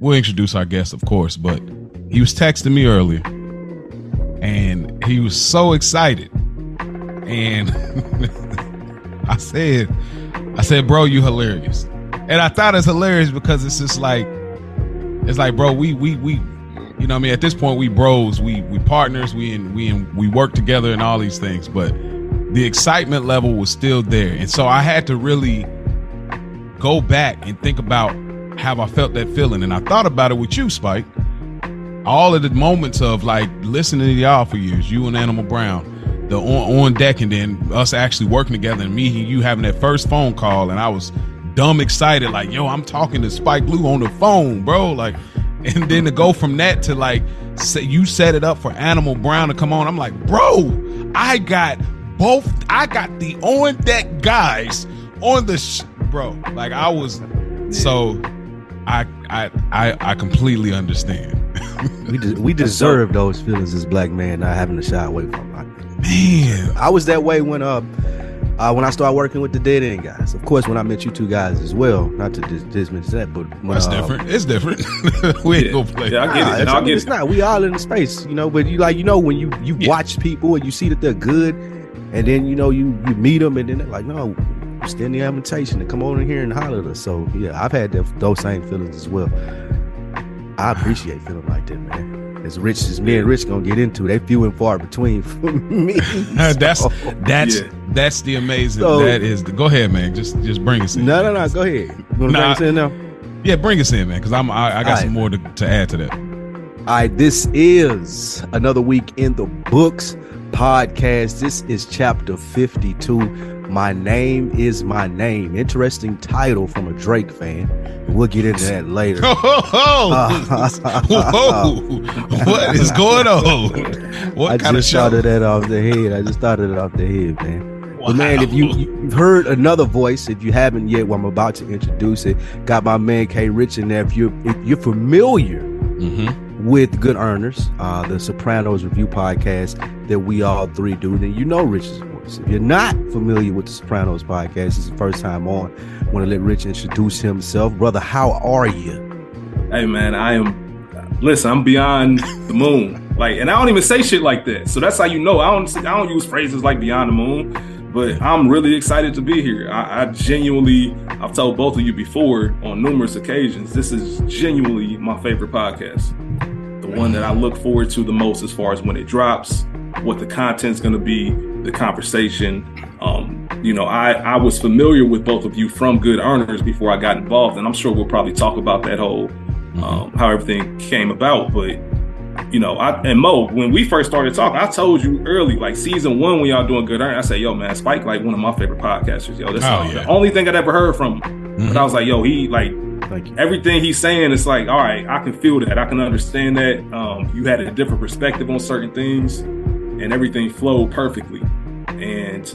we'll introduce our guest, of course, but he was texting me earlier and he was so excited. And I said, I said, bro, you hilarious. And I thought it's hilarious because it's just like, it's like, bro, we we we you know I mean, at this point we bros, we we partners, we in we in we work together and all these things, but the excitement level was still there. And so I had to really go back and think about how I felt that feeling. And I thought about it with you, Spike. All of the moments of like listening to y'all for years, you and Animal Brown, the on, on deck, and then us actually working together, and me and you having that first phone call, and I was dumb excited, like, yo, I'm talking to Spike Lou on the phone, bro. Like, and then to go from that to like, say you set it up for Animal Brown to come on. I'm like, bro, I got both. I got the on deck guys on the sh- bro. Like I was, so I I I, I completely understand. We de- we deserve those feelings as black men not having to shy away from. It. Man, I was that way when uh, uh when I started working with the dead end guys. Of course, when I met you two guys as well. Not to dis- dismiss that, but when, that's uh, different. It's different. we ain't Yeah. gonna play. Yeah, I get Nah, it. And it's, I'll I mean, get it's it. not. We all in the space, you know. But you like, you know, when you you Yeah. watch people and you see that they're good, and then you know you you meet them, and then they're like, no, extend the invitation to come on in here and holler at us. So yeah, I've had that, those same feelings as well. I appreciate feeling like that, man. As rich as me and Rich gonna get into, they few and far between for me. that's So- that's Yeah. that's the amazing. So- that is. The, go ahead, man. Just just bring us in. no, no, no. Go ahead. You wanna Nah. bring us in now? Yeah, bring us in, man. Because I'm I, I got All some right. more to, to add to that. All right, this is another week in the books podcast. This is chapter 52. My name is my name. Interesting title from a Drake fan. We'll get into that later. Whoa, what is going on? What I kind of just show? started that off the head. I just started it off the head, man. But man, if you you've heard another voice, if you haven't yet, well, I'm about to introduce it. Got my man K Rich in there. If you're if you're familiar Mhm. with Good Earners, uh, the Sopranos review podcast that we all three do, then you know Rich's voice. If you're not familiar with the Sopranos podcast, is the first time on. I want to let Rich introduce himself, brother? How are you? Hey man, I am. Listen, I'm beyond the moon. Like, and I don't even say shit like that. So that's how you know. I don't. I don't use phrases like beyond the moon. But I'm really excited to be here. I, I genuinely, I've told both of you before on numerous occasions, this is genuinely my favorite podcast. The one that I look forward to the most as far as when it drops, what the content's going to be, the conversation. Um, you know, I, I was familiar with both of you from Good Earners before I got involved, and I'm sure we'll probably talk about that whole um, how everything came about. But you know, I and Mo, when we first started talking, I told you early, like season one, when y'all doing Good Earners, I said, "Yo, man, Spike like one of my favorite podcasters. Yo, this Oh, yeah. the only thing I'd ever heard from him." But I was like, "Yo, he like Thank you. everything he's saying it's like, all right, I can feel that. I can understand that. Um, you had a different perspective on certain things, and everything flowed perfectly. And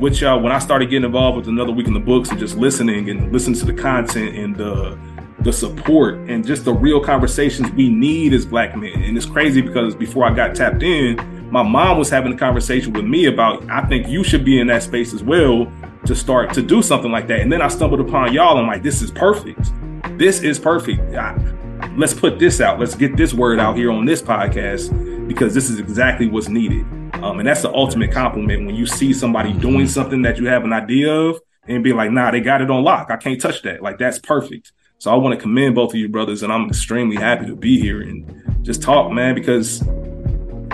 which y'all, when I started getting involved with another week in the books and just listening and listening to the content and the the support and just the real conversations we need as black men. And it's crazy because before I got tapped in, my mom was having a conversation with me about I think you should be in that space as well to start to do something like that. And then I stumbled upon y'all. I'm like, this is perfect. This is perfect. I, let's put this out. Let's get this word out here on this podcast because this is exactly what's needed. Um, and that's the ultimate compliment when you see somebody doing something that you have an idea of and be like, nah, they got it on lock. I can't touch that. Like, that's perfect. So I want to commend both of you brothers, and I'm extremely happy to be here and just talk, man, because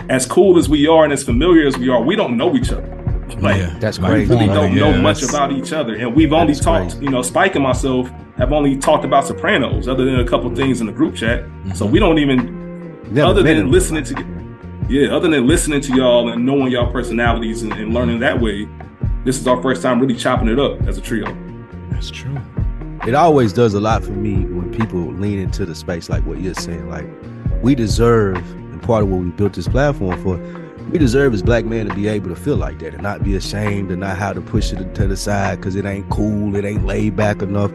as cool as we are and as familiar as we are, we don't know each other. Like, yeah, that's Like crazy. really don't yeah, know much about each other. And we've only talked, crazy. you know, Spike and myself have only talked about Sopranos, other than a couple things in the group chat. So Mm-hmm. we don't even, Never other than him. listening to, yeah, other than listening to y'all and knowing y'all personalities and, and learning that way, this is our first time really chopping it up as a trio. That's true. it always does a lot for me when people lean into the space like what you're saying. Like we deserve, and part of what we built this platform for, we deserve as black men to be able to feel like that and not be ashamed and not have to push it to the side because it ain't cool, it ain't laid back enough.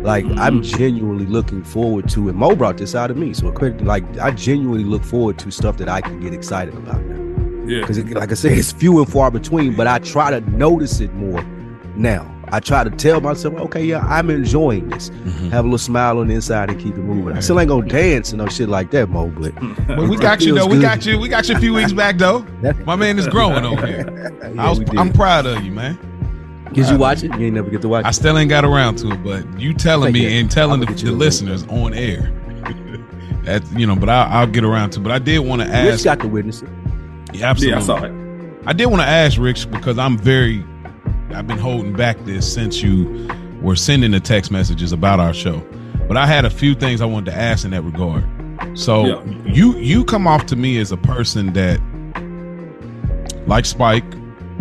Like I'm mm-hmm. genuinely looking forward to, and Mo brought this out of me. So credit, like I genuinely look forward to stuff that I can get excited about now Yeah. because like I said, it's few and far between. But I try to notice it more now. I try to tell myself, okay, yeah, I'm enjoying this. Mhm. Have a little smile on the inside and keep it moving. I still ain't gonna dance and no shit like that, Mo. But But we got you feels though. We got you. We got you a few weeks back though. My man is growing over here. yeah, I was, I'm proud of you, man. Did you watch it? You ain't never get to watch I it. still ain't got around to it, but you telling me you. and telling the, the to listeners on air. that you know, but I, I'll get around to. it. But I did want to Rich ask. got to witness it. Yeah, absolutely. Yeah, I saw it. I did want to ask Rich because I'm very. I've been holding back this since you were sending the text messages about our show, but I had a few things I wanted to ask in that regard. So Yeah. you you come off to me as a person that, like Spike,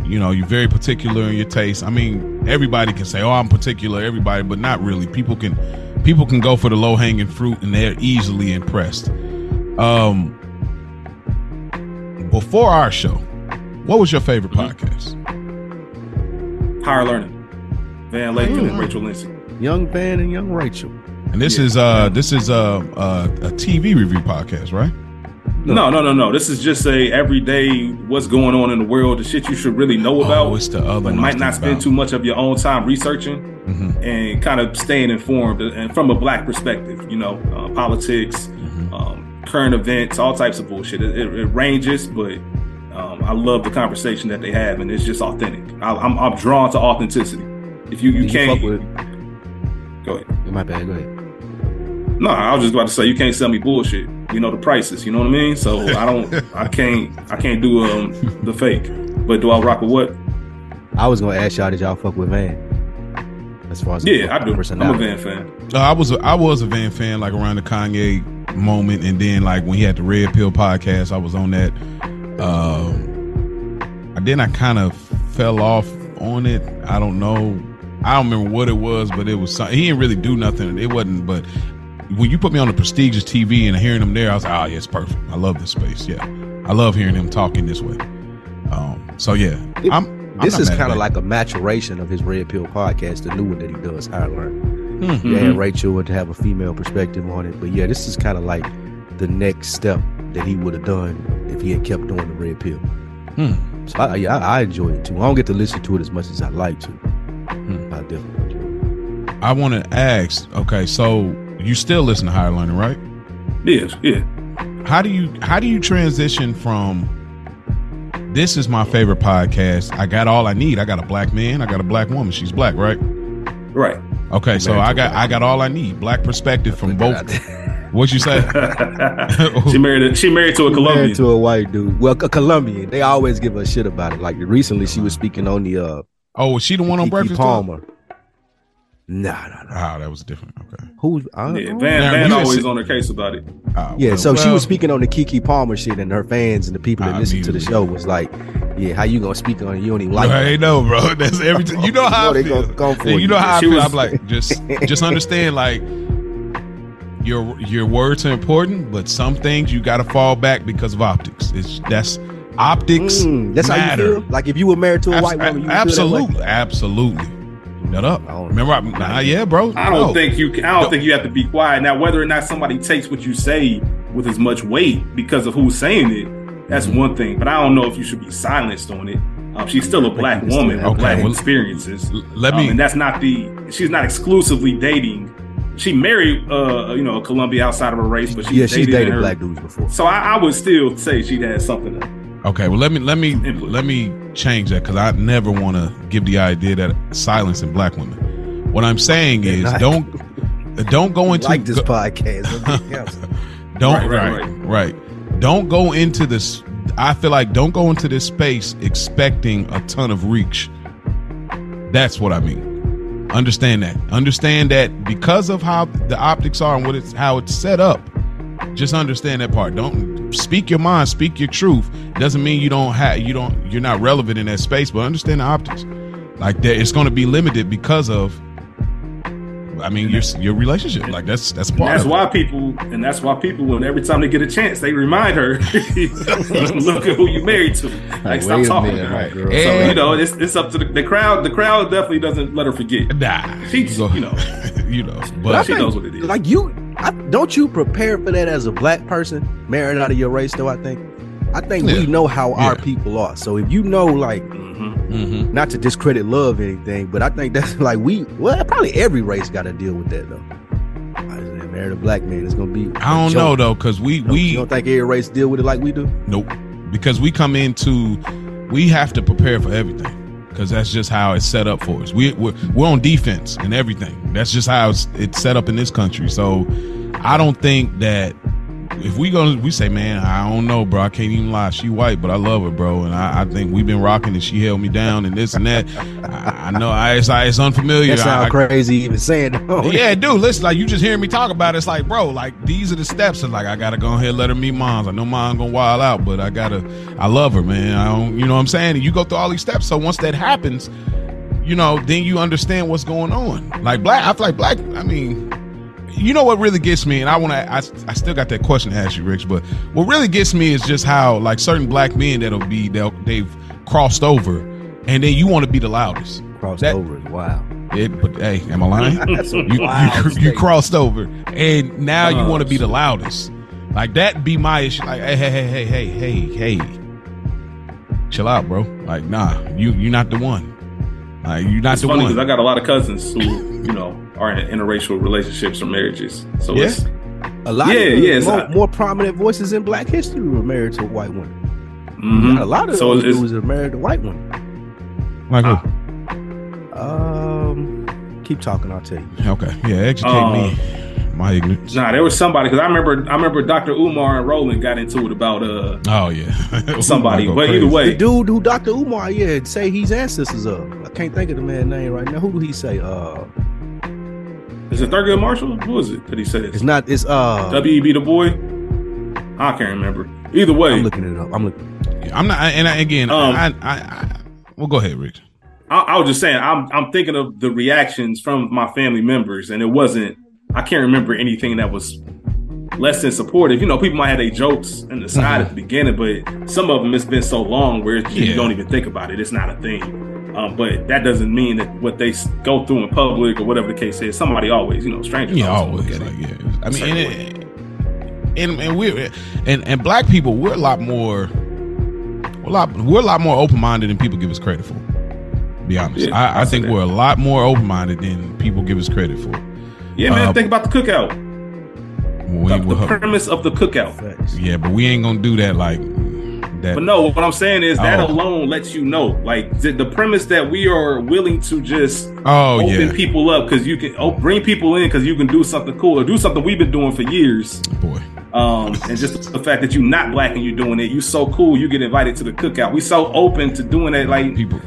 you know, you're very particular in your taste. I mean, everybody can say, "Oh, I'm particular," everybody, but not really. People can people can go for the low hanging fruit, and they're easily impressed. Um, before our show, what was your favorite Mm-hmm. podcast? Higher learning. Van Lathan Mm. and Rachel Lindsay. Young Van and young Rachel. And this Yeah. is uh this is uh, uh, a TV review podcast, right? No, no, no, no. This is just a everyday what's going on in the world, the shit you should really know about. Oh, it's the other but one might not spend about. too much of your own time researching Mhm. and kind of staying informed and from a black perspective, you know, uh, politics, Mhm. um, current events, all types of bullshit. It, it, it ranges, but I love the conversation that they have, and it's just authentic. I, I'm, I'm drawn to authenticity. If you you you can't fuck with? go ahead. My bad. Go ahead. No, I was just about to say you can't sell me bullshit. You know the prices. You know what I mean? So I don't. I can't. I can't do um the fake. But do I rock with what? I was gonna ask y'all, did y'all fuck with Van? As far as Yeah, I do. I'm a. Van fan. Uh, I was a, I was a Van fan like around the Kanye moment, and then like when he had the Red Pill podcast, I was on that. Um, and then I kind of fell off on it. I don't know. I don't remember what it was, but it was something. He didn't really do nothing. It wasn't. But when you put me on the prestigious TV and hearing him there, I was like, oh yeah, it's perfect. I love this space. Yeah, I love hearing him talking this way. Um, so yeah, It- I'm. I'm This is kind of like a maturation of his Red Pill podcast, the new one that he does, Higher Learn. Hmm. Yeah, Mhm. Rachel would have a female perspective on it. But yeah, this is kind of like the next step that he would have done if he had kept doing the red pill. Hmm. So I, yeah, I, I enjoy it too. I don't get to listen to it as much as I like to. Hmm. I definitely enjoy. I want to ask. Okay, so you still listen to Higher Learning, right? Yes. yeah. How do you how do you transition from this is my favorite podcast. I got all I need. I got a black man. I got a black woman. She's black, right? Right. Okay, so I got I got all I need. Black perspective from both. That out. What you say? she married. A, she married to a Married Colombian. to a white dude. Well, a Colombian. They always give a shit about it. Like recently, she was speaking on the uh Oh, was she the one on Keke Breakfast Club? Palmer. Nah, nah, nah. Ah, that was different. Okay. Who's I don't Yeah. Van, Van always said- on her case about it. Ah, Yeah, well, so she was speaking on the Keke Palmer shit, and her fans and the people that I listen to the show was like, "Yeah, how you gonna speak on it? You don't even like." I it." know, bro. That's every time. You know how You know I they feel. gonna come for you you. know how She I feel. was- I'm like, just, just understand, like, your your words are important, but some things you got to fall back because of optics. It's that's optics. Mm, that's how matter. you feel. Like if you were married to a Abs- white woman, you would feel that absolutely, absolutely. Shut up. I don't- Remember, I, nah, yeah, bro. I don't No. think you. I don't think you have to be quiet now. Whether or not somebody takes what you say with as much weight because of who's saying it, that's Mhm. one thing. But I don't know if you should be silenced on it. Um, she's still a black woman still with have black that. experiences. L- Let Um, me. and that's not the. She's not exclusively dating. She married, uh, you know, a Columbia outside of her race, but she Yeah, she's dated dated her. black dudes before. So I, I would still say she had something. To, Okay, well let me let me Input. let me change that because I never want to give the idea that silencing black women. What I'm saying is not. don't don't go into like this go- podcast. I'm being canceled. don't Right, right right, right, don't go into this. I feel like don't go into this space expecting a ton of reach. That's what I mean. Understand that. Understand that because of how the optics are and what it's how it's set up. Just understand that part. Don't speak your mind, speak your truth. Doesn't mean you don't have you don't you're not relevant in that space, but understand the optics. Like that, it's going to be limited because of I mean, your your relationship, like that's that's part. That's of why people, and that's why people, when every time they get a chance, they remind her, "Look at who you married to." Like, stop Wait a talking. minute, Right. girl. So you know, it's it's up to the, the crowd. The crowd definitely doesn't let her forget. Nah, She, go- you know, you know, But but she think, knows what it is. Like you, I, don't you prepare for that as a black person married out of your race? Though I think, I think Yeah. we know how our people are. So if you know, like, Mhm. Mhm. not to discredit love or anything, but I think that's like we, well, probably every race got to deal with that though. I just said, married a black man it's gonna be. I don't joke. know though, because we You don't- we you don't think every race deal with it like we do? Nope. Because we come into, we have to prepare for everything. Because that's just how it's set up for us. We we're, we're on defense and everything. That's just how it's, it's set up in this country. So I don't think that if we go, we say, man, I don't know, bro. I can't even lie. She white, but I love her, bro. And I, I think we've been rocking, and she held me down, and this and that. I, I know I, it's, it's unfamiliar. That sounds I- crazy even saying that. Oh, yeah, dude. Listen, like you just hearing me talk about it, it's like, bro, like these are the steps. And like I gotta go ahead and let her meet moms. I know mom gonna wild out, but I gotta I love her, man. I don't you know what I'm saying? And you go through all these steps. So once that happens, you know, then you understand what's going on. Like black, I feel like black, I mean, you know what really gets me, and I wanna I, I still got that question to ask you, Rich, but what really gets me is just how like certain black men that'll be they'll they've crossed over and then you want to be the loudest. crossed That- over wild. It, but hey, am I lying? You, you, you crossed over and now you Oh, want to be the loudest like that be my issue like hey hey hey hey hey hey hey chill out bro like nah you you're not the one like you're not It's the funny because I got a lot of cousins who, you know, are in interracial relationships or marriages. So Yeah. it's A lot Yeah, of yeah, more, not- more prominent voices in Black history were married to a white women. mhm. A lot of So those it's- dudes are married to white women. like Ah. who? Um, keep talking. I'll tell you. okay yeah educate Um, me my ignorance Nah, there was somebody because I remember I remember Dr. Umar and Roland got into it about uh oh yeah somebody. But crazy. either way, The dude who Dr. Umar, yeah, say he's ancestors of. I can't think of the man's name right now. Who do he say? Uh, is it Thurgood Marshall? Who is it that he said it's not. It's uh. W.E.B. Du Bois? I can't remember. Either way, I'm looking it up. I'm looking. i'm not and I, again Um, I, I i well go ahead rich I, I was just saying I'm I'm thinking of the reactions from my family members, and it wasn't. I can't remember anything that was less than supportive. You know, people might have their jokes in the side at the beginning, but some of them it's been so long where it's, you Yeah. don't even think about it. It's not a thing. Um, but that doesn't mean that what they go through in public or whatever the case is, somebody always, you know, strangers. Yeah, always always. Like, yeah. I mean, and, it- and and we're and and black people, we're a lot more, we're a lot, we're a lot more open minded than people give us credit for. Be honest, Yeah, I, I I think that. we're a lot more open minded than people give us credit for. Yeah, man. Uh, think about the cookout. We- The, the premise of the cookout. Yeah, but we ain't gonna do that like that. But no, what I'm saying is that Oh. alone lets you know, like the, the premise that we are willing to just oh open yeah, people up because you can oh, bring people in because you can do something cool or do something we've been doing for years. boy. Um, and just the fact that you're not black and you're doing it, you so cool. You get invited to the cookout. We so open to doing it. Like People,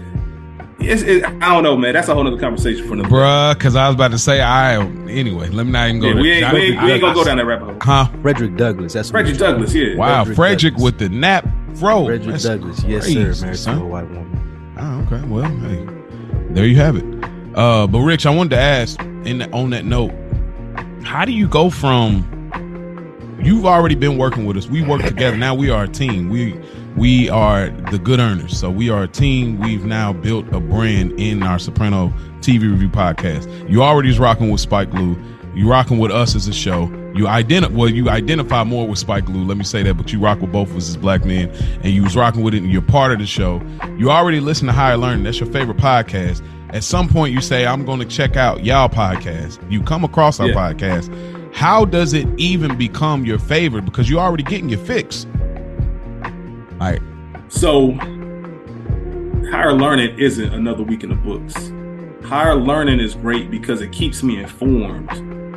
it's, it, I don't know, man. That's a whole other conversation for another. bruh, because I was about to say I. Anyway, let me not even go. Yeah, we ain't, we ain't, we ain't gonna go down that rabbit hole. Huh? Frederick Douglass. That's what Frederick talking Douglass, yeah. Wow, Frederick Frederick with the nap fro. Frederick That's Douglass. Yes, sir. Married son. to a white woman. Oh, okay. Well, hey, there you have it. Uh, but Rich, I wanted to ask, in the, on that note, how do you go from? You've already been working with us. We work together. Now we are a team. We we are the good earners. So we are a team. We've now built a brand in our Soprano TV review podcast. You already is rocking with Spike Lou. You rocking with us as a show. You identify well, you identify more with Spike Lou. Let me say that, but you rock with both of us as black men, and you was rocking with it, and you're part of the show. You already listen to Higher Learning. That's your favorite podcast. At some point, you say, "I'm going to check out y'all podcast." You come across our Yeah. podcast. How does it even become your favorite? Because you're already getting your fix. Like, So, higher learning isn't another week in the books. Higher learning is great because it keeps me informed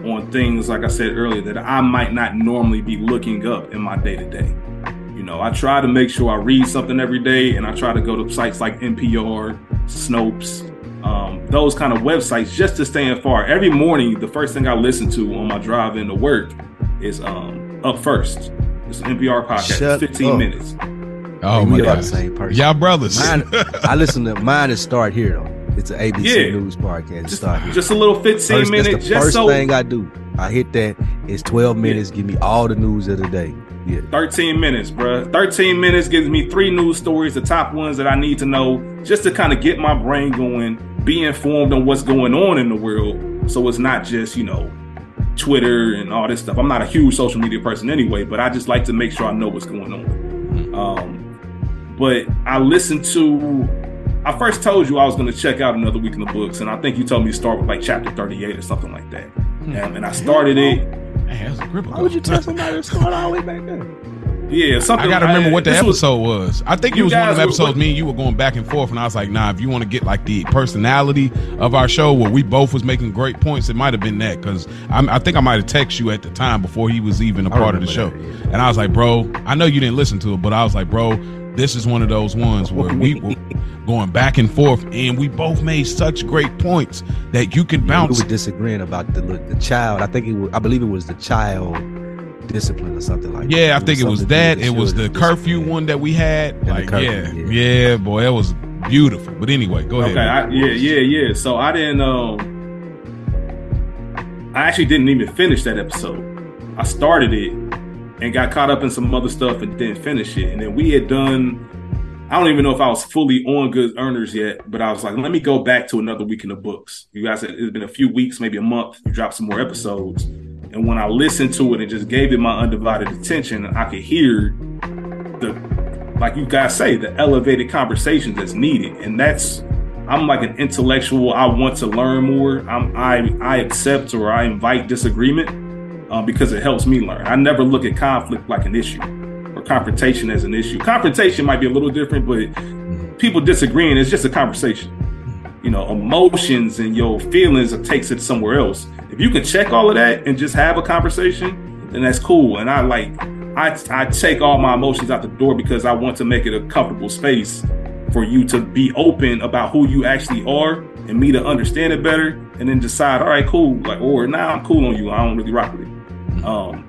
on things, like I said earlier, that I might not normally be looking up in my day to day. You You know, I try to make sure I read something every day, and I try to go to sites like NPR, Snopes, um, those kind of websites just to stay informed. Every morning, the first thing I listen to on my drive into work is um, Up First. It's an NPR podcast. Shut 15 up. minutes. Oh we my are god, the same person. y'all brothers. Mine, I listen to mine is start here though. It's an ABC Yeah. News podcast. Just, start here. just a little 15 First, that's minutes, the just first so thing I do. I hit that. It's 12 minutes. Give me all the news of the day. Yeah. 13 minutes, bruh. 13 minutes gives me three news stories, the top ones that I need to know, just to kind of get my brain going, be informed on what's going on in the world. So it's not just, you know, Twitter and all this stuff. I'm not a huge social media person anyway, but I just like to make sure I know what's going on. Um, but I listened to, I first told you I was going to check out another week in the books, and I think you told me to start with like chapter 38 or something like that. Hmm. And, and I started it. Man, that's a grip Why would you tell somebody to start all the way back there? Yeah, something. I gotta remember what the this was- episode was. I think it was one of guys the were- episodes. Me and you were going back and forth, and I was like, "Nah, if you want to get like the personality of our show, where we both was making great points, it might have been that because I think I might have texted you at the time before he was even a I part of the show, remember that, and I was like, "Bro, I know you didn't listen to it, but I was like, bro, this is one of those ones where we were going back and forth, and we both made such great points that you can bounce. We were disagreeing about the the child. I think it was, I believe it was the child discipline or something like that. Yeah, I think it was that. It was the curfew discipline. one that we had. the Like, curfew, yeah, yeah. yeah, boy, that was beautiful. But anyway, go ahead. Okay, I, yeah, yeah, yeah. So I didn't. Um, I actually didn't even finish that episode. I started it and got caught up in some other stuff and didn't finish it. And then we had done. I don't even know if I was fully on Good Earners yet, but I was like, let me go back to another week in the books. You guys, it's been a few weeks, maybe a month. You dropped some more episodes, and when I listened to it and just gave it my undivided attention, I could hear the like you guys say, the elevated conversations that's needed. And that's I'm like an intellectual. I want to learn more. I'm I I accept or I invite disagreement uh, because it helps me learn. I never look at conflict like an issue or confrontation as an issue. Confrontation might be a little different, but people disagreeing is just a conversation. You know, emotions and your feelings it takes it somewhere else. If you can check all of that and just have a conversation, then that's cool. And I like I I take all my emotions out the door because I want to make it a comfortable space for you to be open about who you actually are and me to understand it better and then decide, all right, cool, like or now I'm cool on you. I don't really rock with it. Um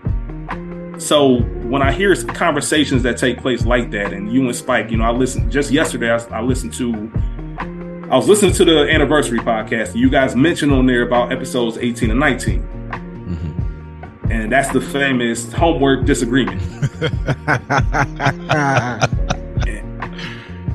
so when I hear conversations that take place like that, and you and Spike, you know, I listened just yesterday. I, I listened to, I was listening to the anniversary podcast. You guys mentioned on there about episodes 18 and 19, and that's the famous homework disagreement.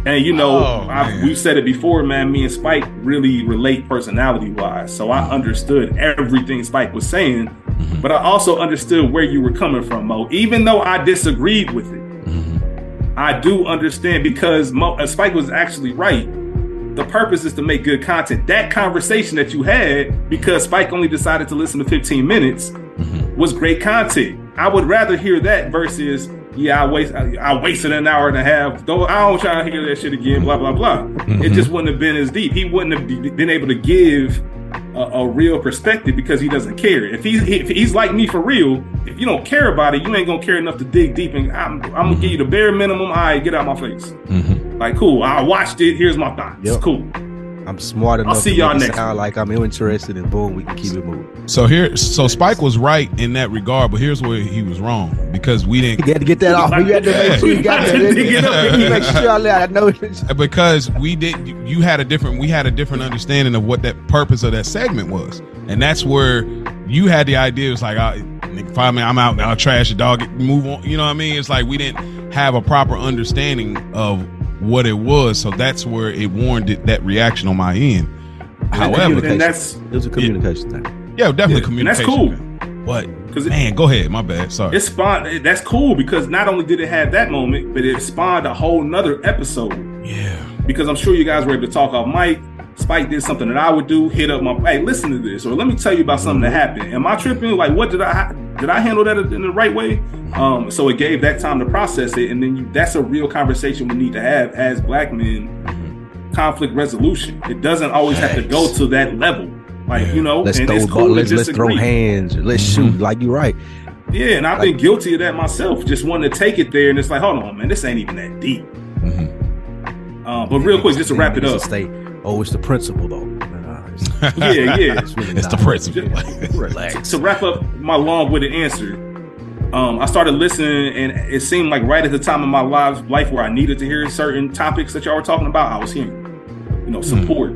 And you know, Oh, I've, we've said it before, man. Me and Spike really relate personality wise, so I understood everything Spike was saying, Mm-hmm. but I also understood where you were coming from, Mo. Even though I disagreed with it, Mm-hmm. I do understand because Mo, uh, Spike was actually right. The purpose is to make good content. That conversation that you had, because Spike only decided to listen to 15 minutes, Mm-hmm. was great content. I would rather hear that versus, yeah, I waste, I, I wasted an hour and a half. Though I don't try to hear that shit again. Blah blah blah. It just wouldn't have been as deep. He wouldn't have been able to give a, a real perspective because he doesn't care. If he's if he's like me for real, if you don't care about it, you ain't gonna care enough to dig deep. And I'm, I'm gonna give you the bare minimum. All right, get out my face. Mhm. Like, cool. I watched it. Here's my thoughts. Yep. Cool. I'm smart enough see to y'all next sound like I'm interested and boom, we can keep it moving. So here, so Spike was right in that regard, but here's where he was wrong because we didn't You got to get that off. You got to make sure you got that. it You make sure I let I know. because we did you had a different we had a different understanding of what that purpose of that segment was and that's where you had the idea it's like I, nigga, fire me i'm out i'll trash the dog move on you know what i mean it's like we didn't have a proper understanding of what it was so that's where it warranted that reaction on my end however and that's It was a communication thing. yeah definitely Yeah, and that's communication cool. man. but 'Cause it- man go ahead my bad sorry it spawned. That's cool because not only did it have that moment, but it spawned a whole nother episode. yeah because I'm sure you guys were able to talk off mic. Spike did something that I would do, hit up my hey, listen to this, or let me tell you about something that happened. Am I tripping? Like, what did I did I handle that in the right way? Um, so it gave that time to process it, and then you, that's a real conversation we need to have as black men. Conflict resolution. It doesn't always have to go to that level. Like Yeah. you know, Let's and throw it's cool let's let's throw hands. Let's shoot. Like you're right. Yeah, and I've Like- been guilty of that myself. Just wanting to take it there, and it's like, hold on, man, this ain't even that deep. Mhm. Uh, but real quick, just to wrap it up. Stay, oh, it's the principle though. Nah, it's, Yeah, yeah. it's really It's the principle. Relax. to wrap up my long-winded answer, um, I started listening, and it seemed like right at the time of my life, life where I needed to hear certain topics that y'all were talking about, I was hearing. You know, support.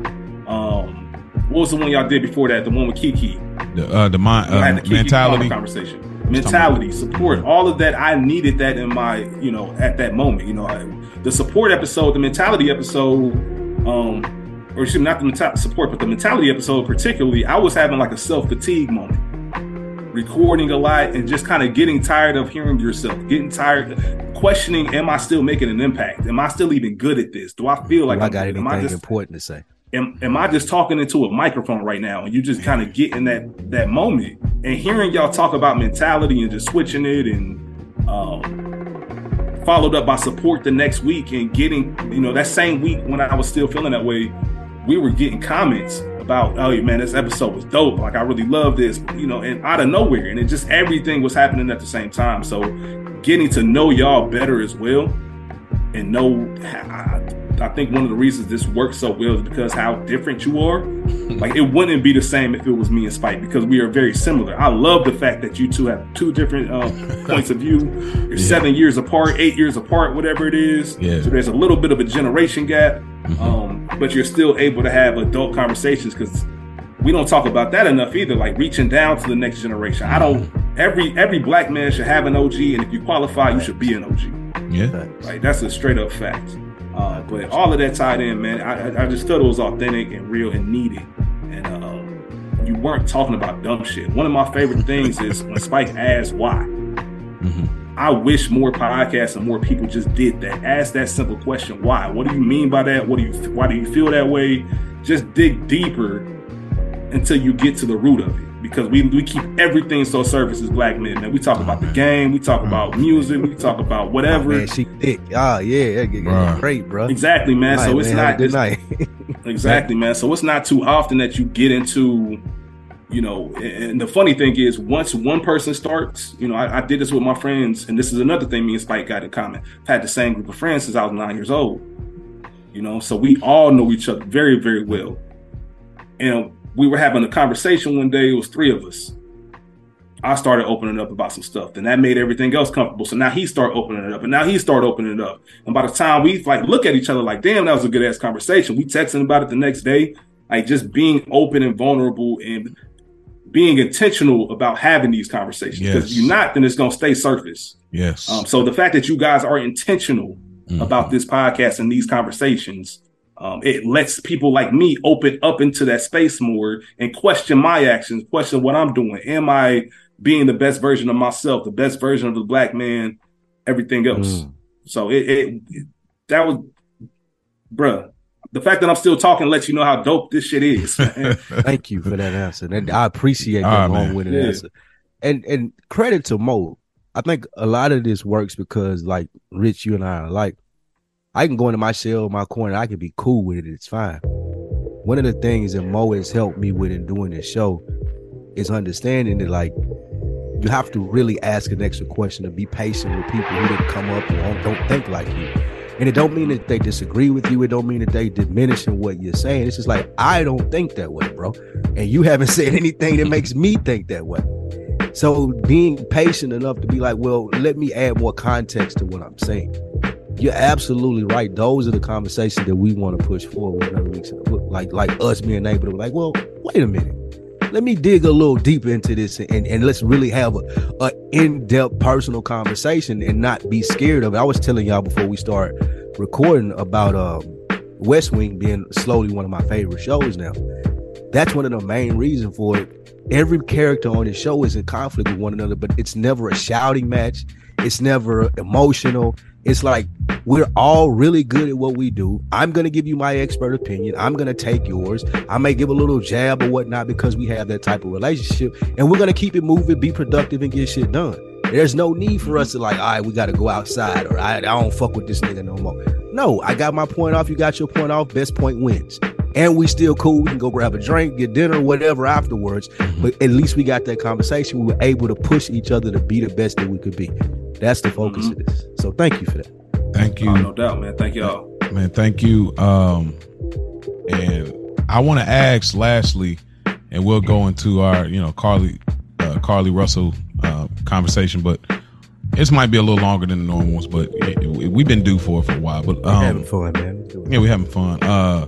Um, what was the one y'all did before that? The one with Kiki. The uh, the mind, uh, the mentality. conversation. Mentality, support, all of that. I needed that in my, you know, at that moment. You know, I, the support episode, the mentality episode, um, or excuse me, not the menta- support, but the mentality episode particularly. I was having like a self fatigue moment, recording a lot and just kind of getting tired of hearing yourself, getting tired, questioning, am I still making an impact? Am I still even good at this? Do I feel like I I'm got? Am I anything just important to say? am, am I just talking into a microphone right now? And you just kind of get in that that moment and hearing y'all talk about mentality and just switching it and um, followed up by support the next week and getting you know that same week when I was still feeling that way, we were getting comments about oh man this episode was dope like I really love this you know and out of nowhere and it just everything was happening at the same time so getting to know y'all better as well and know I, I think one of the reasons this works so well is because how different you are. like it wouldn't be the same if it was me and Spike because we are very similar. I love the fact that you two have two different um, points of view. You're Yeah. seven years apart, eight years apart, whatever it is. Yeah. So there's a little bit of a generation gap, Mhm. um, but you're still able to have adult conversations because we don't talk about that enough either. Like reaching down to the next generation. I don't. Every every black man should have an OG, and if you qualify, you should be an OG. yeah. Like that's a straight up fact. Uh, but all of that tied in, man. I, I- I just thought it was authentic and real and needed. And um, you weren't talking about dumb shit. One of my favorite things is when Spike asks why. Mhm. I wish more podcasts and more people just did that. Ask that simple question: Why? What do you mean by that? What do you? Why do you feel that way? Just dig deeper until you get to the root of it. Because we, we keep everything so surface as black men. Man, we talk about the game, we talk about music, we talk about Oh, whatever. man, she thick. Ah, yeah, yeah, yeah, great, bro. Exactly, man. so it's have not it's- night. exactly, man. So it's not too often that you get into, you know. And the funny thing is, once one person starts, you know, I, I did this with my friends, and this is another thing me and Spike got in common. I've had the same group of friends since I was nine years old. You know, so we all know each other very, very well. And we were having a conversation one day. It was three of us. I started opening up about some stuff, and that made everything else comfortable. So now he started opening it up, and now he started opening it up. And by the time we like look at each other, like, damn, that was a good ass conversation. We texting about it the next day, like just being open and vulnerable and being intentional about having these conversations. Because Yes. if you're not, then it's gonna stay surface. Yes. Um, so the fact that you guys are intentional Mhm. about this podcast and these conversations, um, it lets people like me open up into that space more and question my actions, question what I'm doing. Am I being the best version of myself, the best version of the black man, everything else? Mm. So it, it, it- that was, bruh. The fact that I'm still talking lets you know how dope this shit is. Thank you for that answer. And I appreciate that ah, man. long-winded Yeah. answer. And and credit to Mo. I think a lot of this works because like Rich, you and I are like, I can go into my shell, my corner, I can be cool with it. It's fine. One of the things that Mo has helped me with in doing this show is understanding that like you have to really ask an extra question to be patient with people who didn't come up and don't, don't think like you. And it don't mean that they disagree with you. It don't mean that they diminishing what you're saying. It's just like I don't think that way, bro. And you haven't said anything that makes me think that way. So being patient enough to be like, well, let me add more context to what I'm saying. You're absolutely right. Those are the conversations that we want to push forward. Like like us being able to be like, well, wait a minute. Let me dig a little deeper into this and, and let's really have a, a in-depth personal conversation and not be scared of it. I was telling y'all before we start recording about um, West Wing being slowly one of my favorite shows now. That's one of the main reasons for it. Every character on the show is in conflict with one another, but it's never a shouting match. It's never emotional. It's like we're all really good at what we do. I'm gonna give you my expert opinion. I'm gonna take yours. I may give a little jab or whatnot because we have that type of relationship, and we're gonna keep it moving, be productive, and get shit done. There's no need for us to like, all right, we gotta go outside, or I, I don't fuck with this nigga no more. No, I got my point off. You got your point off. Best point wins. And we still cool. We can go grab a drink, get dinner, whatever afterwards. Mm-hmm. But at least we got that conversation. We were able to push each other to be the best that we could be. That's the focus Mhm. of this. So thank you for that. Thank you. Oh, no doubt, man. Thank y'all. Man, thank you. Um, and I want to ask lastly, and we'll go into our, you know, Carlee, uh, Carlee Russell uh, conversation, but this might be a little longer than the normal ones, but it, it- we've been due for it for a while. But um, having fun, man. Let's do it. yeah, we're having fun. Uh,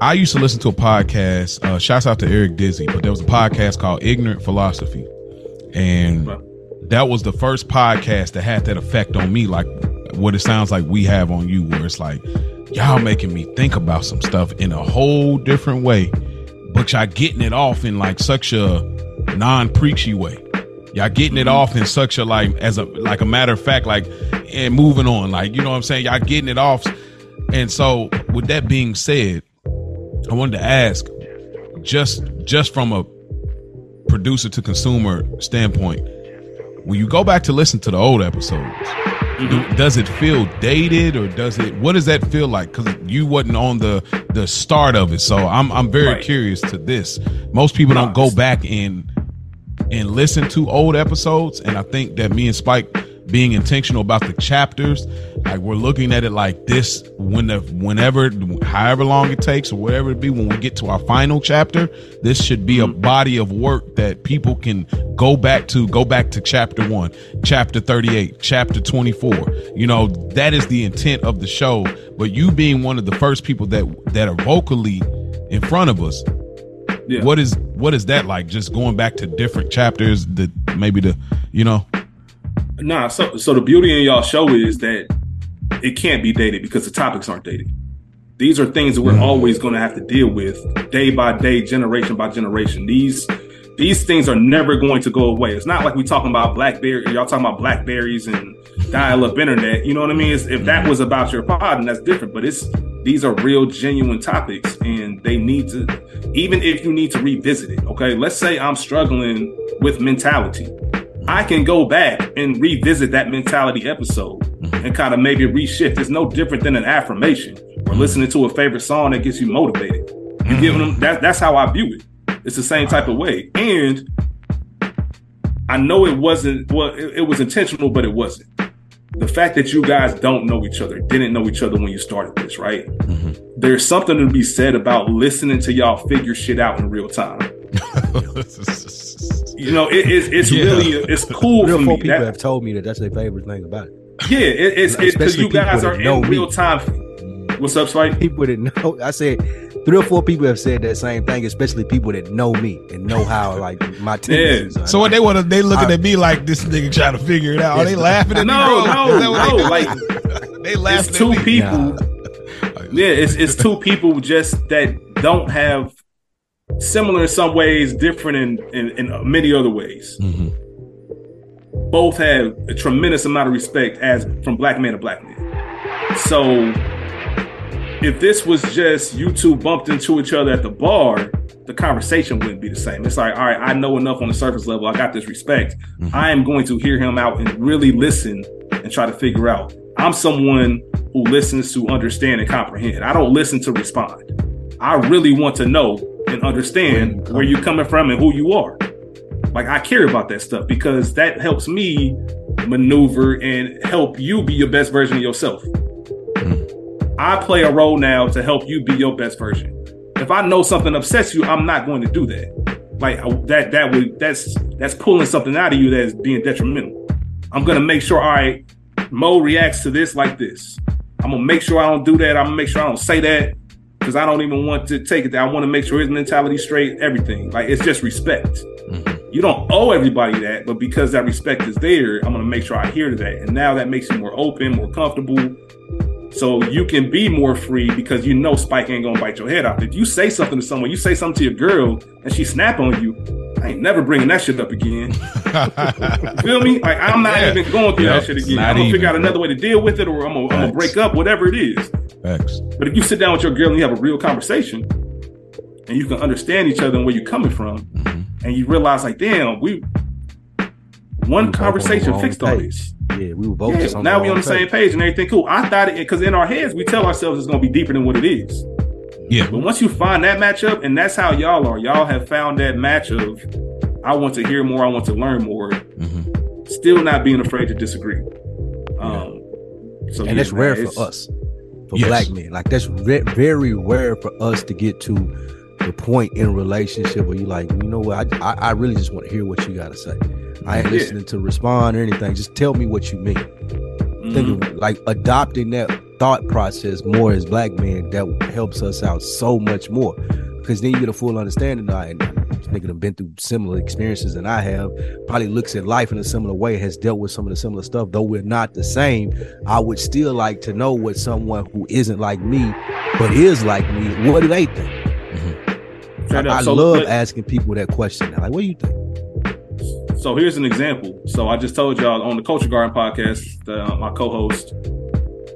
I used to listen to a podcast. Uh, shouts out to Eric Dizzy, but there was a podcast called Ignorant Philosophy, and that was the first podcast that had that effect on me, like what it sounds like we have on you, where it's like y'all making me think about some stuff in a whole different way, but y'all getting it off in like such a non-preachy way. Y'all getting it off in such a like as a like a matter of fact, like and moving on, like you know what I'm saying. Y'all getting it off, and so with that being said, I wanted to ask, just just from a producer to consumer standpoint, when you go back to listen to the old episodes, do- mm-hmm. does it feel dated or does it? What does that feel like? Because you wasn't on the the start of it, so I'm I'm very Right. curious to this. Most people don't go back and and listen to old episodes, and I think that me and Spike being intentional about the chapters, like we're looking at it like this when the whenever however long it takes or whatever it be when we get to our final chapter, this should be a mm-hmm. body of work that people can go back to, go back to chapter one, chapter 38, chapter 24. You know, that is the intent of the show. But you being one of the first people that that are vocally in front of us, Yeah. what is what is that like? Just going back to different chapters that maybe the you know Nah, so so the beauty in y'all show is that it can't be dated because the topics aren't dated. These are things that we're Mm. always going to have to deal with day by day, generation by generation. These these things are never going to go away. It's not like we talking about BlackBerry, y'all talking about Blackberries and dial-up internet. You know what I mean? It's, if that was about your pod, and that's different. But it's these are real, genuine topics, and they need to. Even if you need to revisit it, okay. Let's say I'm struggling with mentality. I can go back and revisit that mentality episode mm-hmm. and kind of maybe reshift. It's no different than an affirmation or mm-hmm. listening to a favorite song that gets you motivated. You giving mm-hmm. them that, that's how I view it. It's the same type of way. And I know it wasn't well, it, it was intentional, but it wasn't. The fact that you guys don't know each other, didn't know each other when you started this, right? There's something to be said about listening to y'all figure shit out in real time. You know, it, it's it's Yeah. really it's cool Real for four me. people That- have told me that that's their favorite thing about it. Yeah, it, it's because Especially you guys are in real time. What's up, Spike? People that know, I said, three or four people have said that same thing, especially people that know me and know how like my tendencies. are. So what they want to they looking I- at me like this nigga trying to figure it out. Are they laughing at me? No, no, Is that what no. they, Like they laughing. it's two at me. people. Yeah, it's it's two people just that don't have similar in some ways, different in in, in many other ways. Mhm. Both have a tremendous amount of respect as from black man to black man. So if this was just you two bumped into each other at the bar, the conversation wouldn't be the same. It's like, all right, I know enough on the surface level. I got this respect. I am going to hear him out and really listen and try to figure out. I'm someone who listens to understand and comprehend. I don't listen to respond. I really want to know and understand where you're coming from and who you are. Like I care about that stuff because that helps me maneuver and help you be your best version of yourself. Hmm. I play a role now to help you be your best version. If I know something upsets you, I'm not going to do that. Like that, that would that's that's pulling something out of you that is being detrimental. I'm gonna make sure, all right, Mo reacts to this like this. I'm gonna make sure I don't do that. I'm gonna make sure I don't say that because I don't even want to take it. I want to make sure his mentality straight, everything. Like it's just respect. Mm-hmm. You don't owe everybody that, but because that respect is there, I'm gonna make sure I hear to that. And now that makes you more open, more comfortable. So you can be more free because you know Spike ain't gonna bite your head off. If you say something to someone, you say something to your girl and she snap on you, I ain't never bringing that shit up again. Feel me? Like I'm not Yeah. even going through Yep, that shit again. I'm gonna even. figure out another way to deal with it, or I'm gonna, I'm gonna break up, whatever it is. Facts. But if you sit down with your girl and you have a real conversation, and you can understand each other and where you're coming from, Mm-hmm. and you realize like, damn, we one We both on conversation fixed all page. this. Yeah, we were both. Yeah, on now we on the same page and everything cool. I thought it because in our heads we tell ourselves it's gonna be deeper than what it is. Yeah. But once you find that matchup, and that's how y'all are, y'all have found that match of I want to hear more, I want to learn more, Mhm. still not being afraid to disagree. Um, so and yeah, that's man, rare for us, for Yes. black men. Like that's re- very rare for us to get to the point in a relationship where you like, you know what, I, I, I really just want to hear what you got to say. I ain't Yeah. listening to respond or anything. Just tell me what you mean. Mhm. Thinking like adopting that thought process more as black men that helps us out so much more because then you get a full understanding. And this nigga done been through similar experiences than I have. Probably looks at life in a similar way. Has dealt with some of the similar stuff. Though we're not the same, I would still like to know what someone who isn't like me but is like me. What do they think? Up. I So, love look- asking people that question. Now. Like, what do you think? So here's an example. So I just told y'all on the Culture Garden podcast, uh, my co-host,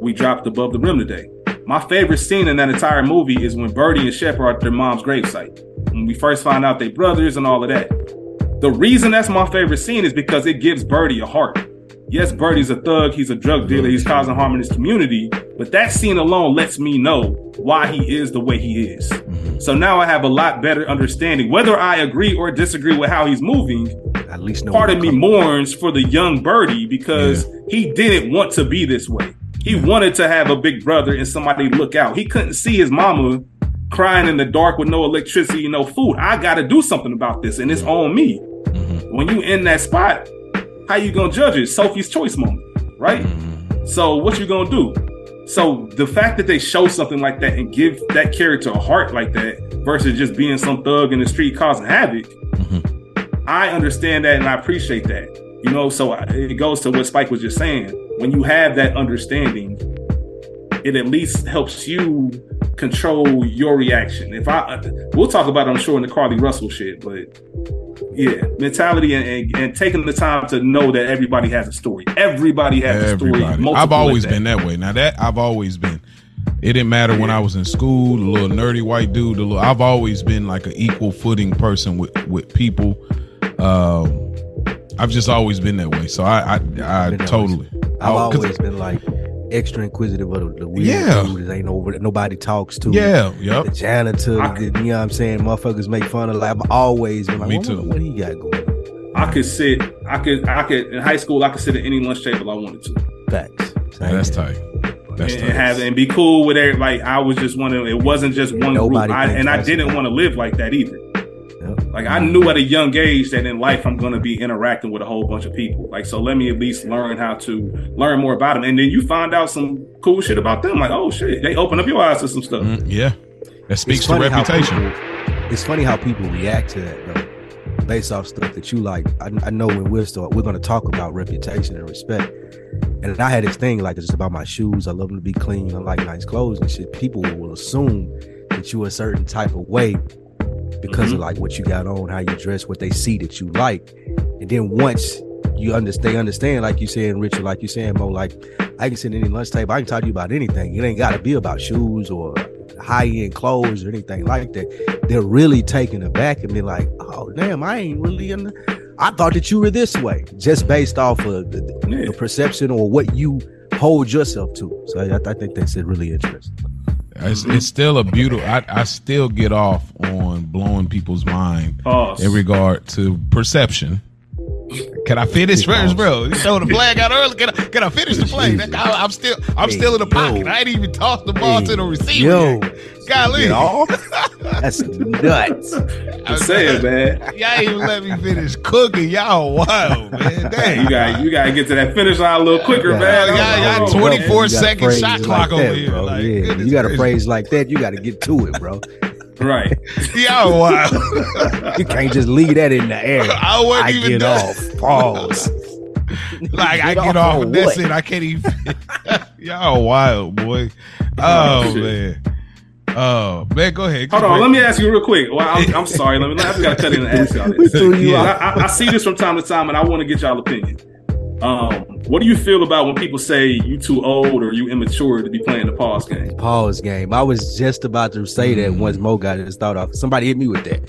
we dropped above the rim today. My favorite scene in that entire movie is when Birdie and Shepard are at their mom's gravesite. When we first find out they brothers and all of that. The reason that's my favorite scene is because it gives Birdie a heart. Yes, Birdie's a thug, he's a drug dealer, he's causing harm in his community, but that scene alone lets me know why he is the way he is. Mm-hmm. So now I have a lot better understanding. Whether I agree or disagree with how he's moving, At least know part of me mourns for the young birdie because he didn't want to be this way. He wanted to have a big brother and somebody look out. He couldn't see his mama crying in the dark with no electricity, no food. I got to do something about this, and it's on me. Mm-hmm. When you in that spot, how you gonna judge it? Sophie's choice moment, right? Mm-hmm. So what you gonna do? So the fact that they show something like that and give that character a heart like that versus just being some thug in the street causing havoc, mm-hmm. I understand that and I appreciate that. You know, so it goes to what Spike was just saying. When you have that understanding, it at least helps you control your reaction. If I, we'll talk about, it, I'm sure, in the Carlee Russell shit, but yeah, mentality and, and, and taking the time to know that everybody has a story. Everybody has a story. I've always been that way. Now that I've always been. It didn't matter when I was in school, the little nerdy white dude. The little, I've always been like an equal footing person with with people. Um, I've just always been that way. So I I, I Been totally. I've Oh, 'cause- always been like extra inquisitive of the, the weird Yeah. dude that ain't over that nobody talks to. Yeah. Yeah. The janitor, I- the, you know what I'm saying? Motherfuckers make fun of. Like, I've always been like, Me too. What he got going? on. I could sit. I could. I could in high school. I could sit at any lunch table I wanted to. Facts. Yeah, that's tight. That's and, tight. and have and be cool with it. Like I was just one of. It wasn't just one group. I, and I didn't want to live like that either. Yep. Like I knew at a young age that in life I'm going to be interacting with a whole bunch of people. Like so, let me at least learn how to learn more about them, and then you find out some cool shit about them. Like oh shit, they open up your eyes to some stuff. Mm, yeah. That speaks to funny reputation. people- it's funny how people react to that though, based off stuff that you like. I, I know when we're start, we're going to talk about reputation and respect. And I had this thing like it's just about my shoes. I love them to be clean. I like nice clothes and shit. People will assume that you a certain type of way because of mm-hmm. like what you got on, how you dress, what they see that you like. And then once you understand, they understand, like you saying, Richard, like you saying, Mo, like I can sit at any lunch table, I can talk to you about anything. It ain't got to be about shoes or high end clothes or anything like that. They're really taken aback and be like, oh damn, I ain't really in. The, I thought that you were this way, just based off of the, the- Yeah. the perception or what you hold yourself to. So I, I think that's really interesting. It's, it's still a beautiful. I, I still get off on blowing people's mind in regard to perception. Can I finish first, bro? You throw the flag out early. Can I, can I finish the play? Jesus. I, am still I'm Hey, still in the pocket. yo. I ain't even tossed the ball to the receiver. Yo, yet. Golly, get off. That's nuts. I'm saying, man. y'all ain't even let me finish cooking. Y'all wild, man. Dang. You got you got to get to that finish line a little quicker, Yeah. man. Yeah, yeah, Oh, 24 You gotta second shot it clock like over here. bro. Like, yeah, you got to gracious. praise like that. You got to get to it, bro. Right. Y'all wild. You can't just leave that in the air. I wasn't I even get done. off. Pause. Like I Get get off off on and that's it. I can't even. Y'all wild, boy. Oh shit. man. Oh man, go ahead. Hold on, let me ask you real quick. Well, I'm, I'm sorry. Let me. I just got to cut in and ask y'all this. Yeah. I, I, I see this from time to time, and I want to get y'all opinion. Um, what do you feel about when people say you too old or you immature to be playing the pause game? Pause game. I was just about to say that Mm. once Mo got his thought off. Somebody hit me with that.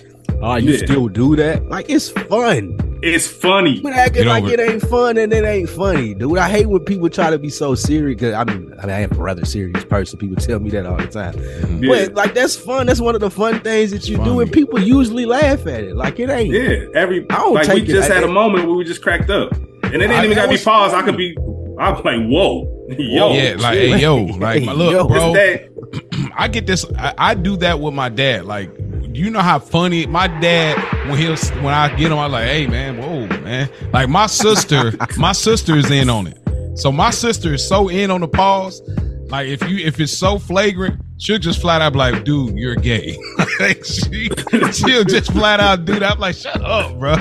Oh, you Yeah. still do that? Like it's fun. It's funny. But acting Get like over it ain't fun and it ain't funny, dude. I hate when people try to be so serious. Cause I mean, I mean, I am a rather serious person. People tell me that all the time. Yeah. But like, that's fun. That's one of the fun things that you do, and people usually laugh at it. Like it ain't. Yeah, every I don't like we take it- just I- had a moment where we just cracked up, and it didn't even that got to be was paused. I could be, I was like, whoa, yo, yeah, like hey, yo, like Hey, look, yo. bro. I get this. I, I do that with my dad. Like, you know how funny my dad when he'll when I get him, I'm like, hey man, whoa man. Like my sister, my sister is in on it. So my sister is so in on the pause. Like if you if it's so flagrant, she'll just flat out be like, dude, you're gay. like she, she'll just flat out do that. I'm like, shut up, bro.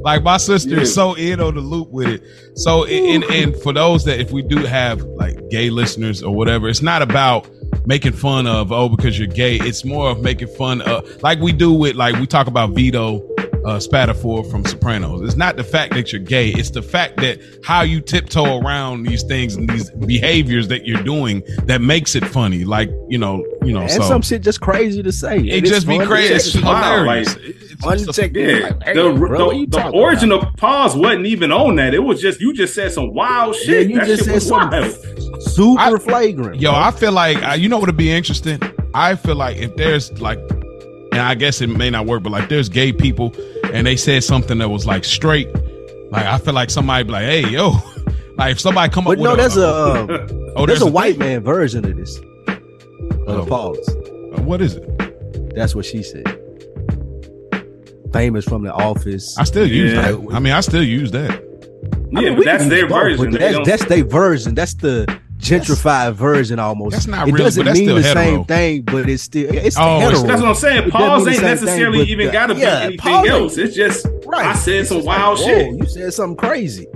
Like my sister is so in on the loop with it. So and and for those that if we do have like gay listeners or whatever, it's not about making fun of oh because you're gay. It's more of making fun of like we do with like we talk about Vito uh Spatafore from Sopranos. It's not the fact that you're gay, it's the fact that how you tiptoe around these things and these behaviors that you're doing that makes it funny. Like, you know, you know, and so some shit just crazy to say. it And just be crazy. It's it wild, hilarious. like, It's Fun just to. Yeah, Like, hey, the, bro, what you the, the talking origin about? of pause wasn't even on that. It was just you just said some wild Yeah, shit. you that just shit said was some wild. super I- flagrant. Yo, bro. I feel like uh, you know what would be interesting. I feel like if there's like, and I guess it may not work, but like there's gay people and they said something that was like straight. Like I feel like somebody be like, hey yo, like if somebody come up but with no, a, there's a um, oh there's, a white thing. man version of this. Of Oh. pause. Uh, What is it? That's what she said. Famous from the office. I still use Yeah. that. I mean, I still use that. I Yeah, mean, but that's their both, version. That's, that's their version. That's the gentrified version almost. That's not it really- doesn't but that's mean still the hetero. same thing, but it's still it's Oh, hetero. That's what I'm saying. It doesn't Pause ain't the same thing, necessarily even got to be anything pause else. It's just Right. I said It's some wild like, shit. You said something crazy.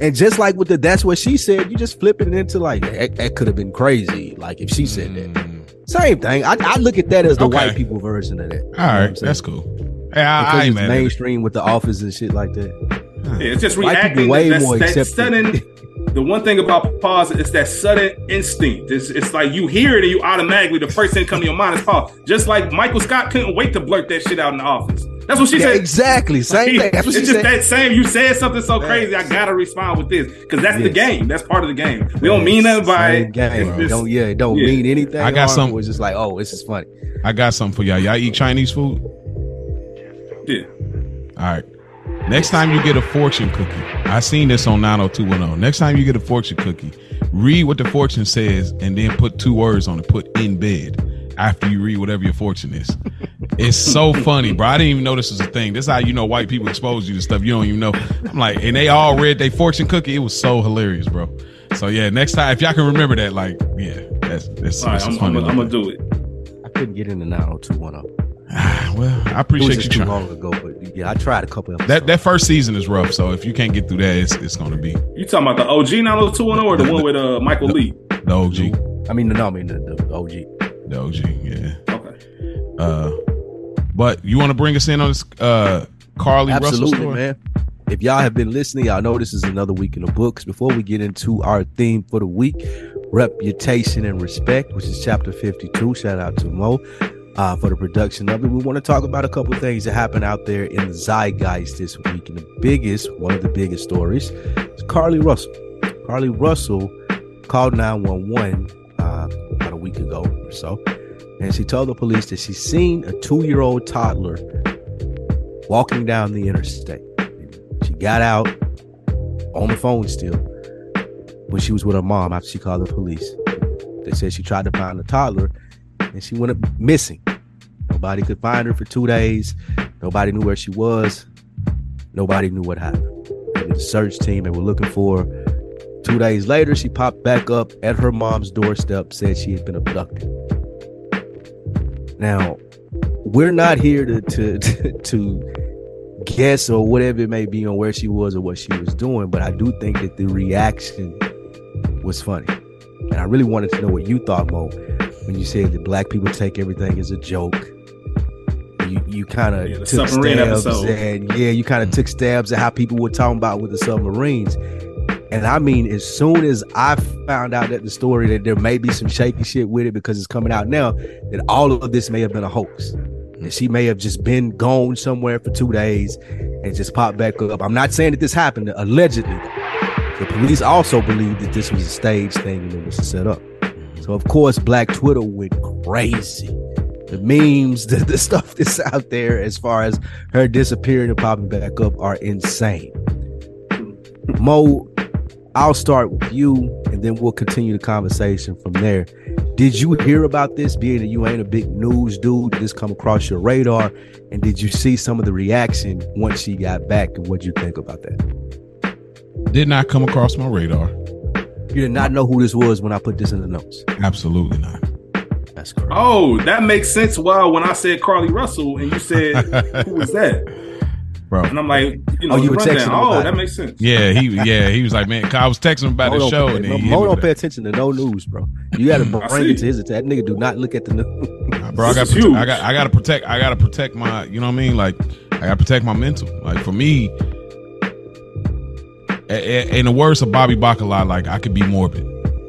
And just like with the that's what she said, you just flip it into like that, that could have been crazy. Like if she said that. Mm, Same thing. I, I look at that as the Okay. white people version of that. You know all what I'm right, saying? that's cool. Hey, I, I Because it's mad. it. mainstream with the office and shit like that. Yeah, it's just White reacting. people way that's, more that accepting. sudden. The one thing about pause is that sudden instinct. It's, it's like you hear it and you automatically the first thing come to your mind is pause. Just like Michael Scott couldn't wait to blurt that shit out in the office. That's what she Yeah, said. exactly. Same thing. That's what it's she just said. that same. You said something so crazy. I gotta respond with this because that's the game. That's part of the game. We don't mean nothing by it. game. It's just- don't yeah, it don't yeah. mean anything. I got harmful. some- It's just like, oh, this is funny. I got something for y'all. Y'all eat Chinese food? yeah. All right. Next time you get a fortune cookie, I seen this on 90210. Next time you get a fortune cookie, read what the fortune says and then put two words on it. Put in bed after you read whatever your fortune is. It's so funny, bro. I didn't even know this was a thing. This is how you know white people expose you to stuff you don't even know. I'm like, and they all read their fortune cookie. It was so hilarious, bro. So yeah, next time if y'all can remember that, like, yeah, that's that's, All right, that's I'm, funny. I'm, I'm gonna do it. I couldn't get in into 90210. well, I It was appreciate you just too trying. long ago, but yeah, I tried a couple of That that first season is rough. So if you can't get through that, it's it's gonna be You talking about the OG 90210 or the one with uh Michael Lee? the OG. I mean, no, I mean the, the OG. The OG, yeah. Okay. Uh, but you want to bring us in on this uh Carlee Russell Absolutely, story? man. If y'all have been listening, y'all know this is another week in the books. Before we get into our theme for the week, reputation and respect, which is chapter 52. Shout out to Mo uh, for the production of it. We want to talk about a couple things that happened out there in the zeitgeist this week. And the biggest, one of the biggest stories, is Carlee Russell. Carlee Russell called 911 uh, about a week ago or so. And she told the police that she seen a two year old toddler walking down the interstate. She got out on the phone still when she was with her mom after she called the police. They said she tried to find the toddler and she went up missing. Nobody could find her for two days. Nobody knew where she was. Nobody knew what happened. They did a search team and were looking for. Two days later, she popped back up at her mom's doorstep, said she had been abducted. Now, we're not here to to to, to guess or whatever it may be on where she was or what she was doing, but I do think that the reaction was funny. And I really wanted to know what you thought, Mo, when you said that black people take everything as a joke. You you kind of Yeah, took submarine stabs episode. and yeah, you kind of took stabs at how people were talking about with the submarines. And I mean, as soon as I found out that the story that there may be some shaky shit with it because it's coming out now, that all of this may have been a hoax. And she may have just been gone somewhere for two days and just popped back up. I'm not saying that this happened, allegedly. The police also believe that this was a stage thing and it was set up. So of course, Black Twitter went crazy. The memes, the, the stuff that's out there as far as her disappearing and popping back up are insane. Mo, I'll start with you and then we'll continue the conversation from there. Did you hear about this, being that you ain't a big news dude? This come across your radar? And did you see some of the reaction once she got back? And what you think about that? Did not come across my radar. You did not know who this was when I put this in the notes. Absolutely not. That's correct. Oh, that makes sense. Well, when I said Carlee Russell and you said who was that? Bro. And I'm like, you know, Oh, you the were texting him Oh, about that makes sense. Yeah, he yeah, he was like, man, 'cause I was texting him about the show pay- and then Mo, he hit Mo don't with pay attention to no news, bro. You got to bring it to his attention. That nigga do not look at the news. that. Bro, I got, I got I got to protect I got to protect my, you know what I mean? Like I got to protect my mental. Like for me a- a- in the words of Bobby Bacala, like I could be morbid.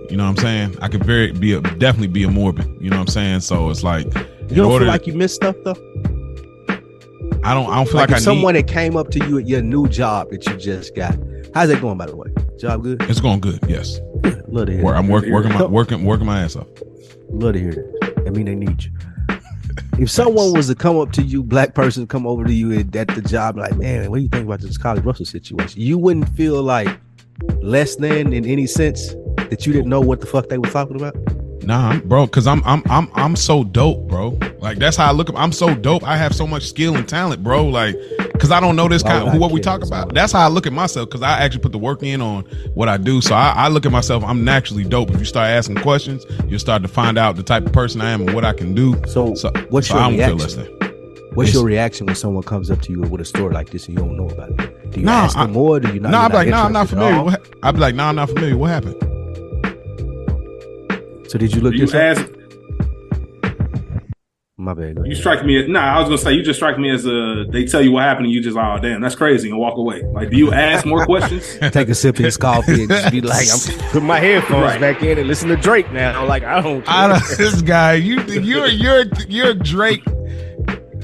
You know what I'm saying? I could very be a, definitely be a morbid. You know what I'm saying? So it's like You don't feel like you missed stuff though. I don't I don't feel Like, like, I need someone that came up to you at your new job that you just got, how's that going? By the way, job good. it's going good. Yes. Love to hear. I'm work, working my working working my ass off. Love to hear that. I mean, they need you. If someone was to come up to you, black person, come over to you at, at the job, like, man, what do you think about this Carlee Russell situation? You wouldn't feel like less than in any sense that you didn't know what the fuck they were talking about. Nah, bro, because I'm I'm I'm I'm so dope, bro. Like that's how I look. At I'm so dope. I have so much skill and talent, bro. Like, because I don't know this kind of what we talk about. That's how I look at myself. Because I actually put the work in on what I do. So I, I look at myself. I'm naturally dope. If you start asking questions, you'll start to find out the type of person I am and what I can do. So, So what's so your I don't feel reaction? What's It's- your reaction when someone comes up to you with a story like this and you don't know about it? Do you Nah, ask them I- more? Do you not? No, you're I'm like, no, I'm not familiar. I'd be like, no, I'm not familiar. What happened? So did you look You this up? ask, My bad. you strike me as nah. I was gonna say you just strike me as a. They tell you what happened, and you just oh damn, that's crazy, and walk away. Like, do you ask more questions? Take a sip of his coffee and just be like, I'm putting my headphones Right. back in and listen to Drake now. Like I don't. I don't, this guy, you, you're, you're, you're Drake.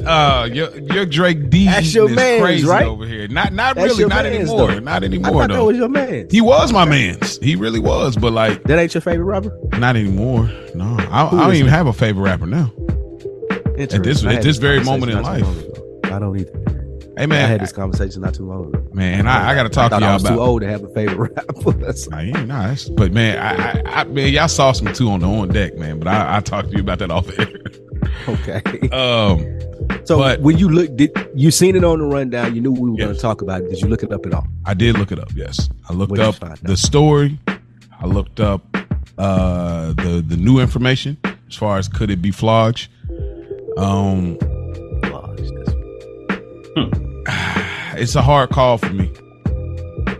Uh, you're, you're Drake D. That's your is mans, crazy right? over here. Not, not That's really, not mans, anymore, though. not I anymore thought that was your man. He was my man's. He really was, but like That ain't your favorite rapper? not anymore. No, I, I don't even it? have a favorite rapper now. Interesting. this- at this very moment in life. I don't either. Hey man, I had this conversation not too long ago. man, I, I got to talk I to y'all I was too old to have a favorite rapper. Nah, you ain't nice, but man, I, I, I, man, y'all saw some too on the on deck, man. But I, I talked to you about that off air. okay. Um, So But- when you look, did you seen it on the rundown? You knew we were going to talk about it. Did you look it up at all? I did look it up. Yes, I looked What up find out? the story. I looked up uh the the new information as far as could it be Flodge. Um, Gosh, that's- it's a hard call for me.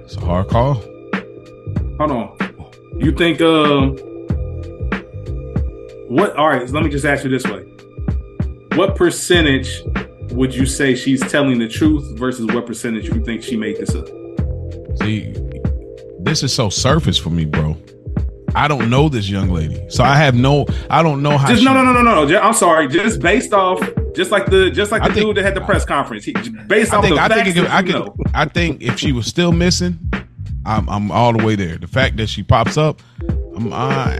It's a hard call. Hold on. You think um what all right, let me just ask you this way. What percentage would you say she's telling the truth versus what percentage you think she made this up? See, this is so surface for me, bro. I don't know this young lady, so I have no. I don't know how. Just she, no no no no no. I'm sorry. Just based off just like the just like the think- dude that had the press conference. He, based I off think. the I facts think. It, I can. I think if she was still missing, I'm. I'm all the way there. The fact that she pops up, I'm. I,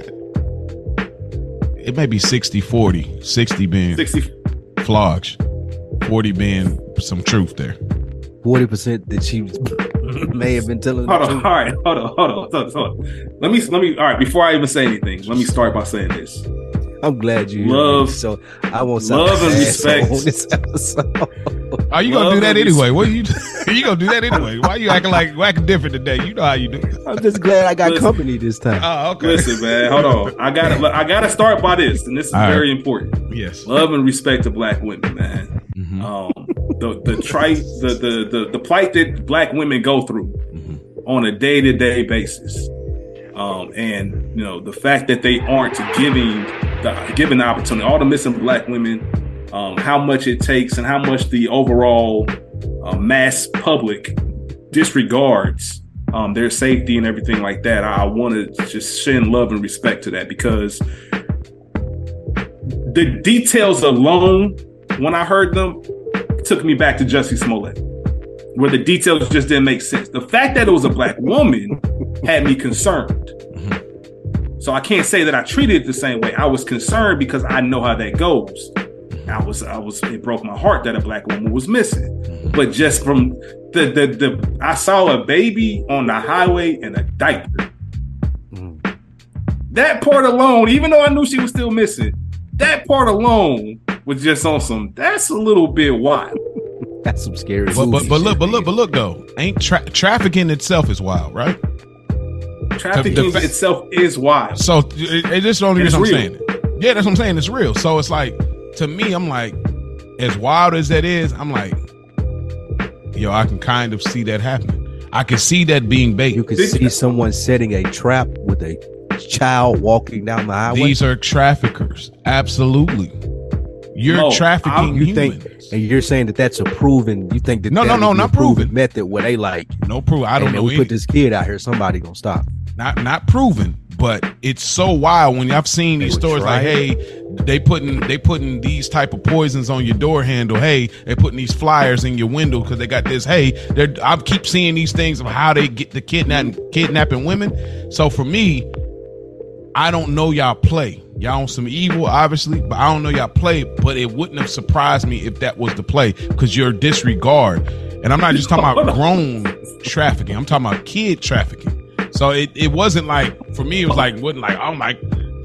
it may be 60 40 60 being 60 flogged 40 being some truth there Forty percent that she may have been telling. the Hold on, truth. all right, hold on, hold on, hold on, hold on. Let me, let me. All right, before I even say anything, let me start by saying this. I'm glad you Love- So I won't love and respect. on this episode. oh you gonna do that anyway what are you you gonna do that anyway why are you acting like acting different today you know how you do I'm just glad I got Listen. company this time. oh okay Listen, man, hold on. I gotta, I gotta start by this, and this is All right. very important. yes Love and respect to black women, man. Mhm. Um, the the trite, the, the the the plight that black women go through Mhm. on a day to day basis, um, and you know the fact that they aren't giving the given the opportunity, all the missing black women, um, how much it takes, and how much the overall uh, mass public disregards um, their safety and everything like that. I, I want to just send love and respect to that because the details alone when I heard them, took me back to Jussie Smollett, where the details just didn't make sense. The fact that it was a black woman had me concerned. So I can't say that I treated it the same way. I was concerned because I know how that goes. I was, I was, it broke my heart that a black woman was missing. But just from the, the, the, I saw a baby on the highway in a diaper. That part alone, even though I knew she was still missing, that part alone was just on some. That's a little bit wild. That's some scary. But but, but look, but look, but look though, ain't tra- trafficking itself is wild, right? Trafficking the fa- itself is wild. So it, it, this is the only it's reason I'm real. saying it. Yeah, that's what I'm saying. It's real. So it's like to me, I'm like, as wild as that is, I'm like, yo, I can kind of see that happening. I can see that being bait. you can Did- see someone setting a trap with a child walking down the highway. These are traffickers. Absolutely. You're Mo, trafficking I'm- you humans. think, and you're saying that that's a proven. You think that No, no, that no, would be a not proven. method where they like. no proof. I I don't know. We any- put this kid out here. Somebody gonna stop. Not not proven, but it's so wild when I've seen these stories like, hey, they putting they putting these type of poisons on your door handle. Hey, they putting these flyers in your window because they got this. Hey, I keep seeing these things of how they get the kidnapping kidnapping women. So for me, I don't know y'all play. Y'all on some evil, obviously, but I don't know y'all play. But it wouldn't have surprised me if that was the play because your disregard. And I'm not just talking about grown trafficking. I'm talking about kid trafficking. So it, it wasn't like for me. It was like wasn't like I'm like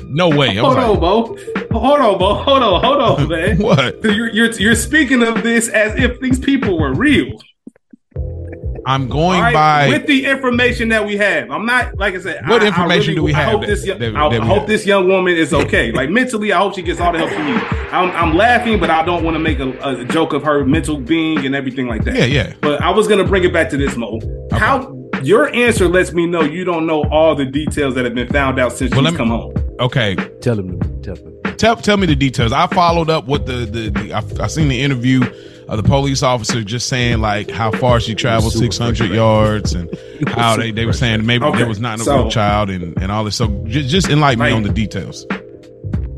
no way. I Hold on, like, Bo. Hold on, Bo. Hold on, hold on, man. what? You're, you're you're speaking of this as if these people were real. I'm going right? by with the information that we have. I'm not like I said. What I- I information really- do we have? I hope that- this. young- that- I, that I hope this young woman is okay. like mentally, I hope she gets all the help she needs. I'm, I'm laughing, but I don't want to make a, a joke of her mental being and everything like that. yeah, yeah. But I was gonna bring it back to this, Mo. How your answer lets me know you don't know all the details that have been found out since Well, she's let me- come home. Okay, Tell him. Tell him. tell tell me the details. I followed up with the the, the I, I seen the interview of the police officer just saying like how far she traveled, six hundred yards, and how they, they were saying maybe Okay, there was not a so- real child and, and all this. So just, just enlighten me on the details.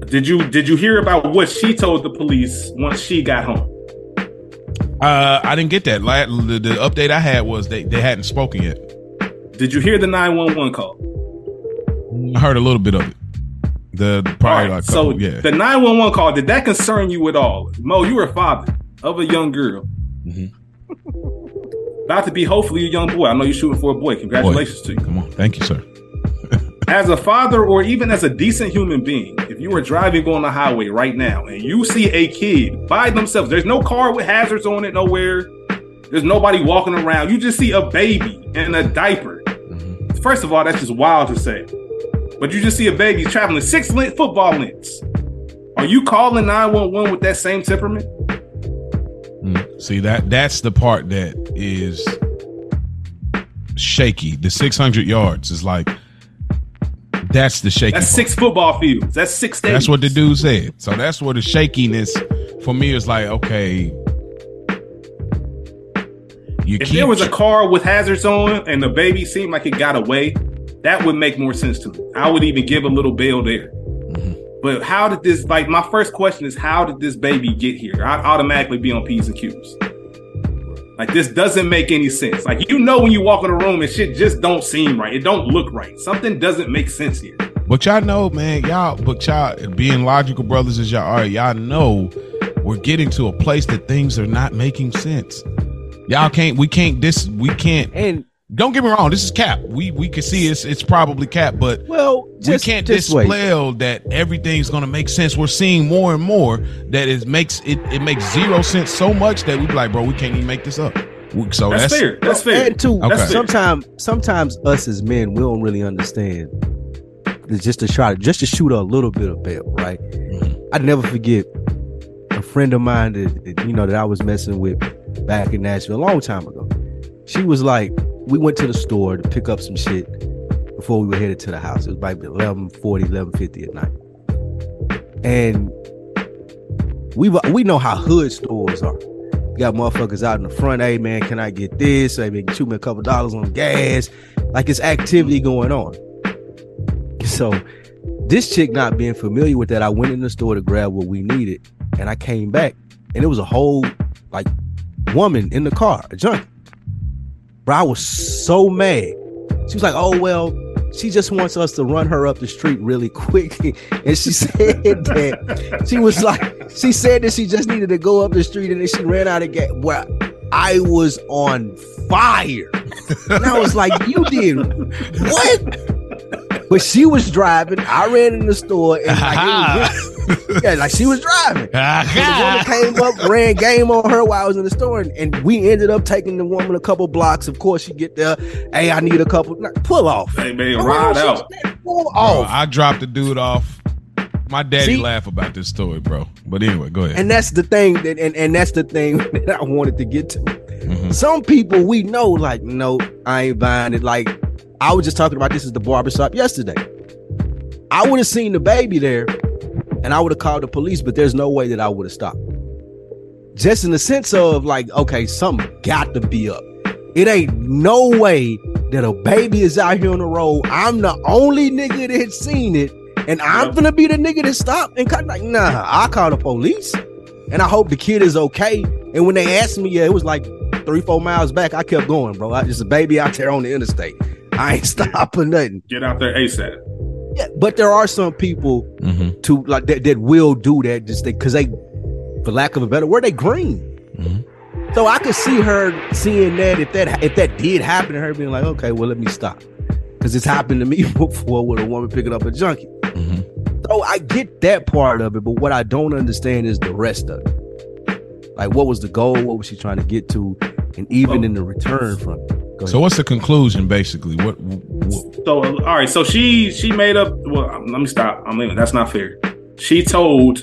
Did you did you hear about what she told the police once she got home? Uh, I didn't get that. The, the update I had was they, they hadn't spoken yet. Did you hear the nine one one call? I heard a little bit of it. The, the probably right, so yeah. the 911 call, did that concern you at all? Mo, you were a father of a young girl. Mhm. About to be hopefully a young boy. I know you're shooting for a boy. Congratulations to you. Come on, thank you, sir. As a father or even as a decent human being, if you were driving on the highway right now and you see a kid by themselves, there's no car with hazards on it nowhere. There's nobody walking around. You just see a baby in a diaper. First of all, that's just wild to say. But you just see a baby traveling six length football lengths. Are you calling 911 with that same temperament? Mm. See that that's the part that is shaky. The 600 yards is like that's the shaky. That's part. six football fields. That's six stadiums. That's what the dude said. So that's where the shakiness for me is like, okay, you If there was a car with hazards on and the baby seemed like it got away, that would make more sense to me. I would even give a little bail there. Mm-hmm. But how did this, like, my first question is, how did this baby get here? I'd automatically be on P's and Q's. Like, this doesn't make any sense. Like, you know, when you walk in a room and shit just don't seem right, it don't look right. Something doesn't make sense here. But y'all know, man, y'all, but y'all being logical brothers as y'all are, y'all know we're getting to a place that things are not making sense. Y'all can't, we can't, this, we can't, And don't get me wrong, this is cap. We, we can see it's, it's probably cap, but well, we just, can't just wait. display that everything's going to make sense. We're seeing more and more that it makes it, it makes zero sense so much that we be like, bro, we can't even make this up. So That's, that's, fair. That's fair. And two, Okay. sometimes sometimes us as men we don't really understand. Just to try to just to shoot a little bit of bail, right? Mhm. I never forget a friend of mine that, that, you know that I was messing with back in Nashville a long time ago. She was like, we went to the store to pick up some shit before we were headed to the house. It was like 11 1150 at night. And we we know how hood stores are. You got motherfuckers out in the front. Hey man, can I get this? Hey man, shoot me a couple dollars on gas. Like it's activity going on. So this chick not being familiar with that, I went in the store to grab what we needed, and I came back, and it was a whole like woman in the car, a junkie. Bro, I was so mad. She was like, "Oh well, she just wants us to run her up the street really quick," and she said that she was like, she said that she just needed to go up the street, and then she ran out of gas. Well, I was on fire, and I was like, "You did what?" But she was driving. I ran in the store, and like, it was, yeah, like she was driving. So the woman came up, ran game on her while I was in the store, and, and we ended up taking the woman a couple blocks. Of course, she get there. Hey, I need a couple. nah, Pull off. Hey man, Come ride on, out. she- Pull Bro, off. I dropped the dude off. My daddy See? laugh about this story, bro. But anyway, go ahead. And that's the thing that, and, and that's the thing that I wanted to get to. Mhm. Some people we know, like, no, I ain't buying it. Like, I was just talking about this at the barbershop yesterday. I would have seen the baby there and I would have called the police, but there's no way that I would have stopped. Just in the sense of like, okay, something got to be up. It ain't no way that a baby is out here on the road. I'm the only nigga that seen it, and I'm gonna be the nigga that stopped and cut. Like, nah, I call the police, and I hope the kid is okay. And when they asked me, yeah, it was like three, four miles back. I kept going, bro. I, there's a baby out there on the interstate. I ain't stopping nothing. Get out there ASAP. Yeah, but there are some people Mhm. to like that, that will do that just because they, for lack of a better word, they green. Mhm. So I could see her seeing that if that if that did happen to her, being like, okay, well, let me stop, because it's happened to me before with a woman picking up a junkie. Mhm. So I get that part of it, but what I don't understand is the rest of it. Like, what was the goal? What was she trying to get to? And even Oh. in the return from it. Go So what's the conclusion, basically? What? what So uh, all right, so she she made up. Well, let me stop. I'm leaving. That's not fair. She told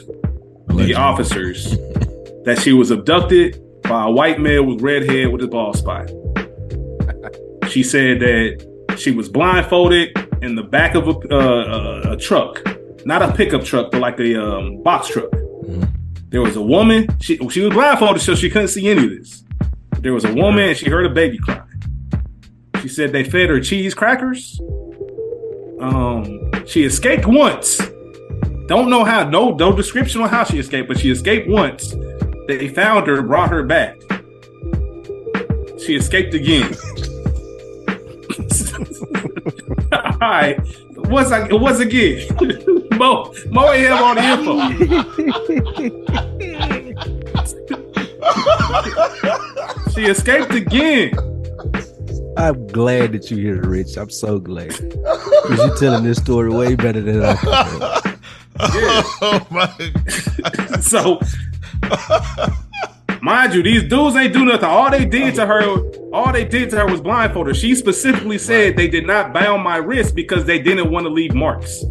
the officers that she was abducted by a white male with red hair with a bald spot. She said that she was blindfolded in the back of a, uh, a, a truck, not a pickup truck, but like a um, box truck. Mhm. There was a woman. She she was blindfolded, so she couldn't see any of this. There was a woman, and she heard a baby cry. She said they fed her cheese crackers. Um, she escaped once. Don't know how. No, no description on how she escaped, but she escaped once. They found her, brought her back. She escaped again. All right, what's I, what's again? Mo, Mo have all the info. she escaped again. I'm glad that you're here, Rich. I'm so glad. Because you're telling this story way better than I can. oh my! so mind you these dudes ain't do nothing all they did to her all they did to her was blindfold her she specifically said they did not bound my wrist because they didn't want to leave marks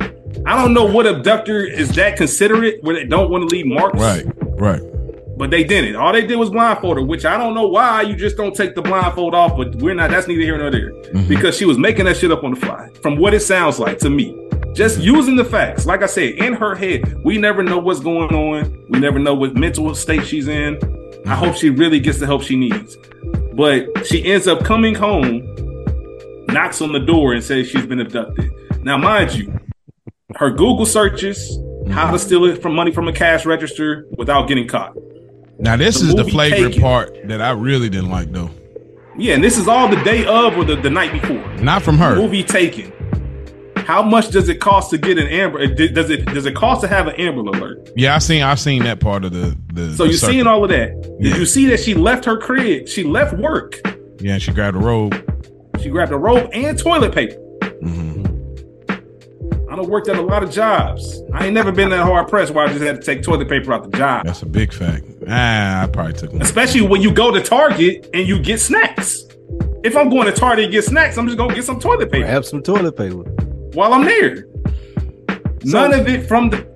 i don't know what abductor is that considerate where they don't want to leave marks Right, right. But they didn't. All they did was blindfold her which i don't know why you just don't take the blindfold off but we're not that's neither here nor there. Mhm. because she was making that shit up on the fly from what it sounds like to me. Just using the facts. Like i said in her head we never know what's going on. We never know what mental state she's in. I hope she really gets the help she needs. But she ends up coming home knocks on the door and says she's been abducted. Now mind you her google searches how to steal it from money from a cash register without getting caught Now this The is the flagrant Taken. part that I really didn't like, though. yeah and this is all the day of or the, the night before Not from her. movie taken. How much does it cost to get an amber? uh, Does it does it cost to have an amber alert? Yeah, I seen. I've seen that part of the the. So the you're seeing all of that. Did Yeah. you see that she left her crib? She left work. Yeah, she grabbed a robe. She grabbed a robe and toilet paper. hmm I done worked at a lot of jobs. I ain't never been that hard pressed where I just had to take toilet paper out the job. That's a big fact. Ah, I probably took one. Especially when you go to Target and you get snacks. If I'm going to Target and get snacks, I'm just gonna get some toilet paper Have some toilet paper. while I'm there. So- None of it from the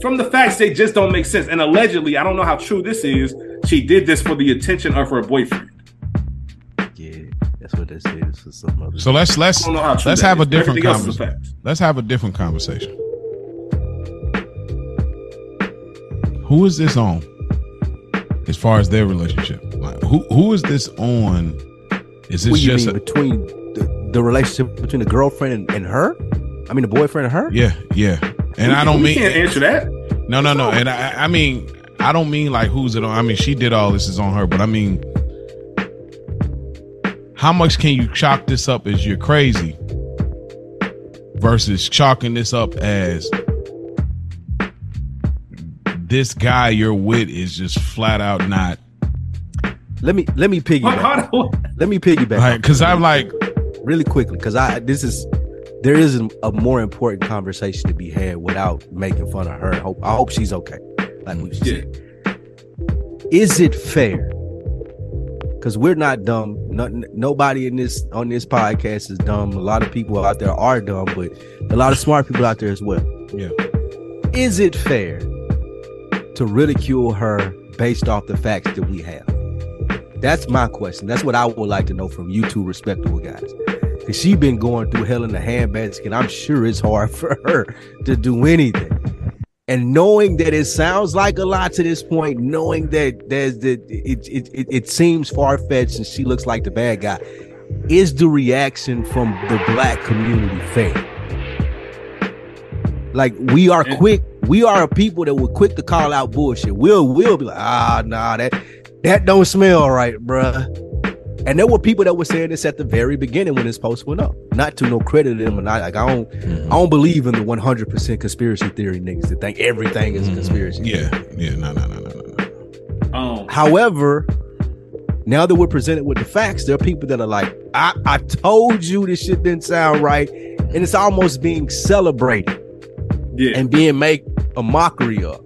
from the facts they just don't make sense. And allegedly, I don't know how true this is. She did this for the attention of her boyfriend. Yeah, that's what that says for some other. So let's let's don't know how true let's that have a different Everything else is conversation. Let's have a different conversation. Who is this on? As far as their relationship, like who who is this on? Is this what you just mean a, between the, the relationship between the girlfriend and, and her? I mean, the boyfriend and her. yeah yeah? And I don't mean can't answer that. no no no. And I I mean I don't mean like who's it on. I mean she did all this is on her, but I mean how much can you chalk this up as you're crazy versus chalking this up as this guy you're with is just flat out not Let me let me piggyback. How- how- let me piggyback. like because I'm like really quickly because I this is there is a, a more important conversation to be had without making fun of her. I hope, I hope she's okay. Like we Yeah. said, is it fair? Because we're not dumb. No, nobody in this on this podcast is dumb. A lot of people out there are dumb, but a lot of smart people out there as well. yeah Is it fair to ridicule her based off the facts that we have? That's my question. That's what I would like to know from you two respectable guys. Cause she been going through hell in the handbasket, and I'm sure it's hard for her to do anything. And knowing that it sounds like a lot to this point, knowing that there's that it it, it, it seems far fetched and she looks like the bad guy, is the reaction from the black community fair? Like we are quick, we are a people that were quick to call out bullshit. We'll we'll be like, ah, nah, that that don't smell right, bruh. And there were people that were saying this at the very beginning when this post went up. Not to no credit to them, and I like I don't I don't believe in the 100 percent conspiracy theory niggas that think everything is a conspiracy. yeah yeah no no no no no no um, However, now that we're presented with the facts, there are people that are like, I, I told you this shit didn't sound right. And it's almost being celebrated yeah. and being made a mockery of.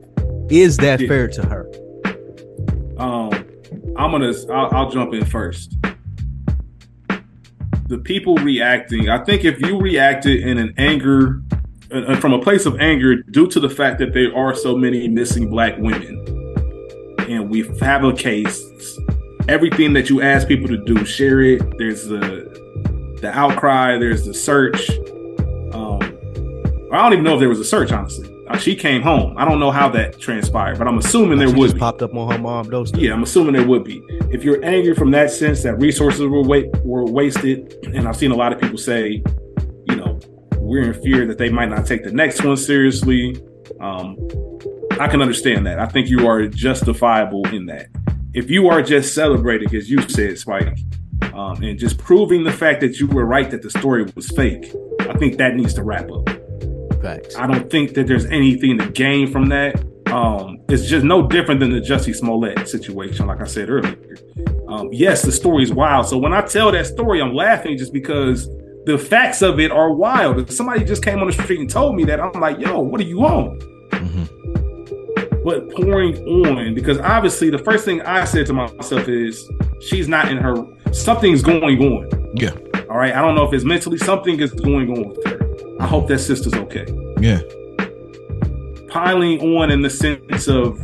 Is that Yeah. fair to her? um, I'm gonna. I'll, I'll jump in first. The people reacting. I think if you reacted in an anger, uh, from a place of anger, due to the fact that there are so many missing black women, and we have a case, everything that you ask people to do, share it. There's the the outcry. There's the search. I don't even know if there was a search. Honestly, Uh, she came home. I don't know how that transpired, but I'm assuming there She would popped up on her mom doorstep. Yeah, I'm assuming there would be. If you're angry from that sense that resources were wa- were wasted, and I've seen a lot of people say, you know, we're in fear that they might not take the next one seriously. Um, I can understand that. I think you are justifiable in that. If you are just celebrating, as you said, Spike, um, and just proving the fact that you were right that the story was fake, I think that needs to wrap up. Facts. I don't think that there's anything to gain from that. Um, it's just no different than the Jussie Smollett situation, like I said earlier. Um, yes, the story is wild. So when I tell that story, I'm laughing just because the facts of it are wild. If somebody just came on the street and told me that, I'm like, yo, what are you on? But pouring on, because obviously the first thing I said to myself is, she's not in her, something's going on. yeah All right. I don't know if it's mentally, something is going on. I hope that sister's okay yeah piling on in the sense of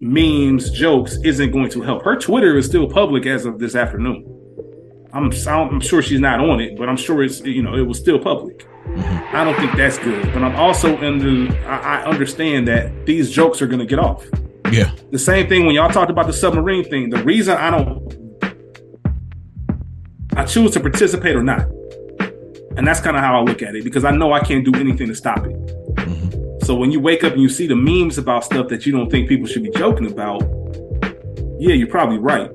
memes, jokes isn't going to help. Her Twitter is still public as of this afternoon. I'm I'm sure she's not on it, but I'm sure it's you know it was still public. Mm-hmm. I don't think that's good, but I'm also in the I, I understand that these jokes are going to get off. yeah The same thing when y'all talked about the submarine thing. The reason I don't, I choose to participate or not, and that's kind of how I look at it because I know I can't do anything to stop it. Mm-hmm. So when you wake up and you see the memes about stuff that you don't think people should be joking about, yeah, you're probably right.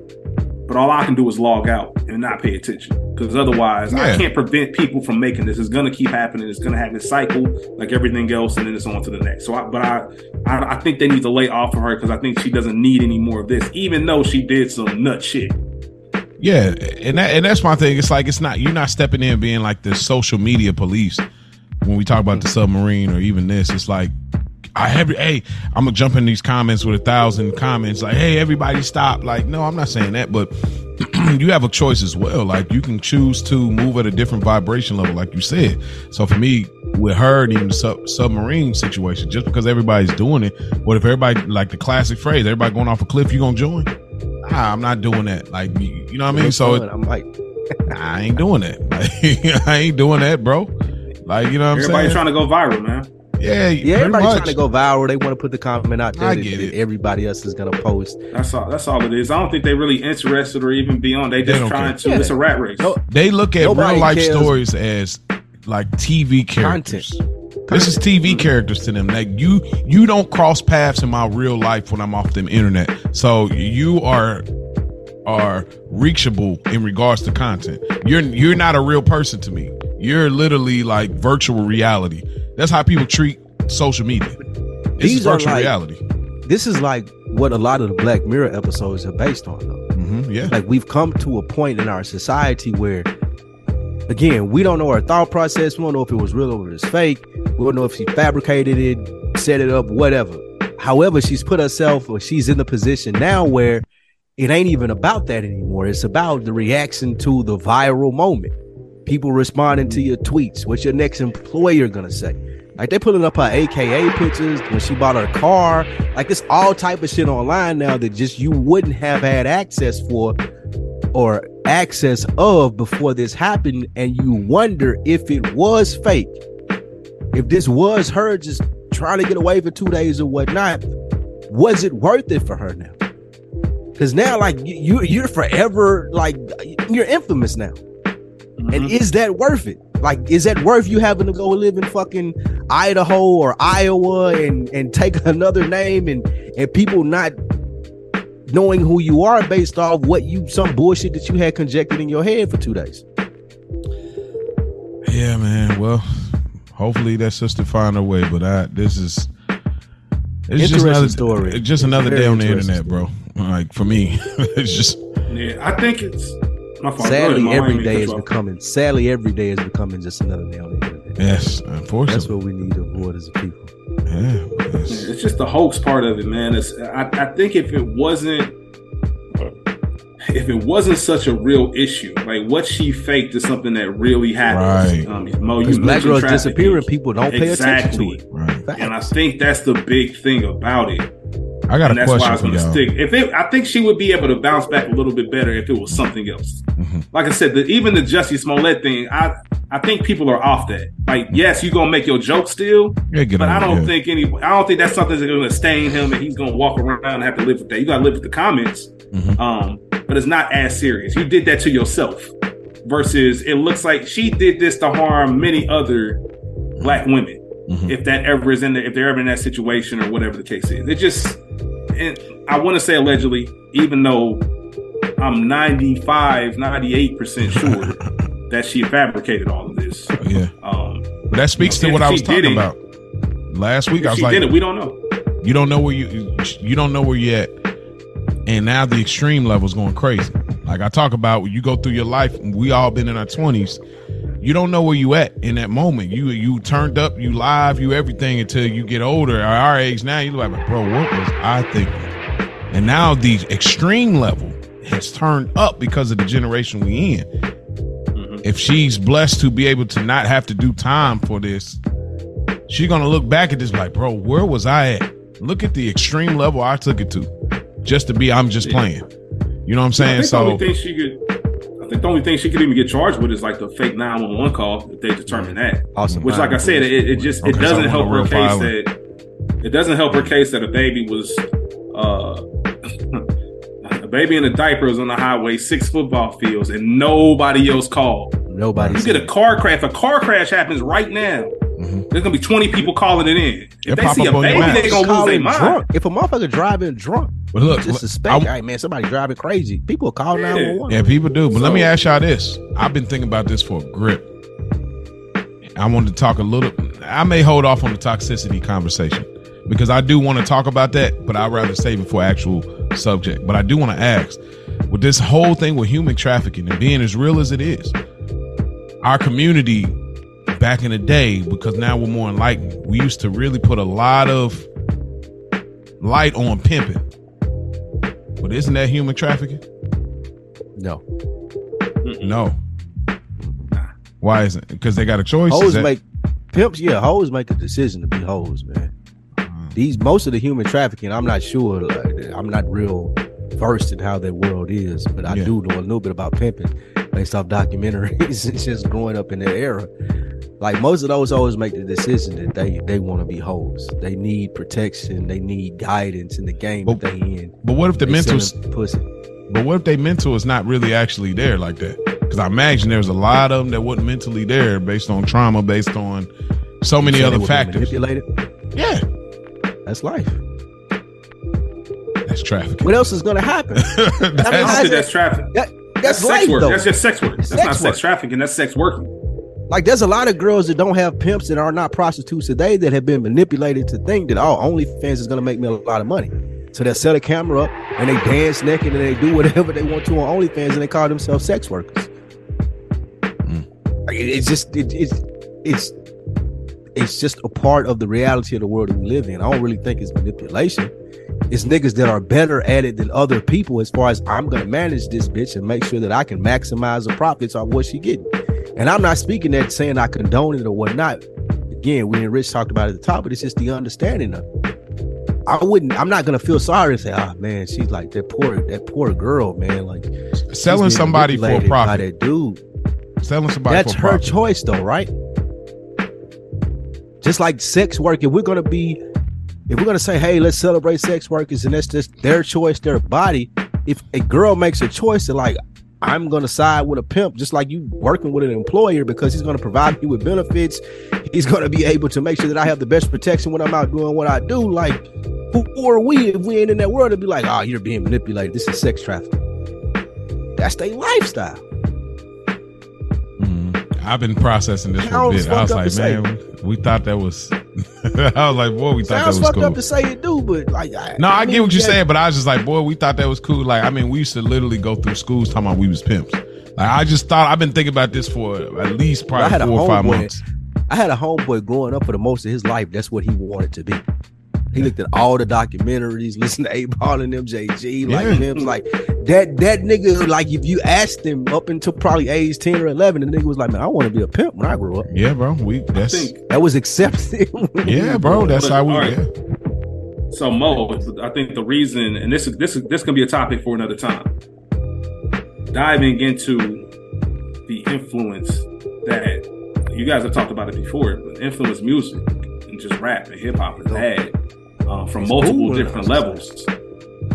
But all I can do is log out and not pay attention because otherwise I can't prevent people from making this. It's going to keep happening. It's going to have this cycle like everything else, and then it's on to the next. So, I, but I, I, I think they need to lay off of her because I think she doesn't need any more of this, even though she did some nut shit. Yeah, and that, and that's my thing. It's like it's not you're not stepping in being like the social media police when we talk about the submarine or even this. It's like I have hey, I'm gonna jump in these comments with a thousand comments like, hey, everybody stop. Like, no, I'm not saying that, but you have a choice as well. Like you can choose to move at a different vibration level, like you said. So for me, with her and even the sub- submarine situation, just because everybody's doing it, what if everybody like the classic phrase, everybody going off a cliff, you gonna join? Nah, I'm not doing that. Like you you know what I mean? So it, I'm like, I ain't doing that. Like, I ain't doing that, bro. Like, you know what I'm saying? Everybody's trying to go viral, man. yeah, yeah, everybody's much. trying to go viral. They want to put the comment out there I that, get that it. everybody else is gonna post. That's all. That's all it is. I don't think they really interested or even beyond. They They just don't trying care. to. Yeah. It's a rat race. No, They look at Nobody real life cares. stories as like TV characters. content. This is TV characters to them. Like you, you don't cross paths in my real life when I'm off the internet. So you are are reachable in regards to content. You're you're not a real person to me. You're literally like virtual reality. That's how people treat social media. This These is virtual like- reality. This is like what a lot of the Black Mirror episodes are based on, though. hmm yeah. Like we've come to a point in our society where, again, we don't know our thought process. We don't know if it was real or it was fake. We don't know if she fabricated it, set it up, whatever. However, she's put herself or she's in the position now where it ain't even about that anymore. It's about the reaction to the viral moment. People responding to your tweets. What's your next employer gonna say? Like they pulling up her AKA pictures when she bought her car. Like it's all type of shit online now that just you wouldn't have had access for or access of before this happened, and you wonder if it was fake. If this was her just trying to get away for two days or whatnot, was it worth it for her now? Because now, like you, you're forever like you're infamous now. And mm-hmm. is that worth it? Like, is that worth you having to go live in fucking Idaho or Iowa and and take another name and and people not knowing who you are based off what you some bullshit that you had conjectured in your head for two days? Yeah, man. Well, hopefully that sister find her way. But I, this is it's just another story. It's just It's another day on the interesting internet, bro. Like for me, it's just Yeah, I think it's my fault. Sadly, Mo. I every didn't mean to day cut is becoming sadly every day is becoming just another day on the internet. yes, unfortunately, That's what we need to avoid as a people. Yeah, it's- It's just the hoax part of it, man. It's, I, I think if it wasn't, if it wasn't such a real issue, like what she faked is something that really happened. Right. Um, Mo, you black girls disappearing, people don't pay attention to it. right. And I think that's the big thing about it. I got and a that's why I question was going to stick. If it, I think she would be able to bounce back a little bit better if it was something else. Mhm. Like I said, the, even the Jussie Smollett thing, I I think people are off that. Like, yes, you're gonna make your joke still, Yeah, but I don't yeah. think any. I don't think that's something that's going to stain him, and he's going to walk around and have to live with that. You got to live with the comments, Mhm. um, but it's not as serious. You did that to yourself. Versus, it looks like she did this to harm many other black women Mhm. if that ever is in the, if they're ever in that situation or whatever the case is. It just, and I want to say allegedly, even though I'm 95, 98% sure that she fabricated all of this. Yeah, Um, but that speaks to what I was talking it- about last week. I was she like, did it, we don't know. you don't know where you you don't know where you at, and now the extreme level is going crazy. Like I talk about, when you go through your life. We all been in our twenties. You don't know where you at in that moment. You you turned up, you live, you everything until you get older. At our age now, you like, bro, what was I thinking? And now the extreme level has turned up because of the generation we in. Mhm. If she's blessed to be able to not have to do time for this, she's gonna look back at this like, bro, where was I at? Look at the extreme level I took it to, just to be. I'm just playing. You know what I'm I saying? think the So only thing she could, I think the only thing she could even get charged with is like the fake 911 call if they determine that. Awesome. Which, like I said, it, it just it Okay, so doesn't I help her case filing. that it doesn't help her case that a baby was uh a baby in a diaper was on the highway, six football fields, and nobody else called. Nobody. You get a car crash. If a car crash happens right now, Mhm. there's gonna be 20 people calling it in. It'll If they pop see a up on your baby, they're gonna lose their mind. drunk. If a motherfucker driving drunk, but look, just look, suspect, I- hey man, somebody driving crazy. People call Yeah. 911. yeah, people do. But let me ask y'all this. I've been thinking about this for a grip. I wanted to talk a little. I may hold off on the toxicity conversation because I do want to talk about that, but I'd rather save it for actual subject. But I do want to ask, with this whole thing with human trafficking and being as real as it is, our community back in the day, because now we're more enlightened, we used to really put a lot of light on pimping. But isn't that human trafficking? No. No. Why isn't? Because they got a choice. Hoes that- make pimps, yeah, hoes make a decision to be hoes, man. Mm. These most of the human trafficking, I'm not sure. Like, I'm not real versed in how that world is, but I Yeah. do know a little bit about pimping based off documentaries and just growing up in that era. Like most of those hoes make the decision that they they want to be hoes. They need protection. They need guidance in the game But- that they in. But what if the They mental? selling pussy. But what if they mental is not really actually there like that? Because I imagine there's a lot of them that wasn't mentally there based on trauma, based on so many other factors. Manipulated. Yeah, That's life. that's traffic. What else is gonna happen? I don't That's- that's traffic. That, That's, that's, sex life work. though. That's just sex work. That's Sex not sex trafficking. That's sex working. Like there's a lot of girls that don't have pimps that are not prostitutes today that have been manipulated to think that oh OnlyFans is gonna make me a lot of money. So they'll set a camera up and they dance naked and they do whatever they want to on OnlyFans and they call themselves sex workers. Hmm. It- it's just it, it's it's it's just a part of the reality of the world that we live in. I don't really think it's manipulation. It's niggas that are better at it than other people as far as I'm gonna manage this bitch and make sure that I can maximize the profits off what she getting. And I'm not speaking that saying I condone it or whatnot. Again, we and Rich talked about it at the top, but it's just the understanding of it. I wouldn't. I'm not gonna feel sorry and say, "Ah, man, she's like that poor, that poor girl, man." Like Selling somebody for a profit. That dude. Selling somebody That's her profit. choice, though, right? Just like sex work, if we're gonna be, if we're gonna say, "Hey, let's celebrate sex workers," and that's just their choice, their body. If a girl makes a choice to like, I'm gonna side with a pimp, just like you working with an employer because he's gonna provide me with benefits. He's gonna be able to make sure that I have the best protection when I'm out doing what I do. Like, who, are we if we ain't in that world to be like, "Oh, you're being manipulated. This is sex trafficking." That's their lifestyle. I've been processing this for a bit. I was like, to say. man, we thought that was. I was like, boy, we thought Sounds that was fucked cool. up to say it do, but like, I, No, I, mean, get what you're yeah, saying, but I was just like, boy, we thought that was cool. Like, I mean, we used to literally go through schools talking about we was pimps. Like, I just thought I've been thinking about this for at least probably a four or five homeboy- months. I had a homeboy growing up for the most of his life. That's what he wanted to be. He looked at all the documentaries, listened to 8Ball and MJG, like Yeah. him, like that. That nigga, like if you asked him up until probably age ten or eleven, the nigga was like, "Man, I want to be a pimp when I grow up." Yeah, bro. We that's think That was accepted. yeah, bro. That's But, how we. all right. Yeah. So Mo, I think the reason, and this is this is this can be a topic for another time. Diving into the influence that you guys have talked about it before, but influence music and just rap and hip hop has had uh, from multiple different levels.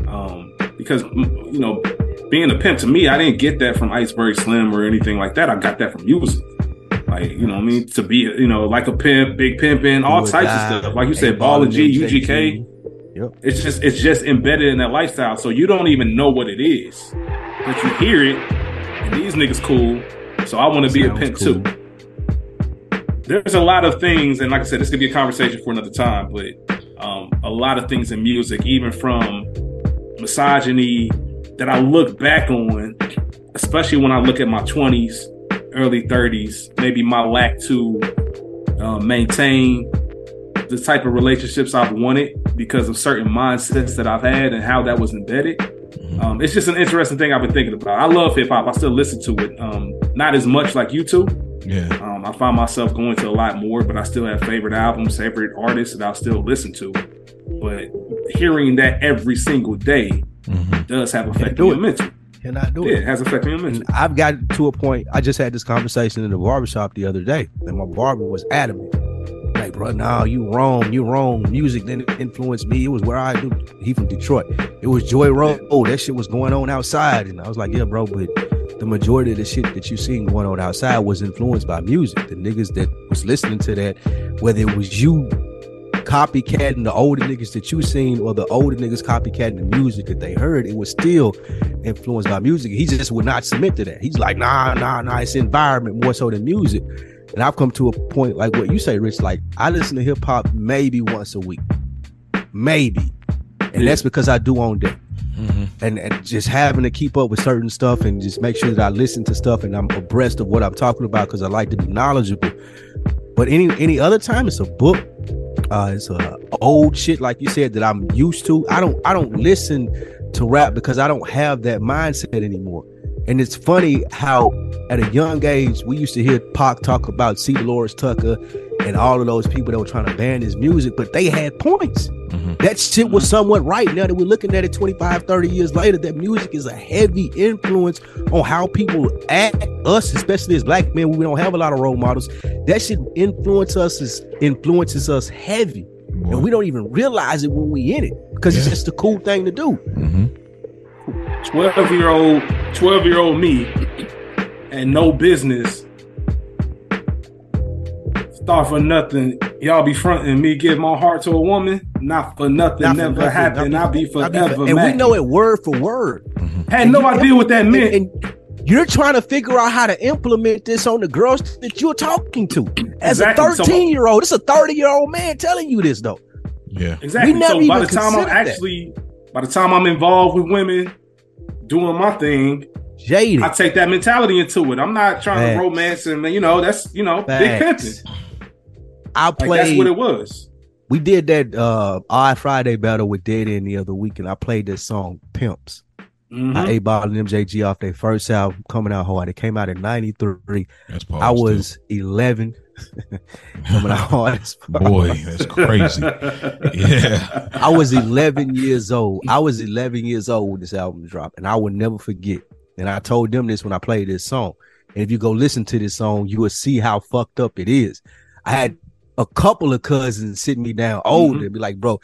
Um, because you know, being a pimp to me, I didn't get that from Iceberg Slim or anything like that. I got that from music. Like, you know what I mean? To be, you know, like a pimp, big pimping, all types die, of stuff. Like you said, Ball Ball and G, UGK. Yep. It's just it's just embedded in that lifestyle. So you don't even know what it is. But you hear it, and these niggas cool. So I want to be a pimp cool. too. There's a lot of things, and like I said, this could be a conversation for another time, but um, a lot of things in music, even from misogyny that I look back on, especially when I look at my 20s, early 30s, maybe my lack to uh, maintain the type of relationships I've wanted because of certain mindsets that I've had and how that was embedded. Um, it's just an interesting thing I've been thinking about. I love hip hop. I still listen to it. Um, not as much like you two. Yeah. I find myself going to a lot more, but I still have favorite albums, favorite artists that I'll still listen to. But hearing that every single day Mhm. does have effect do on it. your mental. Cannot do Yeah, it. it has effect on your mental. I've got to a point. I just had this conversation in the barbershop the other day, and my barber was adamant. Like, bro, no, you wrong. You wrong. Music didn't influence me. It was where I do. He from Detroit. It was Joy Road. Oh, that shit was going on outside, and I was like, yeah, bro, but the majority of the shit that you seen going on outside was influenced by music. The niggas that was listening to that, whether it was you copycatting the older niggas that you seen or the older niggas copycatting the music that they heard, it was still influenced by music. He just would not submit to that. He's like, nah, nah, nah, it's environment more so than music. And I've come to a point like what you say, Rich, like I listen to hip hop maybe once a week. Maybe. And that's because I do own that. Mhm. And, and just having to keep up with certain stuff and just make sure that I listen to stuff and I'm abreast of what I'm talking about because I like to be knowledgeable. But any any other time, it's a book. Uh, it's a old shit like you said that I'm used to. I don't I don't listen to rap because I don't have that mindset anymore. And it's funny how at a young age we used to hear Pac talk about C. Dolores Tucker and all of those people that were trying to ban his music, but they had points. Mhm. That shit was somewhat right. Now that we're looking at it 25, 30 years later, that music is a heavy influence on how people act, us, especially as black men, we don't have a lot of role models. That shit influence us is influences us heavy. And we don't even realize it when we in it because it's just a cool thing to do. Mhm. 12 year old 12 year old me and no business Start for nothing. Y'all be fronting me, give my heart to a woman. Not for nothing, Not never nothing, happen. I'll be I'll for- forever. and we know it word for word. Mm-hmm. Had no And you- idea what that meant. And, and you're trying to figure out how to implement this on the girls that you're talking to. As Exactly. a So- 13 year old, it's a 30 year old man telling you this though. Yeah. Exactly. We never so by even the time I'm considered that. actually, by the time I'm involved with women, doing my thing, Jaded. I take that mentality into it. I'm not trying Facts. to romance and you know that's you know big Facts. pimping. I Like played. that's what it was. we did that uh Odd Friday battle with Dead End the other week, and I played this song Pimps. Mhm. I 8Ball and MJG off their first album coming out hard. It came out in '93. That's Paul. I was 11. coming out hard. as. Boy, that's crazy. Yeah. I was 11 years old. I was 11 years old when this album dropped, and I will never forget. And I told them this when I played this song. And if you go listen to this song, you will see how fucked up it is. I had a couple of cousins sit me down mm-hmm. older and be like, bro,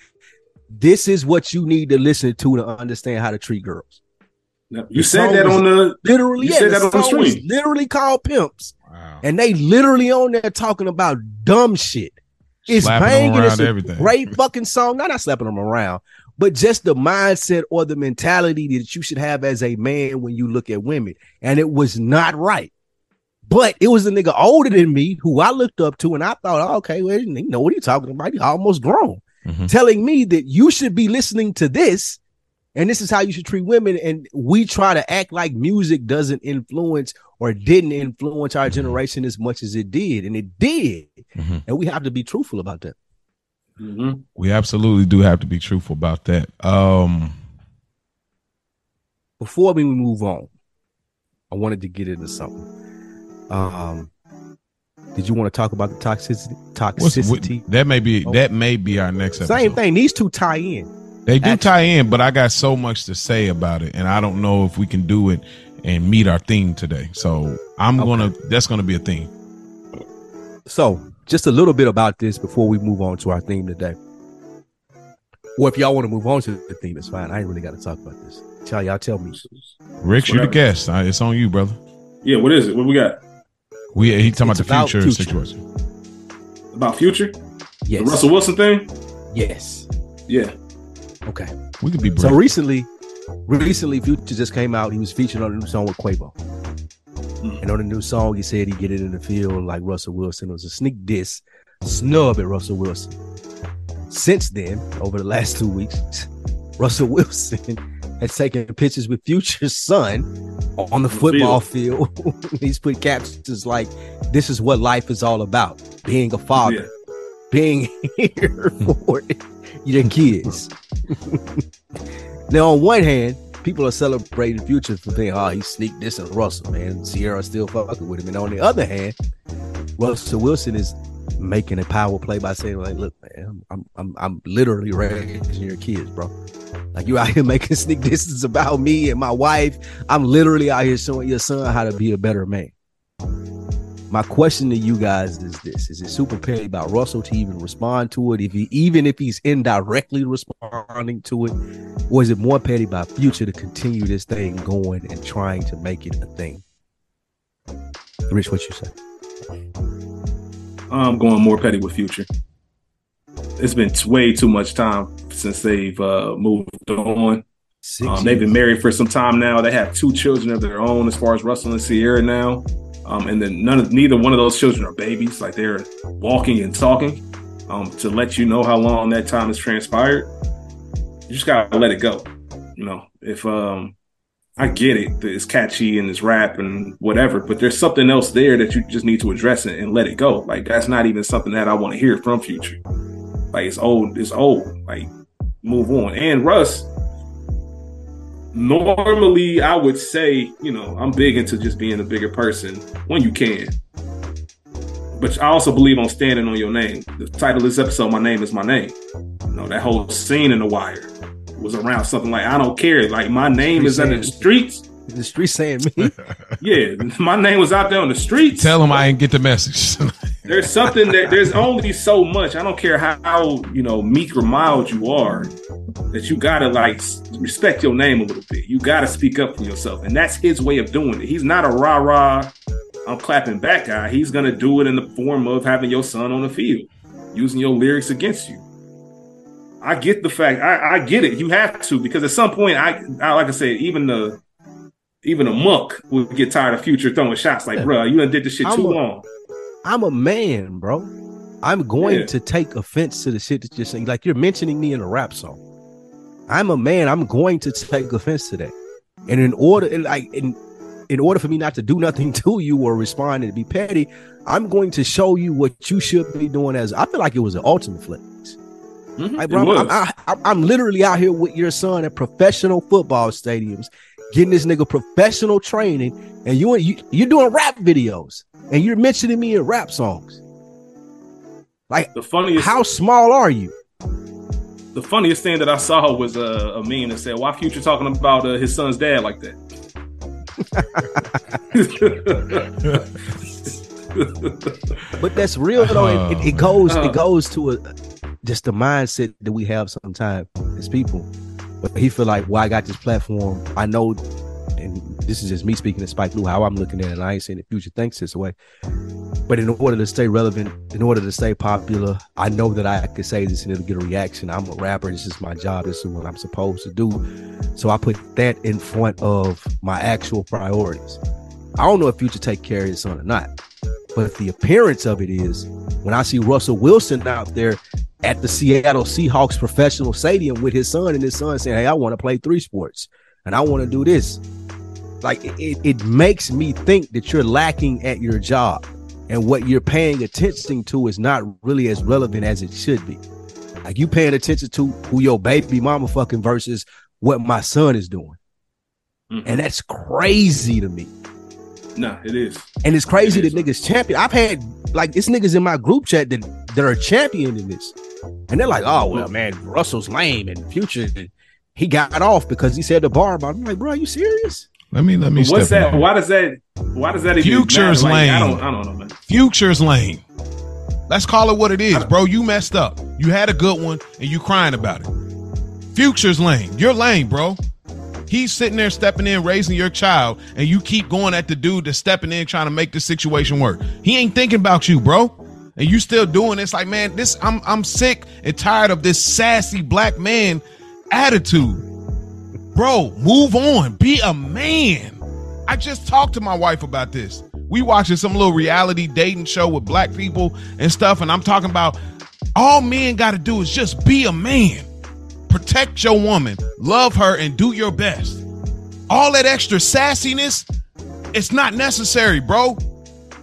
this is what you need to listen to to understand how to treat girls. You The said that on the Literally, You yeah, said the that on the song stream. literally called Pimps. Wow. And they literally on there talking about dumb shit. It's Slapping banging. around It's a everything. great fucking song. Not not slapping them around, but just the mindset or the mentality that you should have as a man when you look at women. And it was not right. But it was a nigga older than me who I looked up to, and I thought, oh, okay, well, you know what are you talking about? He's almost grown, Mhm. telling me that you should be listening to this, and this is how you should treat women. And we try to act like music doesn't influence or didn't influence our generation as much as it did, and it did. Mhm. And we have to be truthful about that. Mhm. We absolutely do have to be truthful about that. Um, before we move on, I wanted to get into something. Um, did you want to talk about the toxicity? Toxicity. what, that may be Oh. that may be our next episode. Same thing. These two tie in. They do Actually. tie in, but I got so much to say about it, and I don't know if we can do it and meet our theme today. So I'm Okay. gonna that's gonna be a theme. So, just a little bit about this before we move on to our theme today. Or if y'all want to move on to the theme, it's fine. I ain't really got to talk about this. Tell y'all, tell me. Rick, you the guest. It's on you, brother. Yeah, what is it? What we got We he talking about the about future, future. situation. about future? Yes. The Russell Wilson thing? Yes. Yeah. Okay. We could be So recently, recently, Future just came out. He was featured on a new song with Quavo. Mm. And on the new song, he said he'd get it in the field like Russell Wilson. It was a sneak diss, snub at Russell Wilson. Since then, over the last two weeks, Russell Wilson has taken pictures with Future's son on the football field. He's put captions like, This is what life is all about being a father, Yeah. being here hmm. for your kids. now, on one hand, people are celebrating Future for being, oh, he sneaked this and Russell, man. Ciara still fucking with him. And on the other hand, Russell Wilson is making a power play by saying, like, look, man, I'm I'm I'm literally raising your kids, bro. Like you out here making sneak distance about me and my wife. I'm literally out here showing your son how to be a better man. My question to you guys is this: Is it super petty about Russell to even respond to it? If he even if he's indirectly responding to it, or is it more petty by Future to continue this thing going and trying to make it a thing? Rich, what you say? I'm going more petty with Future. It's been way too much time since they've uh, moved on. Um, they've been married for some time now. They have two children of their own, as far as Russell and Ciara now. Um, and then none of neither one of those children are babies. Like they're walking and talking. Um, to let you know how long that time has transpired, you just gotta let it go. You know, if um, I get it, it's catchy and it's rap and whatever, but there's something else there that you just need to address it and let it go. Like that's not even something that I want to hear from Future. Like it's old, it's old. Like move on. And Russ, normally I would say, you know, I'm big into just being a bigger person when you can. But I also believe on standing on your name. The title of this episode, My Name is My Name. You know, that whole scene in The Wire was around something like, I don't care. Like, my name is in the streets. the street saying me. Yeah, my name was out there on the streets. Tell him I didn't get the message. there's something that there's only so much. I don't care how, you know meek or mild you are, that you gotta like respect your name a little bit. You gotta speak up for yourself, and that's his way of doing it. He's not a rah rah I'm clapping back guy, he's gonna do it in the form of having your son on the field, using your lyrics against you. I get the fact. I, I get it. You have to because at some point, I, I like I said, even the even a monk would get tired of Future throwing shots. Like, bro, you done did this shit I'm too a- long. I'm a man, bro. I'm going Yeah. to take offense to the shit that you're saying. Like you're mentioning me in a rap song. I'm a man. I'm going to take offense to that. And in order, and like in in order for me not to do nothing to you or respond and be petty, I'm going to show you what you should be doing. As I feel like it was an ultimate flex. Mhm, Like, bro. I'm, I, I'm, I'm literally out here with your son at professional football stadiums, getting this nigga professional training, and you you you're doing rap videos, and you're mentioning me in rap songs. Like, the funniest how small are you? the funniest thing that I saw was a, a meme that said, "Why Future talking about uh, his son's dad like that?" But that's real though. It, it, it goes it goes to a just the mindset that we have sometimes as people. But he feel like, well, I got this platform. I know, and this is just me speaking to Spike Lou, how I'm looking at it. And I ain't saying the future thinks this way. But in order to stay relevant, in order to stay popular, I know that I could say this and it'll get a reaction. I'm a rapper. This is my job. This is what I'm supposed to do. So I put that in front of my actual priorities. I don't know if Future take care of his son or not, but the appearance of it is when I see Russell Wilson out there at the Seattle Seahawks professional stadium with his son, and his son saying, "Hey, I want to play three sports, and I want to do this." Like it, it makes me think that you're lacking at your job, and what you're paying attention to is not really as relevant as it should be. Like you paying attention to who your baby mama fucking versus what my son is doing, Mhm. and that's crazy to me. nah, it is. And it's crazy It that is. niggas champion. I've had like it's niggas in my group chat that that are championing this, and they're like, "Oh well, man, Russell's lame and Future, he got off because he said the bar." But I'm like, bro, are you serious? Let me let me see. What's that? in. Why does that? Why does that even Future's? Like, I don't. I don't know, man. Future's lame. Let's call it what it is, bro. You messed up. You had a good one and you crying about it. Future's lame. You're lame, bro. He's sitting there stepping in, raising your child, and you keep going at the dude that's stepping in trying to make the situation work. He ain't thinking about you, bro. And you still doing this like, man, this I'm I'm sick and tired of this sassy black man attitude. Bro, move on. Be a man. I just talked to my wife about this. We watching some little reality dating show with black people and stuff, and I'm talking about all men got to do is just be a man, protect your woman, love her, and do your best. All that extra sassiness, it's not necessary, bro.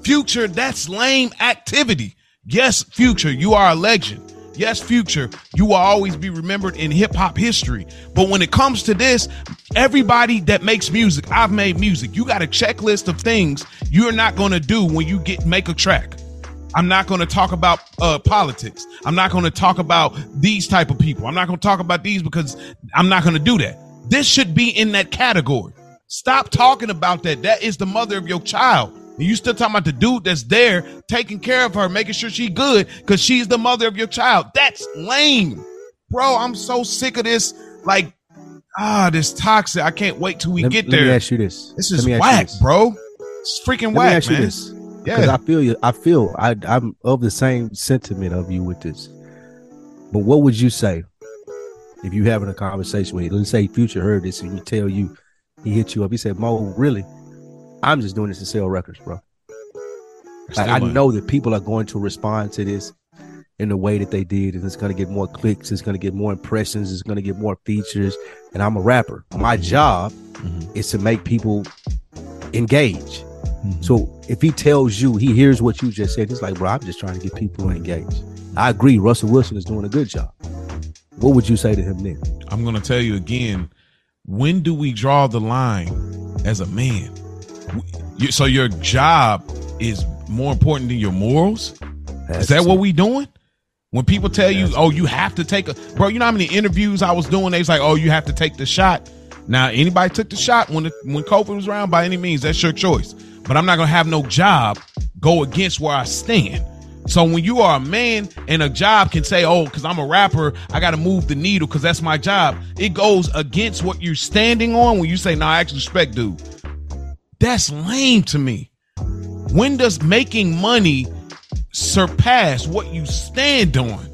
Future, that's lame activity. Yes, Future, you are a legend. Yes, Future, you will always be remembered in hip hop history. But when it comes to this, everybody that makes music, I've made music. You got a checklist of things you're not going to do when you get make a track. I'm not going to talk about uh, politics. I'm not going to talk about these type of people. I'm not going to talk about these because I'm not going to do that. This should be in that category. Stop talking about that. That is the mother of your child. And you still talking about the dude that's there taking care of her, making sure she good because she's the mother of your child. That's lame, bro. I'm so sick of this. Like, ah, this toxic. I can't wait till we let, get let me there. ask you this. This is whack, this. bro. It's freaking Let whack, man. this. Because Yeah. I feel you. I feel I, I'm of the same sentiment of you with this. But what would you say if you having a conversation with you? Let's say Future heard this and you tell you he hit you up. He said, "Mo, really? I'm just doing this to sell records, bro. Like, I know that people are going to respond to this in the way that they did, and it's going to get more clicks. It's going to get more impressions. It's going to get more features. And I'm a rapper. My job Mhm. is to make people engage. Mhm. So if he tells you, he hears what you just said, he's like, bro, I'm just trying to get people engaged. I agree. Russell Wilson is doing a good job. What would you say to him then? I'm going to tell you again. When do we draw the line as a man? You- So your job is more important than your morals? Is that what we doing? When people tell you, oh, you have to take a bro, you know how many interviews I was doing? They was like, oh, you have to take the shot. Now, anybody took the shot when the, when COVID was around, by any means, that's your choice. But I'm not gonna have no job go against where I stand. So when you are a man and a job can say, oh, because I'm a rapper, I got to move the needle because that's my job. It goes against what you're standing on when you say, no, I actually respect dude. That's lame to me. When does making money surpass what you stand on?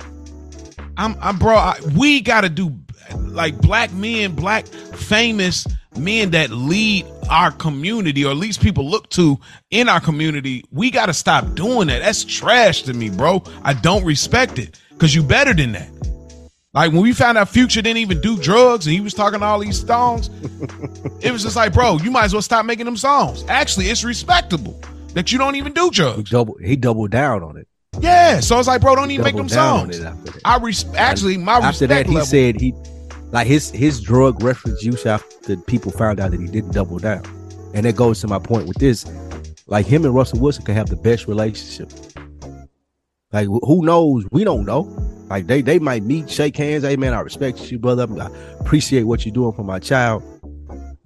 I'm, I'm bro. I, we got to do like black men, black famous men that lead our community, or at least people look to in our community. We got to stop doing that. That's trash to me, bro. I don't respect it because you better than that. Like when we found out Future didn't even do drugs and he was talking all these songs, it was just like, bro, you might as well stop making them songs. Actually, it's respectable that you don't even do He drugs. he doubled down on it. Yeah, so it's like, bro, don't even make them Doubled songs. it. I res- actually my after that, he level- said he like his his drug reference use after people found out that he didn't double down, and that goes to my point with this. Like him and Russell Wilson could have the best relationship. Like who knows? We don't know. Like they they might meet, shake hands. Hey man, I respect you, brother. I appreciate what you're doing for my child.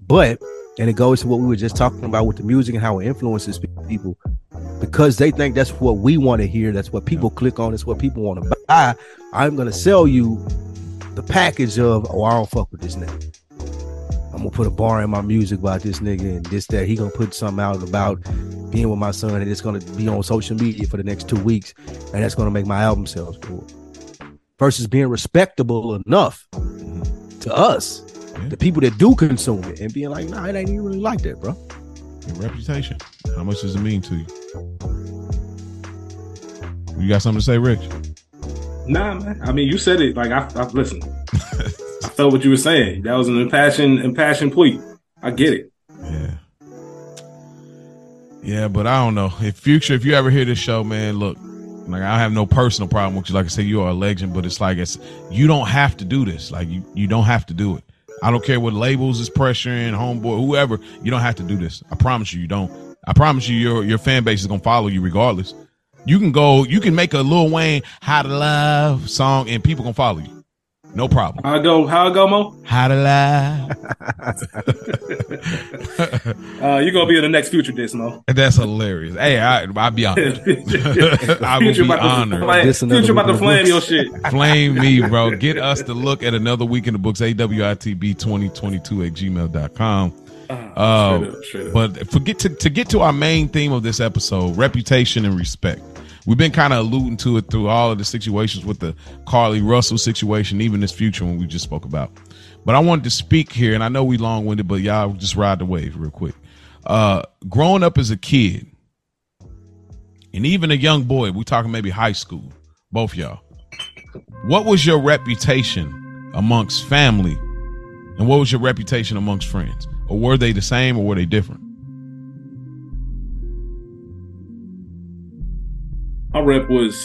But and it goes to what we were just talking about with the music and how it influences people because they think that's what we want to hear. That's what people click on. It's what people want to buy. I'm gonna sell you the package of oh I don't fuck with this nigga. I'm gonna put a bar in my music about this nigga and this that. He gonna put something out about being with my son and it's gonna be on social media for the next two weeks and that's gonna make my album sales up. Versus being respectable enough to us, the people that do consume it, and being like, nah, it ain't even really like that, bro. Your reputation. How much does it mean to you? You got something to say, Rich? Nah, man. I mean, you said it. Like I, I listen. I felt what you were saying. That was an impassioned, impassioned plea. I get it. Yeah. Yeah, but I don't know. If future, if you ever hear this show, man, look, like I have no personal problem with you. Like I say, you are a legend, but it's like it's you don't have to do this. Like you, you don't have to do it. I don't care what labels is pressuring, homeboy, whoever. You don't have to do this. I promise you, you don't. I promise you, your your fan base is gonna follow you regardless. You can go, you can make a Lil Wayne "How to Love" song, and people gonna follow you. No problem. How I go? How I go, Mo? How to Love. Uh, you're gonna be in the next future disc, Mo. That's hilarious. Hey, I, I'd be honored. I would Future be honored. flame- This Future about to week in the flame your shit. Flame me, bro. Get us to look at another week in the books, AWITB2022 at gmail.com. Uh, Uh, straight up, straight up. But forget to, to get to our main theme of this episode, reputation and respect. We've been kind of alluding to it through all of the situations with the Carlee Russell situation, even this future one we just spoke about. But I wanted to speak here, and I know we long winded, but y'all just ride the wave real quick. Uh, growing up as a kid, and even a young boy, we talking maybe high school, both y'all. What was your reputation amongst family, and what was your reputation amongst friends? Or were they the same, or were they different? My rep was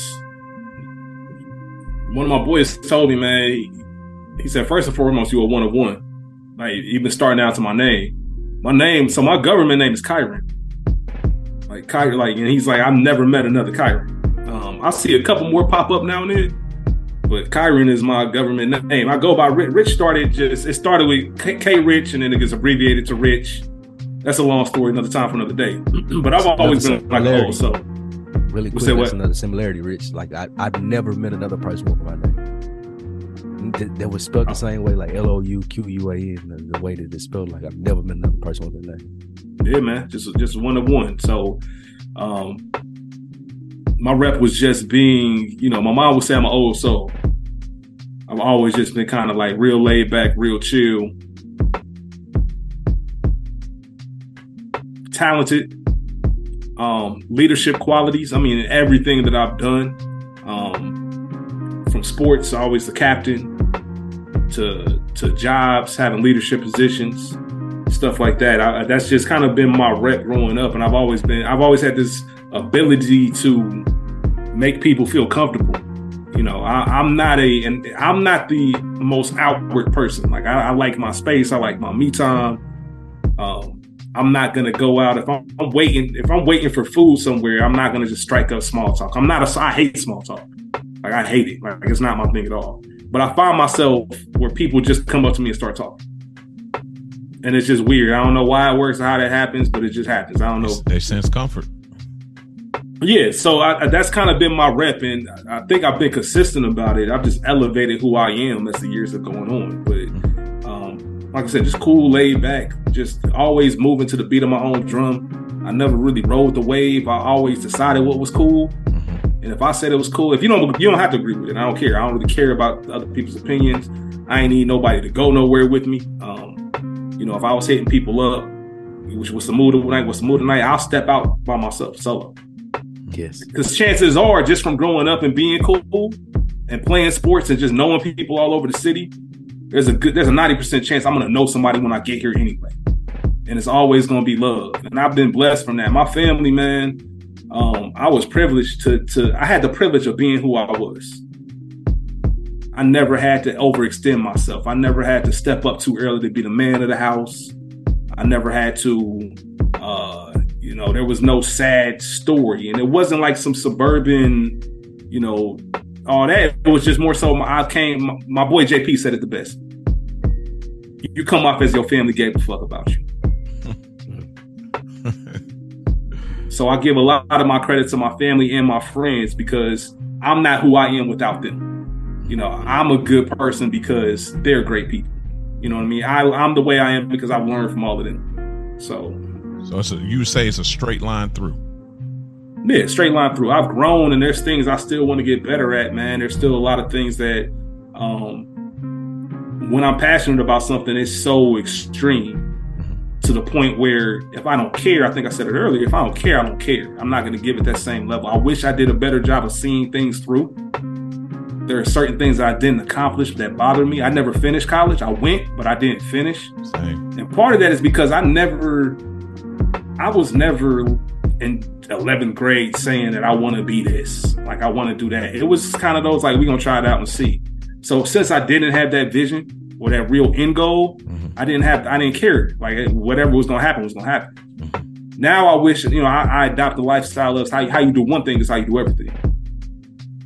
one of my boys told me, man. He, he said, first and foremost, you are one of one. Like even starting out to my name, my name. So my government name is Kyron. Like Kyron, like, and he's like, I've never met another Kyron. Um, I see a couple more pop up now and then, but Kyron is my government name. I go by Rich. Rich started just it started with K, K Rich, and then it gets abbreviated to Rich. That's a long story, another time for another day. but I've always been like, oh, so Really quick, that's what? another similarity, Rich. Like I, I've never met another person with my name that, that was spelled the same way, like L O U Q U A N, and the way that it's spelled. Like I've never met another person with that name. Yeah, man, just just one of one. So, um, my rep was just being, you know, my mom would say I'm an old soul. I've always just been kind of like real laid back, real chill, talented, um, leadership qualities. I mean, everything that I've done, um, from sports, always the captain, to to jobs, having leadership positions stuff like that. I, that's just kind of been my rep growing up, and I've always been. I've always had this ability to make people feel comfortable. You know, I, I'm not a, and I'm not the most outward person. Like I, I like my space. I like my me time. Um, I'm not gonna go out if I'm, I'm waiting. If I'm waiting for food somewhere, I'm not gonna just strike up small talk. I'm not a. I hate small talk. Like I hate it. Like it's not my thing at all. But I find myself where people just come up to me and start talking and it's just weird. I don't know why it works or how that happens, but it just happens. I don't know. They sense comfort. Yeah, so I, that's kind of been my rep, and I think I've been consistent about it. I've just elevated who I am as the years are going on. But like I said, just cool, laid back, just always moving to the beat of my own drum. I never really rode the wave. I always decided what was cool. And if I said it was cool, if you don't you don't have to agree with it. I don't care. I don't really care about other people's opinions. I ain't need nobody to go nowhere with me. Um, you know, if I was hitting people up, which was the mood of the night, what's the mood tonight, I'll step out by myself solo. Yes. Because chances are, just from growing up and being cool and playing sports and just knowing people all over the city, there's a good there's a 90% chance I'm gonna know somebody when I get here anyway. And it's always gonna be love. And I've been blessed from that. My family, man, um, I was privileged to to I had the privilege of being who I was. I never had to overextend myself. I never had to step up too early to be the man of the house. I never had to uh, you know, there was no sad story. And it wasn't like some suburban, you know, all that. It was just more so my, I came my, my boy JP said it the best. You come off as your family gave a fuck about you. So I give a lot of my credit to my family and my friends because I'm not who I am without them. You know, I'm a good person because they're great people. You know what I mean? I, I'm the way I am because I've learned from all of them. So, So a, you say it's a straight line through. Yeah, straight line through. I've grown and there's things I still want to get better at, man. There's still a lot of things that, um, when I'm passionate about something, it's so extreme to the point where if I don't care, I think I said it earlier, if I don't care, I don't care. I'm not going to give it that same level. I wish I did a better job of seeing things through. There are certain things I didn't accomplish that bothered me. I never finished college. I went, but I didn't finish. Same. And part of that is because I never, I was never in 11th grade saying that I want to be this, like I want to do that. It was kind of those like, we're going to try it out and see. So since I didn't have that vision or that real end goal, mm-hmm. I didn't have, I didn't care. Like whatever was going to happen was going to happen. Mm-hmm. Now I wish, you know, I, I adopt the lifestyle of how, how you do one thing is how you do everything.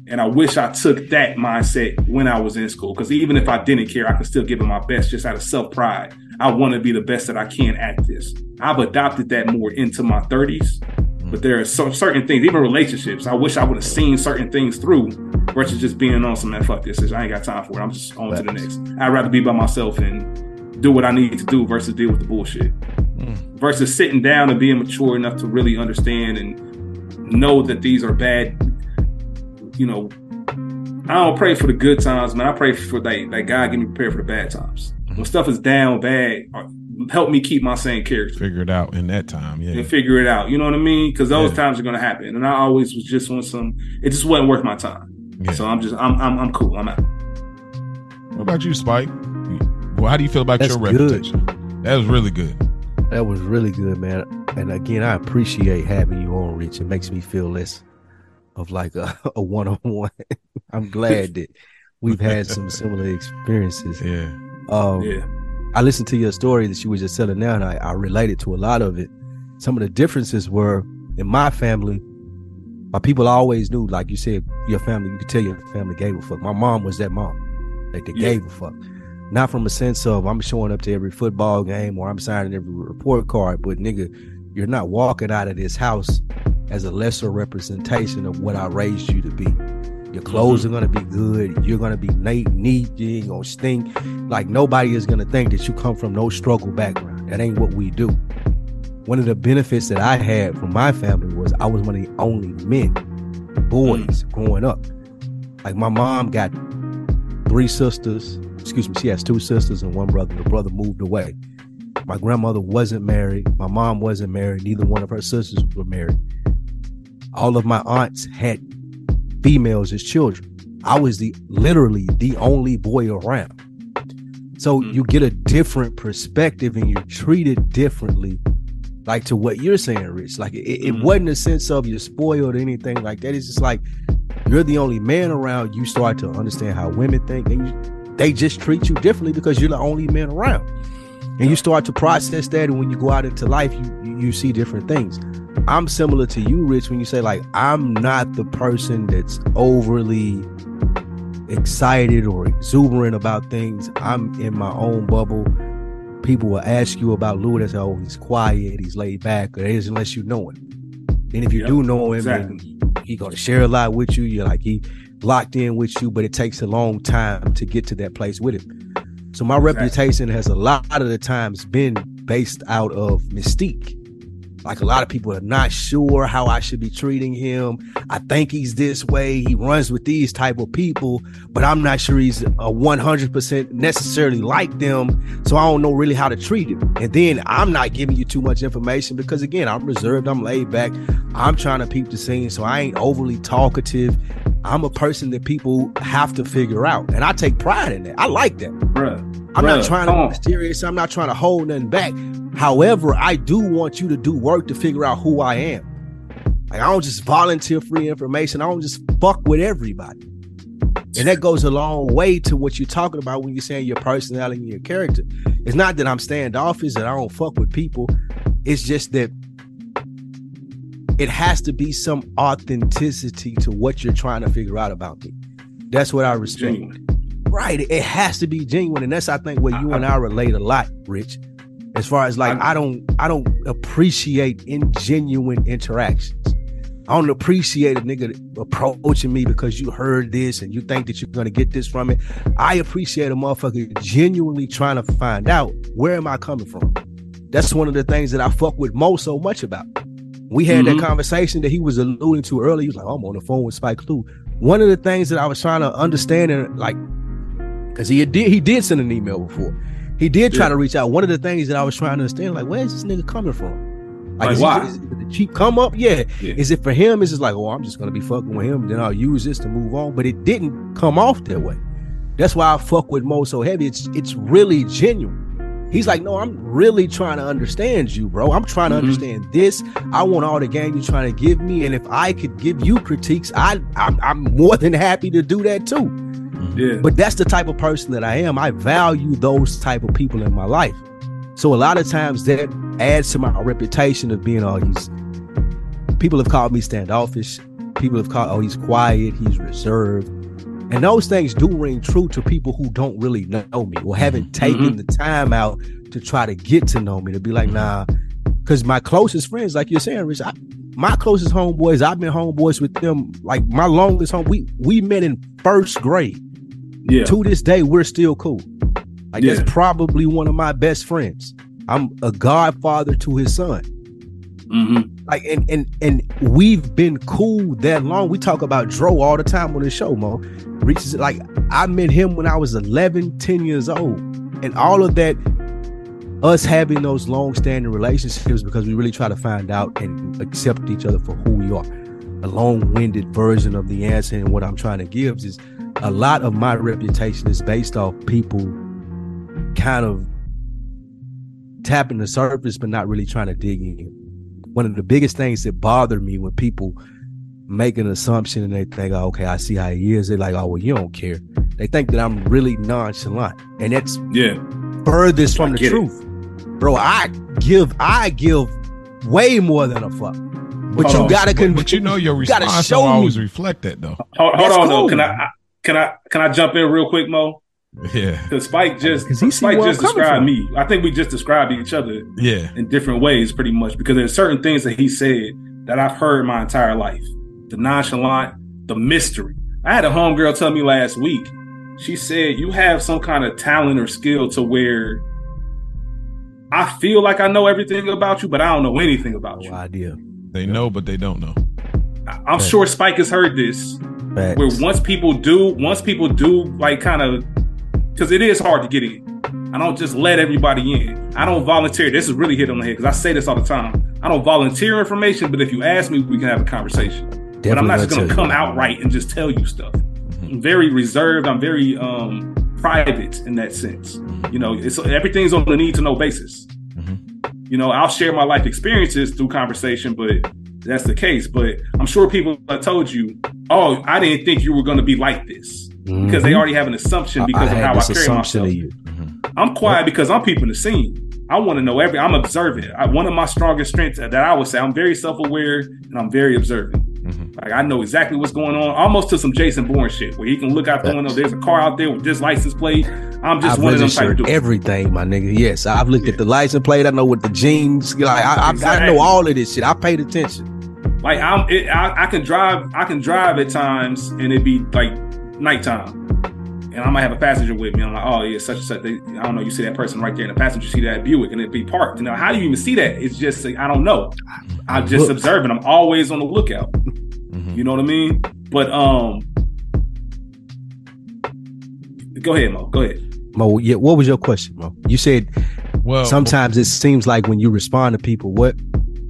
And I wish I took that mindset when I was in school. Because even if I didn't care, I could still give it my best just out of self pride. I want to be the best that I can at this. I've adopted that more into my 30s. But there are so, certain things, even relationships. I wish I would have seen certain things through versus just being on some man, fuck this. I ain't got time for it. I'm just on to the next. I'd rather be by myself and do what I need to do versus deal with the bullshit. Mm. Versus sitting down and being mature enough to really understand and know that these are bad you know, I don't pray for the good times, man. I pray for that, that God get me prepared for the bad times. When stuff is down bad, uh, help me keep my same character Figure it out in that time. Yeah. and figure it out. You know what I mean? Because those Yeah. times are gonna happen. And I always was just on some. It just wasn't worth my time. Yeah. So I'm just I'm I'm, I'm cool. I'm out. What about you, Spike? Well, how do you feel about That's your good. reputation? That was really good. That was really good, man. And again, I appreciate having you on, Rich. It makes me feel less of like a, a one-on-one. I'm glad that we've had some similar experiences. Yeah. Um, Yeah. I listened to your story that you were just telling now, and I, I related to a lot of it. Some of the differences were in my family. My people always knew, like you said, your family. You could tell your family gave a fuck. My mom was that mom, like they Yeah. gave a fuck. Not from a sense of I'm showing up to every football game or I'm signing every report card, but nigga, you're not walking out of this house as a lesser representation of what I raised you to be. Your clothes are gonna be good. You're gonna be neat, neat. You ain't gonna stink. Like nobody is gonna think that you come from no struggle background. That ain't what we do. One of the benefits that I had from my family was I was one of the only men, boys mm. growing up. Like my mom got three sisters. Excuse me, she has two sisters and one brother. The brother moved away. My grandmother wasn't married. My mom wasn't married. Neither one of her sisters were married. All of my aunts had females as children. I was the literally the only boy around. So you get a different perspective and you're treated differently, like to what you're saying, Rich. Like it, it Mhm. wasn't a sense of you're spoiled or anything like that. It's just like you're the only man around. You start to understand how women think, and you, they just treat you differently because you're the only man around. And you start to process that, and when you go out into life, you, you see different things. I'm similar to you, Rich, when you say like I'm not the person that's overly excited or exuberant about things. I'm in my own bubble. People will ask you about Lou. They say, "Oh, he's quiet, he's laid back," or it is unless you know him. And if you Yep, do know him, exactly. he gonna share a lot with you. You're like he locked in with you, but it takes a long time to get to that place with him. So my Exactly. reputation has a lot of the times been based out of mystique. Like a lot of people are not sure how I should be treating him. I think he's this way. He runs with these type of people, but I'm not sure he's a 100% necessarily like them. So I don't know really how to treat him. And then I'm not giving you too much information because again, I'm reserved, I'm laid back. I'm trying to peep the scene, so I ain't overly talkative. I'm a person that people have to figure out, and I take pride in that. I like that. Bruh. I'm Bruh, not trying to be mysterious. I'm not trying to hold nothing back. However, I do want you to do work to figure out who I am. Like I don't just volunteer free information. I don't just fuck with everybody. And that goes a long way to what you're talking about when you're saying your personality and your character. It's not that I'm standoffish and I don't fuck with people. It's just that it has to be some authenticity to what you're trying to figure out about me. That's what I respect. Genuine. Right. It has to be genuine. And that's I think where you and I relate a lot, Rich. As far as like I don't I don't appreciate ingenuine interactions. I don't appreciate a nigga approaching me because you heard this and you think that you're gonna get this from it. I appreciate a motherfucker genuinely trying to find out where am I coming from. That's one of the things that I fuck with Mo so much about. We had Mhm. that conversation that he was alluding to earlier. He was like, "Oh, I'm on the phone with Spike Lou. One of the things that I was trying to understand and like because he did he did send an email before. He did try Yeah. to reach out. One of the things that I was trying to understand, like, where's this nigga coming from? Like, is he- why? is it the cheap come up? Yeah. Yeah. Is it for him? Is it like, oh, I'm just gonna be fucking with him, then I'll use this to move on? But it didn't come off that way. That's why I fuck with Mo so heavy. It's it's really genuine. He's like, no, I'm really trying to understand you, bro. I'm trying to Mhm. understand this. I want all the game you're trying to give me, and if I could give you critiques, I I'm, I'm more than happy to do that too. Yeah. But that's the type of person that I am. I value those type of people in my life. So a lot of times that adds to my reputation of being all these people have called me standoffish. People have called, oh, he's quiet, he's reserved. And those things do ring true to people who don't really know me or haven't mm-hmm. taken mm-hmm. the time out to try to get to know me, to be like, nah. Because my closest friends, like you're saying, Rich, I, my closest homeboys, I've been homeboys with them. Like my longest home, we we met in first grade Yeah. to this day we're still cool. Like Yeah. that's probably one of my best friends. I'm a godfather to his son. Hmm like and and and we've been cool that long. We talk about dro all the time on the show mo. Reaches like i met him when i was 11 10 years old. And all of that us having those long-standing relationships because we really try to find out and accept each other for who we are. A long-winded version of the answer and what i'm trying to give is a lot of my reputation is based off people kind of tapping the surface but not really trying to dig in one of the biggest things that bother me when people make an assumption and they think, oh, okay, I see how he is. They're like, oh, well, you don't care. They think that I'm really nonchalant. And that's Yeah. furthest from I the get it. truth. Bro, I give I give way more than a fuck. But Hold you on. gotta But, con- but you know your you gotta response show don't me. always reflect that though. Hold, hold That's on though. Can I, I can I can I jump in real quick, Mo? Yeah. Because Spike just 'Cause he see Spike just described from. me. I think we just described each other Yeah. in different ways, pretty much. Because there's certain things that he said that I've heard my entire life. The nonchalant, the mystery. I had a homegirl tell me last week. She said you have some kind of talent or skill to where I feel like I know everything about you, but I don't know anything about you. idea. They know, but they don't know. I'm sure Spike has heard this. Facts. where once people do, once people do like kind of, because it is hard to get in. I don't just let everybody in. I don't volunteer. This is really hit on the head because I say this all the time. I don't volunteer information, but if you ask me, we can have a conversation. but I'm not just gonna come tell you. outright and just tell you stuff. Mm-hmm. I'm very reserved. I'm very um private in that sense. Mm-hmm. You know, it's everything's on a need to know basis. Mm-hmm. You know, I'll share my life experiences through conversation, but that's the case. But I'm sure people have told you, "Oh, I didn't think you were going to be like this," because they Mhm. already have an assumption because I, of how I carry assumption myself. of you. I'm quiet because I'm peeping the scene. I want to know every. I'm observant. I, one of my strongest strengths that I would say I'm very self-aware and I'm very observant. Like I know exactly what's going on, almost to some Jason Bourne shit, where he can look out the window. There's a car out there with this license plate. I'm just I've one of them type of dudes. everything, my nigga. Yes, I've looked at the license plate. I know what the jeans. Like I, I, I know all of this shit. I paid attention. Like I'm, it, I, I can drive. I can drive at times, and it'd be like nighttime, and and I might have a passenger with me. I'm like, oh yeah, such and such. They, I don't know. You see that person right there in the passenger seat of that Buick, and it'd be parked. You know, how do you even see that? It's just I don't know. I'm just Look. observing. I'm always on the lookout. Mhm. You know what I mean? But um, go ahead, Mo. Go ahead. Mo, yeah, what was your question, Mo? You said Well, sometimes it seems like when you respond to people, what?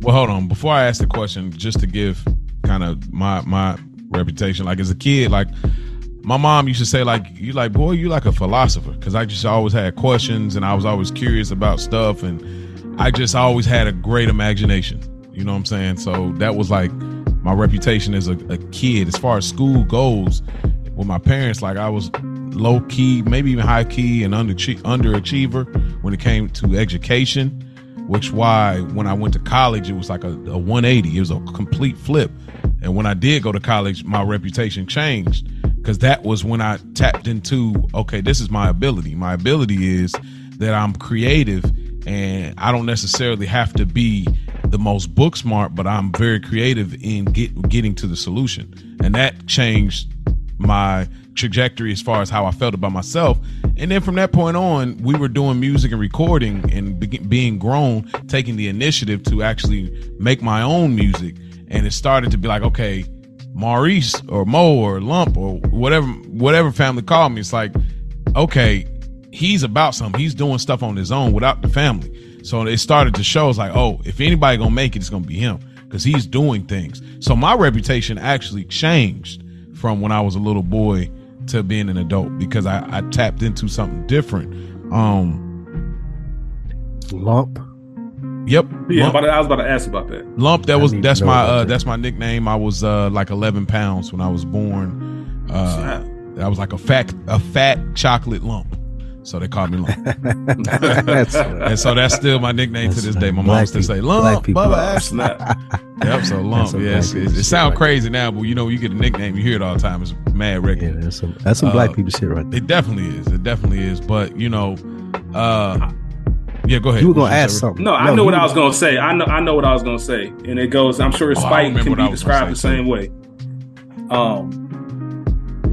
Well, hold on. Before I ask the question, just to give kind of my my reputation, like as a kid, like my mom used to say, like you like boy, you like a philosopher, because I just always had questions and I was always curious about stuff, and I just always had a great imagination. You know what I'm saying? So that was like my reputation as a, a kid. As far as school goes, with my parents, like I was low key, maybe even high key and under underachiever when it came to education which why when I went to college it was like a, a 180 it was a complete flip. And when I did go to college my reputation changed because that was when I tapped into okay this is my ability. My ability is that I'm creative and I don't necessarily have to be the most book smart but I'm very creative in get, getting to the solution. And that changed my trajectory as far as how I felt about myself. And then from that point on, we were doing music and recording and be- being grown, taking the initiative to actually make my own music. And it started to be like, okay, Maurice or Mo or Lump or whatever, whatever family called me. It's like, okay, he's about something. He's doing stuff on his own without the family. So it started to show. It's like, oh, if anybody gonna make it, it's gonna be him because he's doing things. So my reputation actually changed from when I was a little boy to being an adult because I, I tapped into something different. Um, Lump. yep. Yeah, lump, I was about to ask about that. lump, that was that's my uh, that's my nickname. I was uh, like 11 pounds when I was born. Uh, I was like a fat a fat chocolate lump. So they called me lump. That's and so that's still my nickname to this day. My black mom still say people- black lump, people Bubba are- Ashley. Snap. Yep, so lump. Yes, black it, it shit sounds right crazy now, but you know, you get a nickname, you hear it all the time. It's mad yeah, that's some that's some Uh, black people shit right there. It definitely is. It definitely is. But you know, uh, yeah. Go ahead. You were gonna ask something. No, I know what you- I was gonna say. I know I know what I was gonna say, and it goes. I'm sure Oh, Spike remember can be described the say, same way. Um,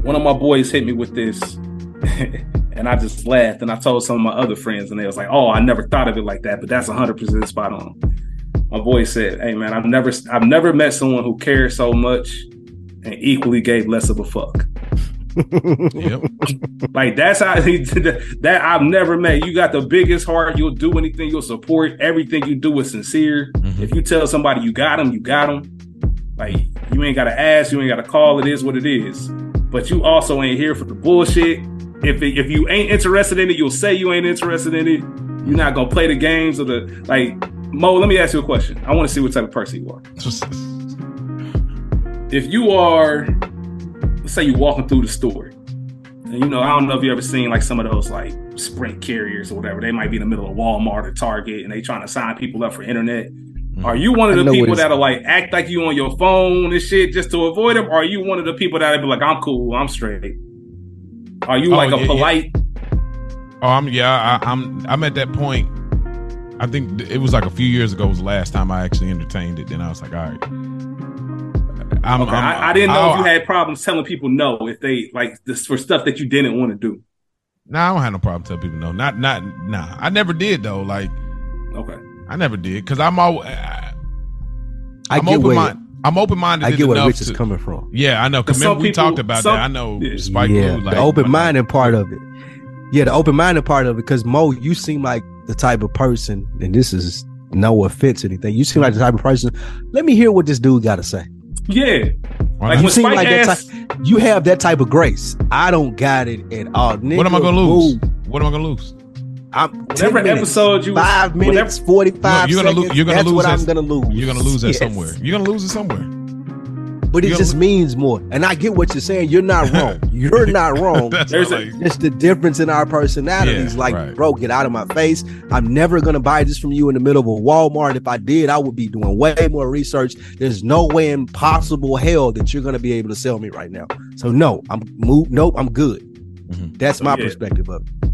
one of my boys hit me with this, and I just laughed, and I told some of my other friends, and they was like, "Oh, I never thought of it like that," but that's 100 percent spot on. My boy said, "Hey, man, I've never I've never met someone who cared so much and equally gave less of a fuck." Yep. Like that's how he that I've never met. You got the biggest heart. You'll do anything. You'll support everything you do is sincere. Mhm. If you tell somebody you got them, you got them. Like you ain't gotta ask. You ain't gotta call. It is what it is. But you also ain't here for the bullshit. If it, if you ain't interested in it, you'll say you ain't interested in it. You're not gonna play the games of the like. Mo, let me ask you a question. I want to see what type of person you are. If you are, let's say you're walking through the store, and you know, I don't know if you ever seen like some of those like sprint carriers or whatever. They might be in the middle of Walmart or Target, and they trying to sign people up for internet. Are you one of the people that'll like act like you on your phone and shit just to avoid them? Or are you one of the people that'll be like, I'm cool, I'm straight? Are you Oh, like a yeah. polite? Oh, I'm yeah. I, I'm I'm at that point. I think it was like a few years ago was the last time I actually entertained it. Then I was like, all right. I'm, Okay, I'm- I, I didn't know if you I- had problems telling people no if they like this for stuff that you didn't want to do. Nah, I don't have no problem telling people no. Not not nah. I never did though. Like Okay. I never did because I'm all. I, I I'm get open where minded. I'm open minded. I get where enough Rich is coming from. Yeah, I know. Because some we people- talked about some- that. I know Yeah. Spike yeah, Lee, like the open minded uh, part of it. Yeah, the open minded part of it. Because Mo, you seem like the type of person, and this is no offense or anything. You seem like the type of person. Let me hear what this dude got to say. Yeah. Like? You seem Spike like that asked, You have that type of grace. I don't got it at all. Nigga, what am I gonna lose? move. What am I gonna lose? I'm whatever minutes, episode you five whatever- minutes, forty five No, you're gonna seconds. lo- you're gonna that's lose what that- I'm gonna lose. You're gonna lose that Yes. somewhere. You're gonna lose it somewhere. But it You're just gonna- means more. And I get what you're saying. You're not wrong. You're not wrong. There's all a- like, Just the difference in our personalities. Yeah, like, right. bro, get out of my face. I'm never gonna buy this from you in the middle of a Walmart. If I did, I would be doing way more research. There's no way in possible hell that you're gonna be able to sell me right now. So no, I'm move. Nope, I'm good. Mhm. That's my Yeah. perspective of it.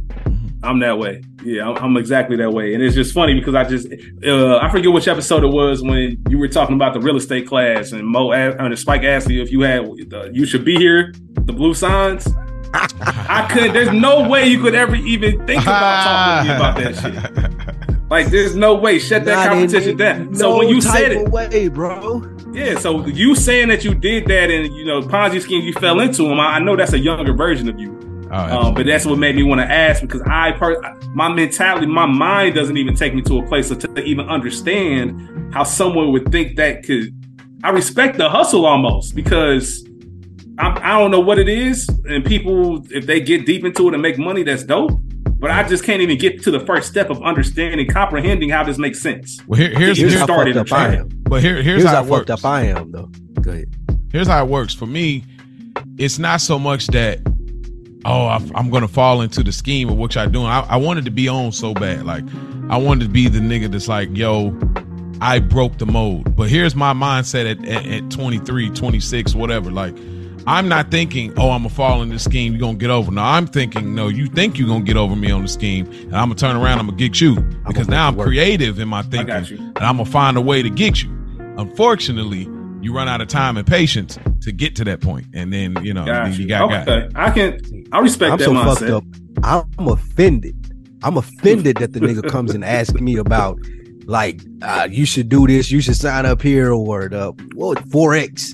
I'm that way. Yeah, I'm, I'm exactly that way. And it's just funny because I just uh, I forget which episode it was when you were talking about the real estate class and Mo asked, uh, Spike asked you if you had the you should be here the blue signs. I could. There's no way you could ever even think about talking to me about that shit. Like, there's no way. Shut that Not competition down. no so when you type said it, way, bro. yeah. So you saying that you did that and you know Ponzi scheme, you fell into them. I, I know that's a younger version of you. Oh, Um, but that's what made me want to ask because I, per- my mentality, my mind doesn't even take me to a place of to even understand how someone would think that could. I respect the hustle almost because I, I don't know what it is, and people if they get deep into it and make money, that's dope. But I just can't even get to the first step of understanding, comprehending how this makes sense. well, here, here's Here's here's, how started fucked up I trend. am. but here, here's, Here's how how it fucked works. up I am, though. Go ahead. here's how it works for me it's not so much that oh I, i'm gonna fall into the scheme of what y'all doing. I, I wanted to be on so bad. Like i wanted to be the nigga that's like yo i broke the mold. But here's my mindset at, at, at 23 26 whatever. Like i'm not thinking oh i'm gonna fall in this scheme you're gonna get over. No i'm thinking no you think you're gonna get over me on the scheme and i'm gonna turn around i'm gonna get you. Because make now i'm creative in my thinking and i'm gonna find a way to get you. Unfortunately you run out of time and patience to get to that point and then you know Got then you. you got got okay, I can. I respect I'm that so mindset. fucked up. I'm offended. I'm offended that the nigga comes and asks me about like uh, you should do this, you should sign up here or the what forex.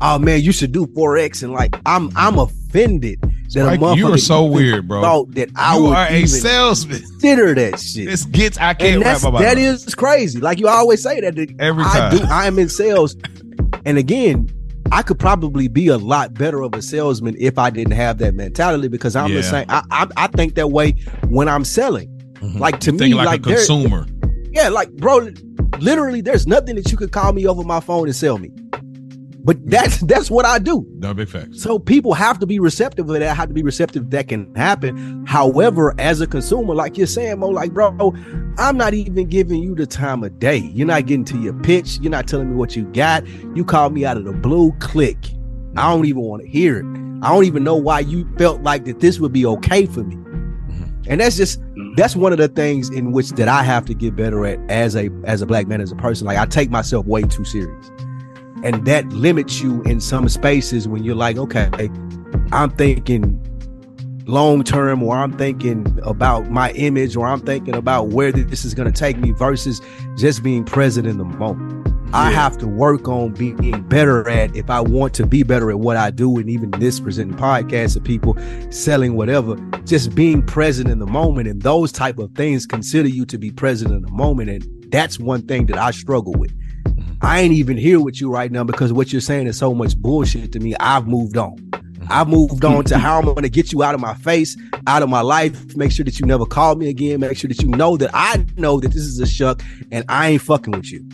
Oh man, you should do forex and like I'm I'm offended that Like, a motherfucker you are so weird, bro. Thought that I you would are a salesman consider that shit. this gets i can't and rap that's about that is crazy. Like you always say that that Every I time. do. I am in sales, and again, I could probably be a lot better of a salesman if I didn't have that mentality because I'm Yeah. the same. I, I I think that way when I'm selling. Mhm. Like to You me, think like, like a consumer yeah, like bro, literally, there's nothing that you could call me over my phone and sell me. But mm. that's that's what I do. no big facts So people have to be receptive of that, have to be receptive that can happen. However, as a consumer, like you're saying, Mo, like, bro, I'm not even giving you the time of day. You're not getting to your pitch. You're not telling me what you got. You called me out of the blue. Click. I don't even want to hear it. I don't even know why you felt like that this would be okay for me. Mm-hmm. And that's just mm. that's one of the things in which that I have to get better at as a as a black man, as a person. Like I take myself way too serious. And that limits you in some spaces when you're like, okay, I'm thinking long term, or I'm thinking about my image, or I'm thinking about where this is going to take me versus just being present in the moment. I have to work on being better at if I want to be better at what I do, and even this presenting podcasts of people selling whatever, just being present in the moment and those type of things consider you to be present in the moment. And that's one thing that I struggle with. I ain't even here with you right now because what you're saying is so much bullshit to me. I've moved on. I've moved on to how I'm going to get you out of my face, out of my life. Make sure that you never call me again. Make sure that you know that I know that this is a shuck and I ain't fucking with you.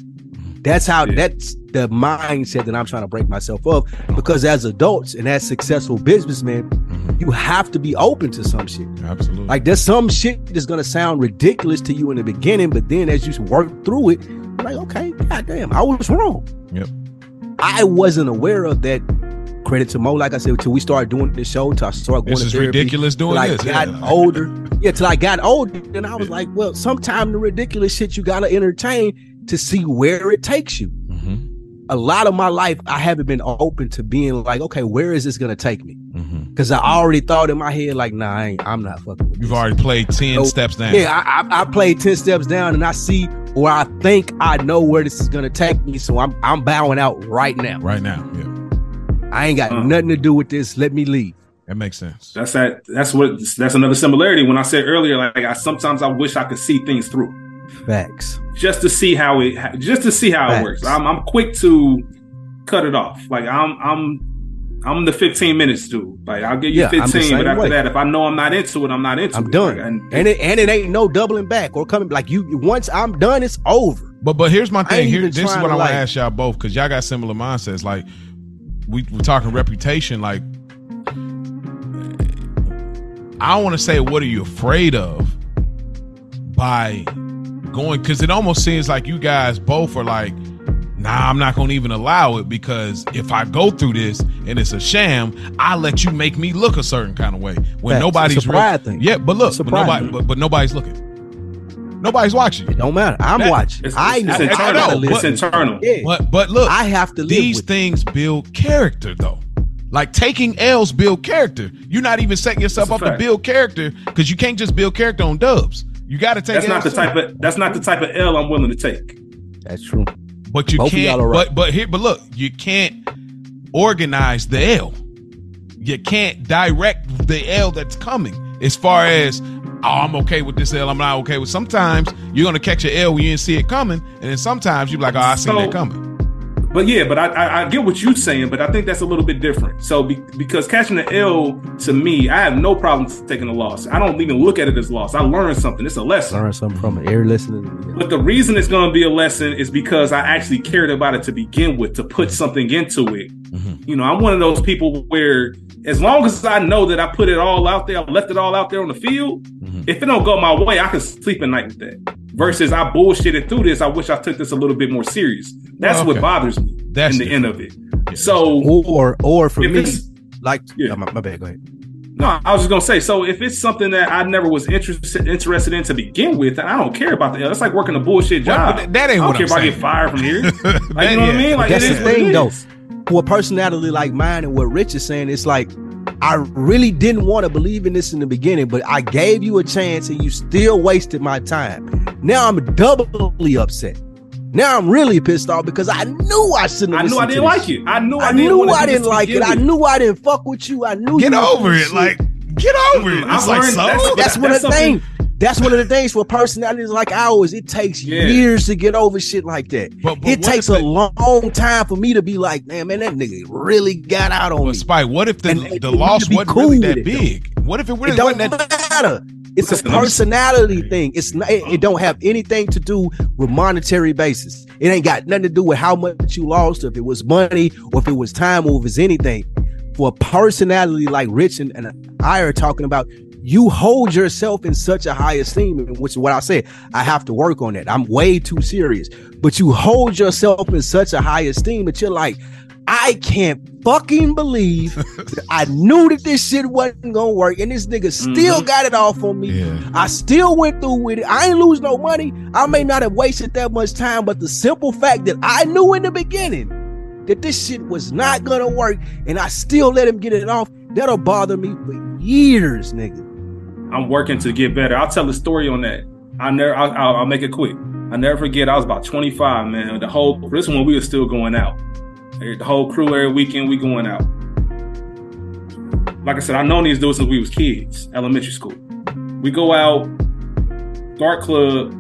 That's how that's the mindset that I'm trying to break myself of because as adults and as successful businessmen, Mhm. you have to be open to some shit. absolutely Like there's some shit that's gonna sound ridiculous to you in the beginning, but then as you work through it, like, okay, goddamn, I was wrong. Yep. I wasn't aware of that. Credit to Mo, like I said, until we started doing this show, till I started going this to is therapy, ridiculous doing I this got yeah. older. Yeah, till I got older, and I was like, well, sometime the ridiculous shit you gotta entertain to see where it takes you. A lot of my life, I haven't been open to being like, okay, where is this gonna take me? Mm-hmm. Because I already thought in my head, like, nah, I ain't, I'm not fucking with you've this. already played 10 So, steps down Yeah, I, I, I played 10 steps down and I see where I think I know where this is gonna take me. So I'm I'm bowing out right now. right now yeah I ain't got nothing to do with this. Let me leave. that makes sense That's that. That's what. That's another similarity. When I said earlier, like I sometimes I wish I could see things through, Facts. just to see how it, just to see how it works. I'm, I'm quick to cut it off. Like I'm, I'm, I'm the 15 minutes dude. Like I'll give you Yeah, 15, but after way. that, if I know I'm not into it, I'm not into it. I'm it. done. Like, and, And it and it ain't no doubling back or coming like you once I'm done, it's over. But but here's my thing. Here, this is what I want like- to ask y'all both because y'all got similar mindsets. Like we we're talking reputation. Like I want to say, what are you afraid of by going? Because it almost seems like you guys both are like, nah, I'm not gonna even allow it because if I go through this and it's a sham, I let you make me look a certain kind of way when Facts. nobody's It's a real- thing. Yeah, but look, It's but nobody, but, but nobody's looking. Nobody's watching. It don't matter. I'm That- watching. it's, I it's, know. it's I- I internal. know, it's internal. yeah. But but look, I have to live these with it. things build character though Like taking L's build character. You're not even setting yourself That's up to build character because you can't just build character on dubs. You got to take. That's not the L's type of that's not the type of L I'm willing to take. That's true. But you Both can't. right. But but here, but look, you can't organize the L. You can't direct the L that's coming. As far as oh, I'm okay with this L, I'm not okay with. Sometimes you're gonna catch an L when you didn't see it coming, and then sometimes you're like, oh, I seen So- that coming. But yeah, but I, I, I get what you're saying, but I think that's a little bit different. So be, because catching the L to me, I have no problem taking a loss. I don't even look at it as loss. I learned something. It's a lesson. Learn something from it. Every listening. But the reason it's going to be a lesson is because I actually cared about it to begin with, to put something into it. Mhm. You know, I'm one of those people where as long as I know that I put it all out there, I left it all out there on the field, Mhm. if it don't go my way, I can sleep at night with that. Versus I bullshitted through this. I wish I took this a little bit more serious. That's Well, what bothers me That's in the end of it. So Or or for if me, it's like Yeah. oh, my, my bad. Go ahead. no, I was just gonna say. So if it's something that I never was interested interested in to begin with, then I don't care about the. That's like working a bullshit job. but that ain't I don't what care I'm if I get fired from here. Like That- you know what I mean? Like That's it the is what it thing, though. is. For a personality like mine and what Rich is saying, it's like I really didn't want to believe in this in the beginning, but I gave you a chance and you still wasted my time. Now I'm doubly upset. Now I'm really pissed off because I knew I shouldn't. I knew I didn't like it. I knew I, I didn't knew I didn't like it. I knew I didn't fuck with you. I knew Get you over it. shit. Like get over it. I've It's like learned so. that's- that's That- one that's of the something- things. That's one of the things for personalities like ours. It takes Yeah. years to get over shit like that. But- but it takes a it- long time for me to be like, man, man, that nigga really got out on But me. Spike, what if the And- the loss wasn't cool really that it, though. big? What if it really It don't wasn't that? matter. It's a personality thing. It's not. It, it don't have anything to do with monetary basis. It ain't got nothing to do with how much you lost, if it was money, or if it was time, or if it's anything. For a personality like Rich and, and I are talking about, you hold yourself in such a high esteem, which is what I said. I have to work on that. I'm way too serious. But you hold yourself in such a high esteem that you're like, I can't fucking believe that I knew that this shit wasn't gonna work, and this nigga mm-hmm. still got it off on me. Yeah. I still went through with it. I ain't lose no money. I may not have wasted that much time, but the simple fact that I knew in the beginning that this shit was not gonna work, and I still let him get it off, that'll bother me for years, nigga. I'm working to get better. I'll tell a story on that. I never. I'll, I'll, make it quick. I never forget. I was about 25, man. The whole this one we were still going out. The whole crew every weekend we going out. Like I said, I known these dudes since we was kids, elementary school. We go out, dark club.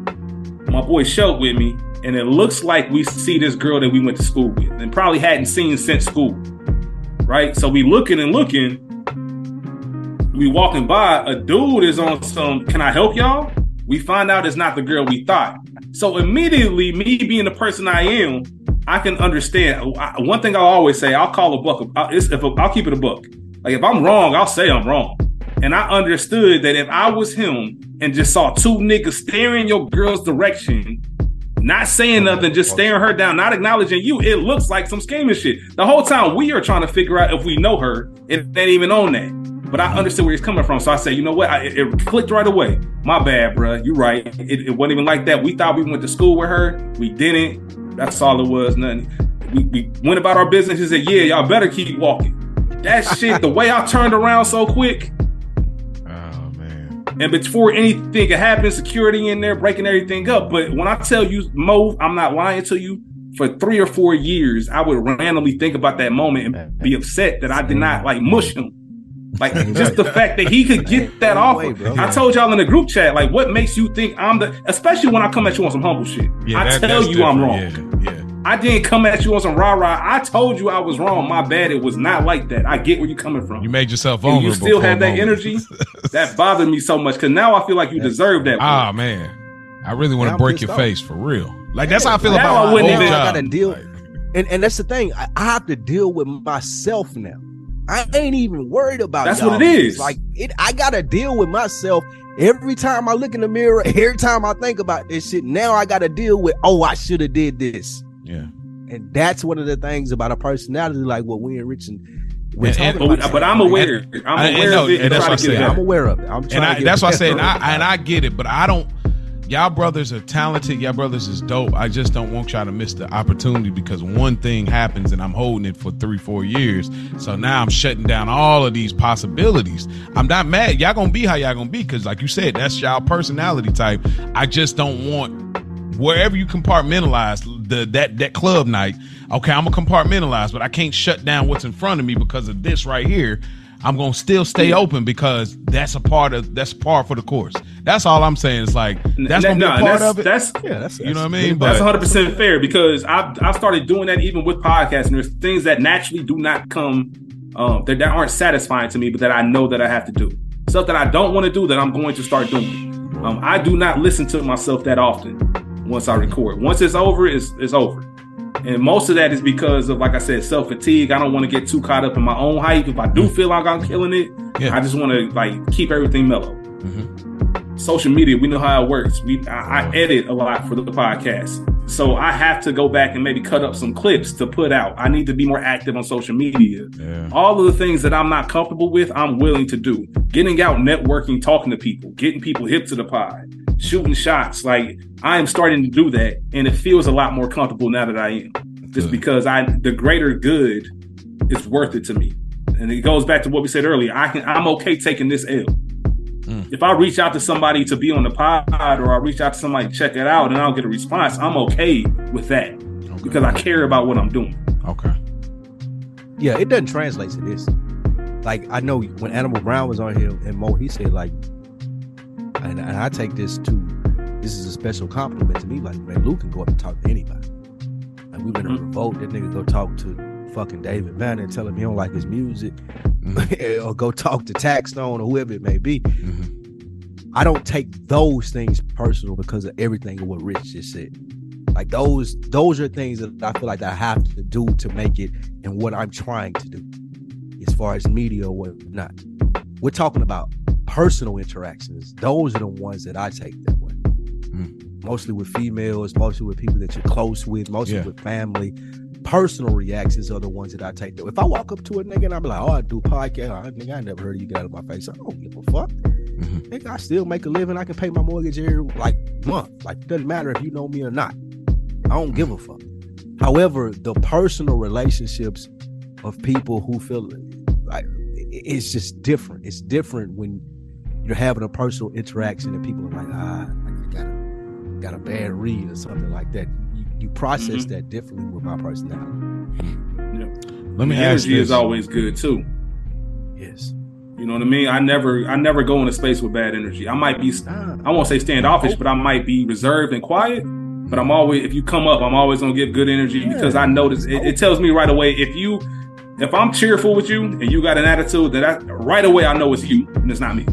My boy Shelt with me, and it looks like we see this girl that we went to school with, and probably hadn't seen since school. Right? So we looking and looking, we walking by, a dude is on some, can I help y'all? We find out it's not the girl we thought. So immediately, me being the person I am, I can understand. One thing I'll always say, I'll call a. I'll, uh, it's, if I'll keep it a buck. Like if I'm wrong, I'll say I'm wrong. And I understood that if I was him and just saw two niggas staring your girl's direction, not saying nothing, just staring her down, not acknowledging you, it looks like some scheming shit. The whole time we are trying to figure out if we know her, it ain't even on that. But I understood where he's coming from. So I said, you know what? I, it, clicked right away. My bad, bruh. You're right. It, it wasn't even like that. We thought we went to school with her. We didn't. That's all it was. Nothing. We, we went about our business and said, yeah, y'all better keep walking. That shit, the way I turned around so quick, Oh man. and before anything could happen, security in there breaking everything up. But when I tell you, Mo, I'm not lying to you. For three or four years, I would randomly think about that moment and be upset that I did not like mush him. Like just the fact that he could get that off. way. I told y'all in the group chat, like, what makes you think I'm the? Especially when I come at you on some humble shit. Yeah, I that- tell that's you I'm wrong. Yeah, yeah. I didn't come at you on some rah rah. I told you I was wrong. My bad. It was not like that. I get where you're coming from. You made yourself and vulnerable. you still for have that moment. energy. that bothered me so much because now I feel like you deserve that. Ah man, I really want to break your off. face for real. Like that's how I feel Now about I my wouldn't old even- job. I gotta deal- Like, And and that's the thing. I, I have to deal with myself now. I ain't even worried about That's y'all. what it is. Like it I gotta deal with myself every time I look in the mirror, every time I think about this shit. Now I gotta deal with, oh, I should have did this. yeah. And that's one of the things about a personality like what we and Rich and we're And- talking and- But, about. but I'm aware. I'm I- and aware no, of it. and And that's what I get said. I'm aware of it. I'm trying And I, get that's why I better said, and I, and I get it, but I don't. Y'all brothers are talented. Y'all brothers is dope. I just don't want y'all to miss the opportunity because one thing happens and I'm holding it for three, four years. So now I'm shutting down all of these possibilities. I'm not mad. Y'all gonna be how y'all gonna be because, like you said, that's y'all personality type. I just don't want wherever you compartmentalize the that that club night. Okay, I'm gonna compartmentalize, but I can't shut down what's in front of me because of this right here. I'm gonna still stay open because that's a part of that's part for the course. That's all I'm saying. It's like that's gonna No, be part that's, of it. That's Yeah, that's you know what I mean? But, that's 100 percent fair because I've I've started doing that even with podcasts, and there's things that naturally do not come um, that, that aren't satisfying to me, but that I know that I have to do. Stuff that I don't want to do that I'm going to start doing. Um, I do not listen to myself that often once I record. Once it's over, it's it's over. And most of that is because of, like I said, self fatigue. I don't want to get too caught up in my own hype. If I do feel like I'm killing it, Yeah. I just want to like keep everything mellow Mhm. social media, we know how it works. We I, I edit a lot for the podcast, so I have to go back and maybe cut up some clips to put out. I need to be more active on social media. Yeah. All of the things that I'm not comfortable with, I'm willing to do. Getting out, networking, talking to people, getting people hip to the pod, shooting shots. Like I am starting to do that, and it feels a lot more comfortable now that I am. Just Good. because I the greater good is worth it to me. And it goes back to what we said earlier. I can I'm okay taking this L hmm. if I reach out to somebody to be on the pod or I reach out to somebody to check it out and I don't get a response, I'm okay with that because I care about what I'm doing. Okay. Yeah, it doesn't translate to this. Like I know when Animal Brown was on here and Mo, he said like, and, and I take this to this is a special compliment to me. Like man, Luke can go up and talk to anybody. Like we've been in a Mhm. revolt. That nigga go talk to fucking David Banner and tell him he don't like his music, or go talk to Taxstone or whoever it may be. Mhm. I don't take those things personal because of everything of what Rich just said. Like those, those are things that I feel like I have to do to make it and what I'm trying to do, as far as media or whatnot. We're talking about personal interactions. Those are the ones that I take that way. Mostly with females, mostly with people that you're close with, mostly Yeah. with family. Personal reactions are the ones that I take. If I walk up to a nigga and I'm like, "Oh, I do podcast," oh, nigga, I never heard of you get out of my face. I don't give a fuck. Mhm. Nigga, I still make a living. I can pay my mortgage every like month. Like it doesn't matter if you know me or not. I don't give a fuck. However, the personal relationships of people who feel like it's just different. It's different when you're having a personal interaction and people are like, ah, I got a got a bad read or something like that. You, you process Mhm. that differently with my personality. Yeah. Let me The ask energy this. is always good too. Yes. You know what I mean? I never I never go in a space with bad energy. I might be I won't say standoffish, but I might be reserved and quiet. But I'm always if you come up, I'm always gonna give good energy because I notice it, it tells me right away if you if I'm cheerful with you and you got an attitude that I right away I know it's you and it's not me.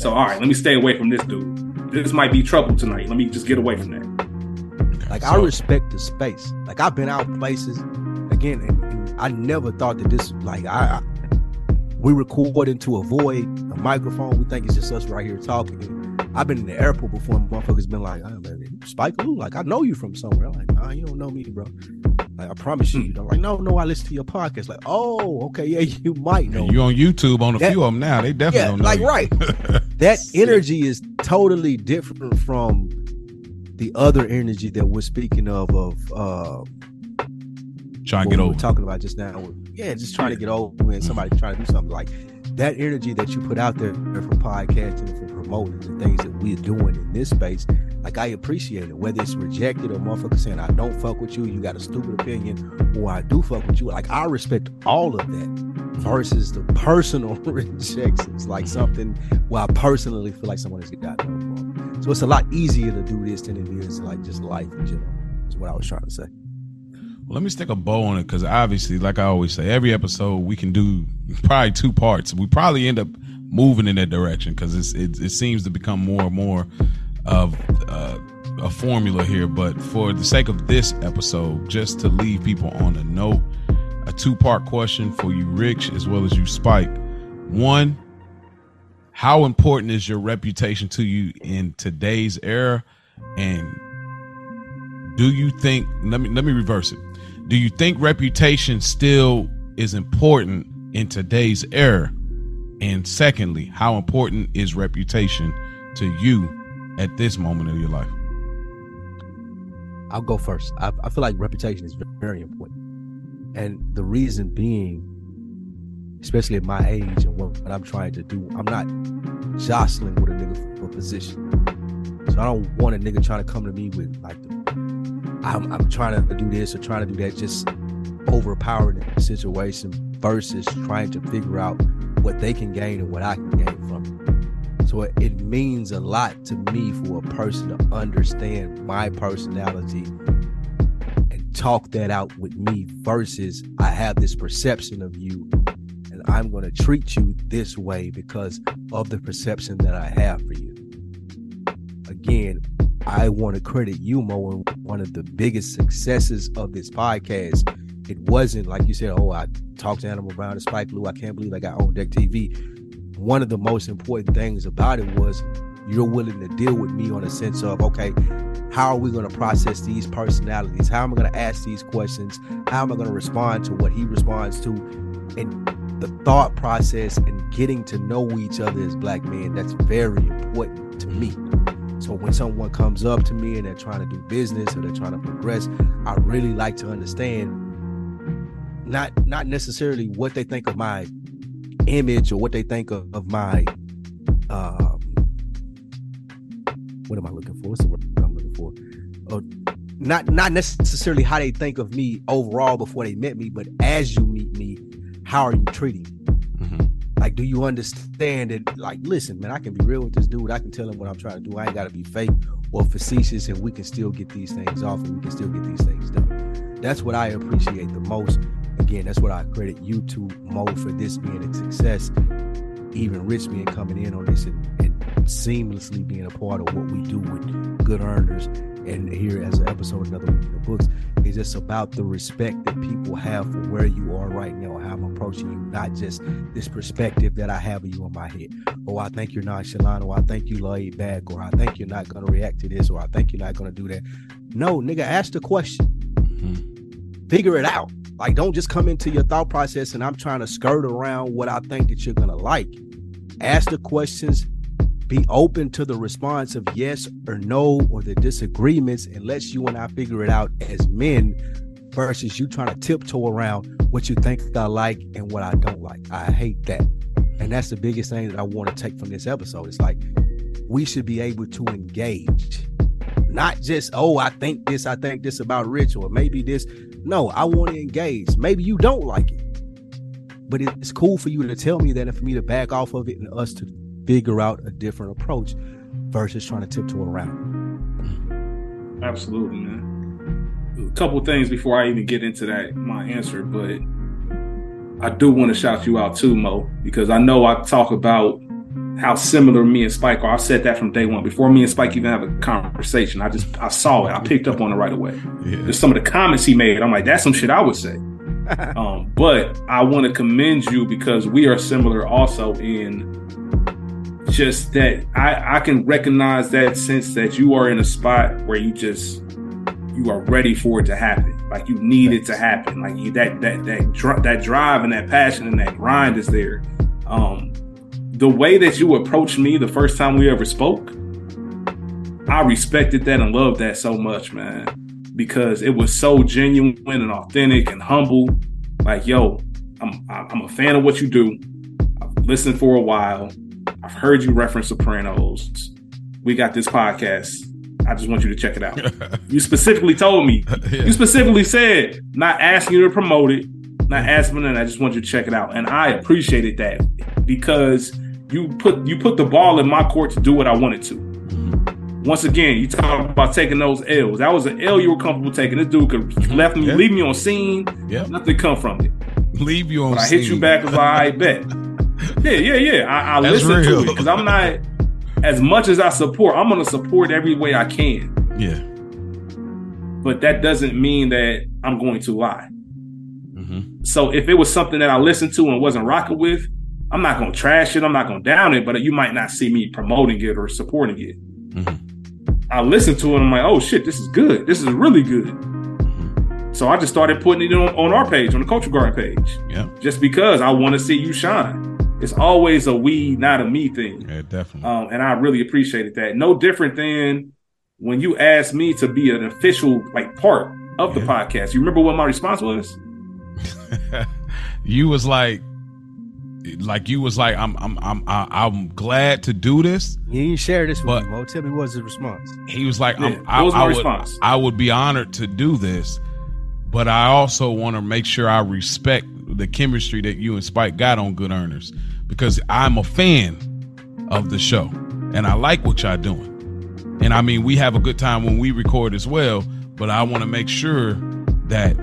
So all right, let me stay away from this dude. This might be trouble tonight. Let me just get away from that. Like I respect the space. Like I've been out places again, and, and I never thought that this like I, I we recording to avoid a microphone. We think it's just us right here talking. I've been in the airport before, and motherfuckers been like, "Oh man, Spike Lou, like I know you from somewhere." I'm like, "Nah, you don't know me, bro." Like I promise you, you don't. Like, no, no, I listen to your podcast. Like, oh, okay, yeah, you might know. And you on YouTube on a That- few of them now. They definitely yeah, don't know like you. right. that energy is totally different from the other energy that we're speaking of of uh Trying to get over. were talking about just now. Yeah, just trying to get over when somebody trying to do something like that energy that you put out there for podcasting for promoting the things that we're doing in this space. Like I appreciate it, whether it's rejected or motherfucker saying I don't fuck with you, you got a stupid opinion, or I do fuck with you. Like I respect all of that versus the personal rejections, like something where I personally feel like someone has got no wrong. So it's a lot easier to do this than it is like just life in general. Is what I was trying to say. Well, let me stick a bow on it because obviously, like I always say, every episode we can do probably two parts. We probably end up moving in that direction because it seems to become more and more of uh, a formula here. But for the sake of this episode, just to leave people on a note, a two part question for you, Rich, as well as you, Spike. One, how important is your reputation to you in today's era? And do you think let me let me reverse it do you think reputation still is important in today's era and secondly how important is reputation to you at this moment of your life? I'll go first. I, I feel like reputation is very important. And the reason being, especially at my age and what, what I'm trying to do, I'm not jostling with a nigga for a position. So I don't want a nigga trying to come to me with like, I'm, I'm trying to do this or trying to do that, just overpowering the situation versus trying to figure out what they can gain and what I can gain from it. So it, means a lot to me for a person to understand my personality and talk that out with me versus I have this perception of you and I'm going to treat you this way because of the perception that I have for you. Again, I want to credit you, Mo, and one of the biggest successes of this podcast. It wasn't like you said, oh, I talked to Animal Brown and Spike Lou. I can't believe I got on deck TV. One of the most important things about it was you're willing to deal with me on a sense of, okay, how are we going to process these personalities? How am I going to ask these questions? How am I going to respond to what he responds to? And the thought process and getting to know each other as black men, that's very important to me. So when someone comes up to me and they're trying to do business or they're trying to progress, I really like to understand not not necessarily what they think of my image or what they think of, of my um what am I looking for? What's the word I'm looking for? Uh, not not necessarily how they think of me overall before they met me, but as you meet me, how are you treating me? Like, do you understand that? Like, listen, man, I can be real with this dude. I can tell him what I'm trying to do. I ain't got to be fake or facetious, and we can still get these things off, and we can still get these things done. That's what I appreciate the most. Again, that's what I credit you to, Mo, for this being a success. Even Rich being coming in on this and, and seamlessly being a part of what we do with good earners and here as an episode another week in the books it's just about the respect that people have for where you are right now how i'm approaching you not just this perspective that i have of you in my head oh i think you're nonchalant or i think you laid back or i think you're not going to react to this or i think you're not going to do that no nigga ask the question Mm-hmm. figure it out like don't just come into your thought process and i'm trying to skirt around what i think that you're to like ask the questions be open to the response of yes or no or the disagreements and let's you and I figure it out as men versus you trying to tiptoe around what you think I like and what I don't like. I hate that. And that's the biggest thing that I want to take from this episode. It's like we should be able to engage. Not just, oh, I think this, I think this about Rich, or maybe this. No, I want to engage. Maybe you don't like it. But it's cool for you to tell me that and for me to back off of it and us to figure out a different approach versus trying to tiptoe around. Absolutely, man. A couple things before I even get into that my answer, but I do want to shout you out too, Mo, because I know I talk about how similar me and Spike are. I said that from day one. Before me and Spike even have a conversation, I just I saw it. I picked up on it right away. Yeah. There's some of the comments he made. I'm like, that's some shit I would say. um, but I want to commend you because we are similar also in just that I, I can recognize that sense that you are in a spot where you just you are ready for it to happen. Like you need it to happen. Like you, that that that that drive and that passion and that grind is there. Um, the way that you approached me the first time we ever spoke, I respected that and loved that so much, man, because it was so genuine and authentic and humble. Like, yo, I'm I'm a fan of what you do. I've listened for a while. I've heard you reference Sopranos. We got this podcast. I just want you to check it out. you specifically told me. Yeah. You specifically said not asking you to promote it, not asking it. I just want you to check it out, and I appreciated that because you put you put the ball in my court to do what I wanted to. Once again, you talk about taking those L's. That was an L you were comfortable taking. This dude could left me, Yeah. leave me on scene. Yeah. Nothing come from it. Leave you on. But I hit you back as I bet. Yeah, yeah, yeah. I, I listen real. to it because I'm not as much as I support. I'm gonna support every way I can, Yeah. but that doesn't mean that I'm going to lie. Mm-hmm. So if it was something that I listened to and wasn't rocking with, I'm not gonna trash it. I'm not gonna down it, but you might not see me promoting it or supporting it. Mm-hmm. I listened to it. and I'm like, oh shit, this is good. This is really good. So I just started putting it on, on our page, on the Culture Garden page. Yeah. just because I want to see you shine. it's always a we, not a me thing. Yeah, definitely. Um, and I really appreciated that. No different than when you asked me to be an official like part of the podcast. You remember what my response was? you was like, like you was like, I'm, I'm, I'm, I- I'm glad to do this. You didn't share this with But- me, Mo. Tell me what's his response. He was like, Yeah, I'm, I, what was my I would, response? I would be honored to do this, but I also want to make sure I respect the chemistry that you and Spike got on Good Earners because I'm a fan of the show and I like what y'all doing. And I mean, we have a good time when we record as well, but I want to make sure that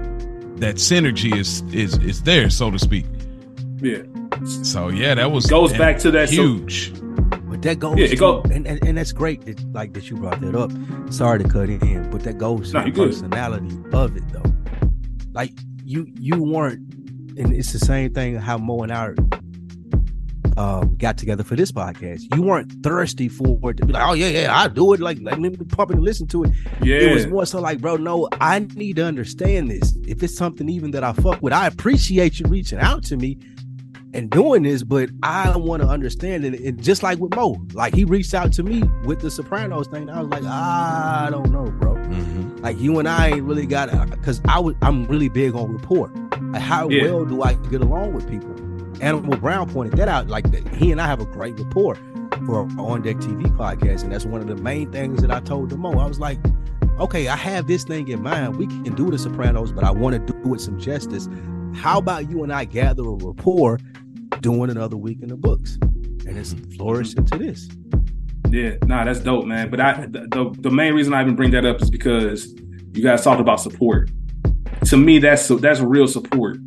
that synergy is is is there, so to speak. Yeah. So yeah, that was Goes back to that- so- huge. But that goes, Yeah, it to, go- and, and and that's great, that, like that you brought that up. Sorry to cut in, but that goes to No, the you good. personality of it, though. Like you, you weren't, and it's the same thing how Mo and I um, got together for this podcast. You weren't thirsty for it to be like, oh yeah, yeah, I do it. Like let me pump and listen to it. Yeah. It was more so like, bro, no, I need to understand this. If it's something even that I fuck with, I appreciate you reaching out to me and doing this, but I want to understand it. And just like with Mo, like he reached out to me with the Sopranos thing. I was like, I don't know, bro. Mhm. Like you and I ain't really got because I was I'm really big on rapport. Like how Yeah. well do I get along with people? Animal Brown pointed that out. Like that he and I have a great rapport for On Deck TV podcast, and that's one of the main things that I told Mo. I was like, okay, I have this thing in mind. We can do the Sopranos, but I want to do it some justice. How about you and I gather a rapport, doing another week in the books, and it's flourished into this. Yeah, nah, that's dope, man. But I the, the main reason I even bring that up is because you guys talked about support. To me, that's that's real support.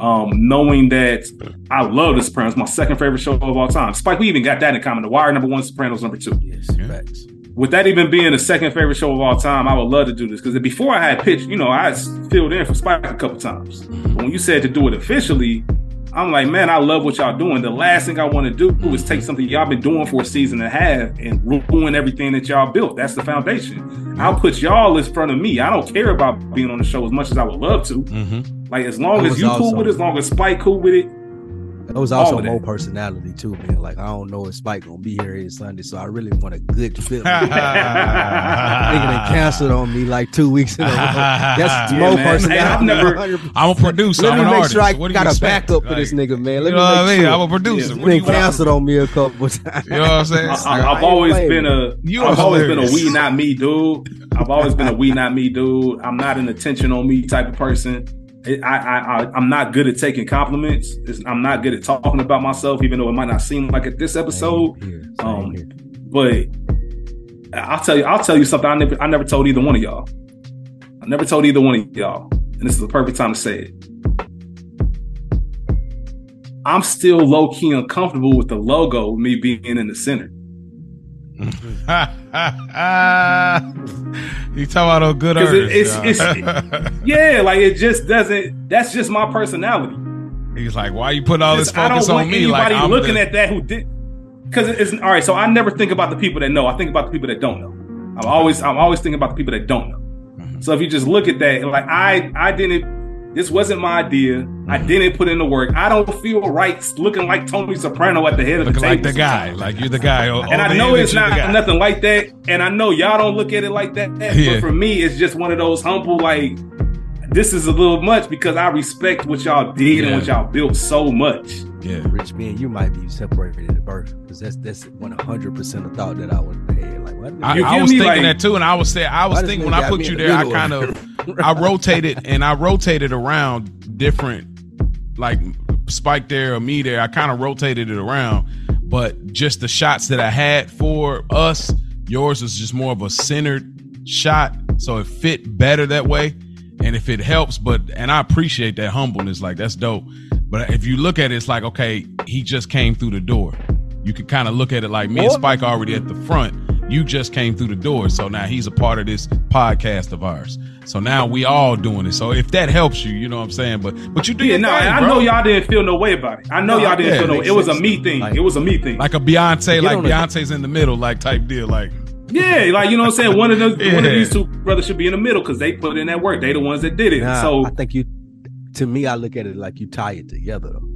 Um, knowing that I love The Sopranos, my second favorite show of all time. Spike, we even got that in common. The Wire number one, Sopranos number two. Yes, Yeah. facts. With that even being the second favorite show of all time, I would love to do this because before I had pitched, you know, I filled in for Spike a couple times. But when you said to do it officially, I'm like, man, I love what y'all doing. The last thing I want to do is take something y'all been doing for a season and a half and ruin everything that y'all built. That's the foundation. I'll put y'all in front of me. I don't care about being on the show as much as I would love to. Mhm. Like as long as you cool with it, as long as Spike cool with it. That was also of Mo that. personality too, man. Like I don't know if Spike gonna be here this Sunday, so I really want a good feeling. Nigga done canceled on me like two weeks in a row. That's Yeah, Mo man. Hey, I've personality. never- I'm a producer. Let I'm me an make artist. sure I What got a expect? backup for this nigga, man. You Let know me what I make mean? sure. I'm a producer. Yeah. What Been you canceled on me a couple times. You know what I'm saying? I, I have always playing. been a You I've are always been a we not me dude. I've always been a we not me dude. I'm not an attention on me type of person. I, I, I I'm not good at taking compliments. It's, I'm not good at talking about myself, even though it might not seem like it this episode. Same here, same Um. But I'll tell you, I'll tell you something. I never, I never told either one of y'all. I never told either one of y'all, and this is the perfect time to say it. I'm still low key uncomfortable with the logo, me being in the center. You talk about a good 'Cause it- artist. it's- yeah. Like it just doesn't. That's just my personality. He's like, why are you put all this focus on me? Like I'm looking the- at that who did. Because it's all right. So I never think about the people that know. I think about the people that don't know. I'm always I'm always thinking about the people that don't know. Mhm. So if you just look at that, like I I didn't. This wasn't my idea. I Mhm. didn't put in the work. I don't feel right looking like Tony Soprano at the head of looking the like the guy. Like you're the guy. And I know it's not nothing like that. And I know y'all don't look at it like that. Yeah. But for me, it's just one of those humble, like, this is a little much because I respect what y'all did Yeah. and what y'all built so much. Yeah. Rich, me and you might be separated at the birth because that's that's one hundred percent of thought that I would have had. Like, what? I, I was thinking like- that too, and I was saying, I was thinking when I put you in the there, I kind of, I rotated and I rotated around different, like Spike there or me there. I kind of rotated it around, but just the shots that I had for us, yours was just more of a centered shot, so it fit better that way. And if it helps, but and I appreciate that humbleness, like that's dope. But if you look at it, it's like okay, he just came through the door. You could kind of look at it like me and Spike already at the front. You just came through the door, so now he's a part of this podcast of ours. So now we all doing it. So if that helps you, you know what I'm saying. But but you do Yeah, your no, thing, I bro. know y'all didn't feel no way about it. I know No, y'all didn't yeah, feel no. It was a me thing. Like- it was a me thing. like a Beyonce, like on the- Beyonce's in the middle, like type deal. Like yeah, like you know what I'm saying. One of the one of these two brothers should be in the middle because they put in that work. They the ones that did it. Nah, so I think you. To me, I look at it like you tie it together though.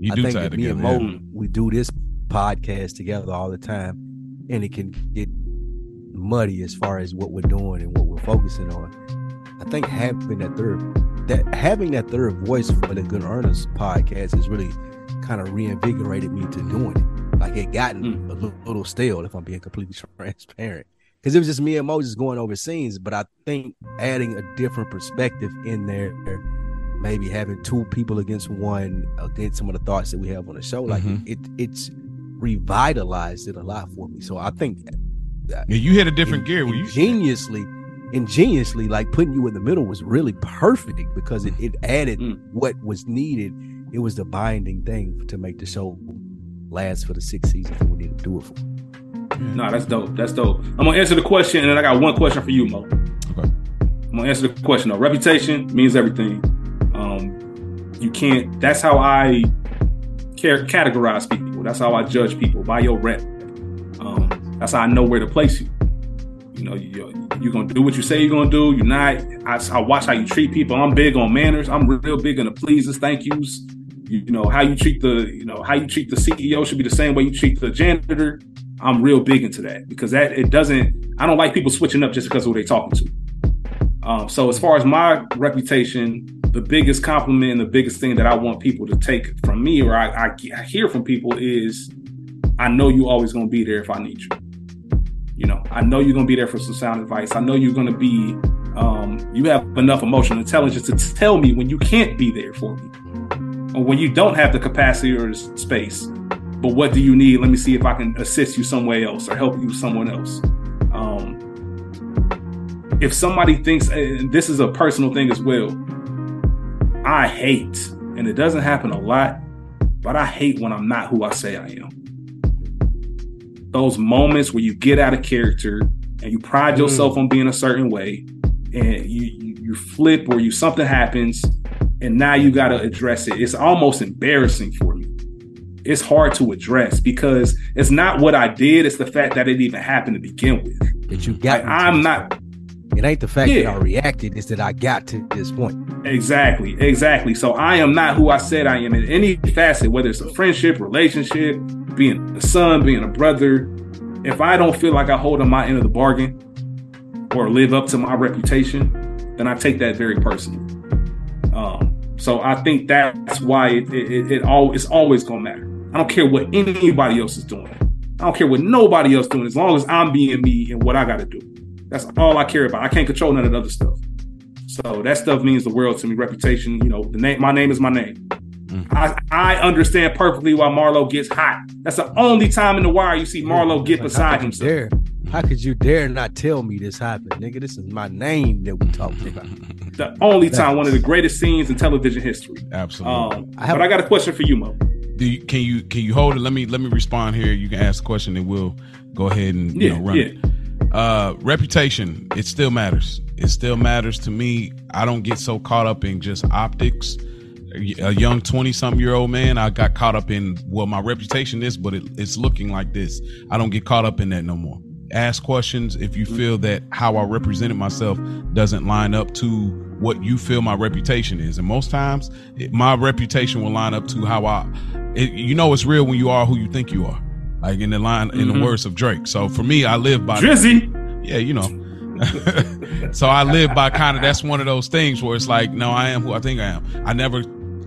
You I do think tie that me together. and mm. Mo, yeah. we do this podcast together all the time, and it can get muddy as far as what we're doing and what we're focusing on. I think having that third, that having that third voice for the Good Earners podcast has really kind of reinvigorated me to doing it. Like it gotten a li- little stale, if I'm being completely transparent, because it was just me and Mo just going over scenes. But I think adding a different perspective in there maybe having two people against one against some of the thoughts that we have on the show like Mhm. it, it's revitalized it a lot for me so i think Yeah, you hit a different gear when you ingeniously ingeniously like putting you in the middle was really perfect because it, it added Mm. what was needed it was the binding thing to make the show last for the six seasons we need to do it for No, that's dope. That's dope. I'm gonna answer the question, and then I got one question for you, Mo. Okay. I'm gonna answer the question. though. reputation means everything. Um, you can't. That's how I care, categorize people. That's how I judge people by your rep. Um, that's how I know where to place you. You know, you, you're gonna do what you say you're gonna do. You're not. I, I watch how you treat people. I'm big on manners. I'm real big on the pleases, thank yous. You, you know how you treat the. You know how you treat the CEO should be the same way you treat the janitor. I'm real big into that because that it doesn't. I don't like people switching up just because of who they talking to. Um, so as far as my reputation, the biggest compliment and the biggest thing that I want people to take from me, or I, I, hear from people, is I know you always gonna be there if I need you. You know, I know you're gonna be there for some sound advice. I know you're gonna be. Um, you have enough emotional intelligence to tell me when you can't be there for me, or when you don't have the capacity or the space. But what do you need? Let me see if I can assist you somewhere else or help you someone else. Um, if somebody thinks this is a personal thing as well i hate and it doesn't happen a lot but i hate when i'm not who i say i am. Those moments where you get out of character and you pride mm. yourself on being a certain way and you, you you flip or you something happens and now you got to address it. It's almost embarrassing for me. It's hard to address because it's not what i did it's the fact that it even happened to begin with. That you got like, i'm not point. It ain't the fact that i reacted it's that i got to this point Exactly, exactly. So I am not who I said I am in any facet, whether it's a friendship, relationship, being a son, being a brother. If I don't feel like I hold on my end of the bargain or live up to my reputation, then I take that very personally. Um, so I think that's why it it, it, it all it's always gonna matter. I don't care what anybody else is doing. I don't care what nobody else is doing, as long as I'm being me and what I got to do. That's all I care about. I can't control none of the other stuff. So that stuff means the world to me. Reputation, you know, the name, my name is my name. I, I understand perfectly why Marlo gets hot. That's the only time in the wire you see Marlo get Like, how beside could you himself. dare how could you dare not tell me this happened nigga this is my name that we talking about The only time, one of the greatest scenes in television history. Absolutely. Um, I have- but I got a question for you, Mo. Do you, can you can you hold it? Let me let me respond here. You can ask the question, and we'll go ahead and you Yeah, know run yeah. it. Uh, reputation. It still matters. It still matters to me. I don't get so caught up in just optics. A young twenty something year old man, I got caught up in well, my reputation is, but it, it's looking like this. I don't get caught up in that no more. Ask questions if you feel that how I represented myself doesn't line up to what you feel my reputation is, and most times it, my reputation will line up to how I. It, you know, it's real when you are who you think you are. Like in the line, in the Mhm. words of Drake. So for me, I live by Drizzy. yeah, you know. so I live by kind of that's one of those things where it's like, no, I am who I think I am. I never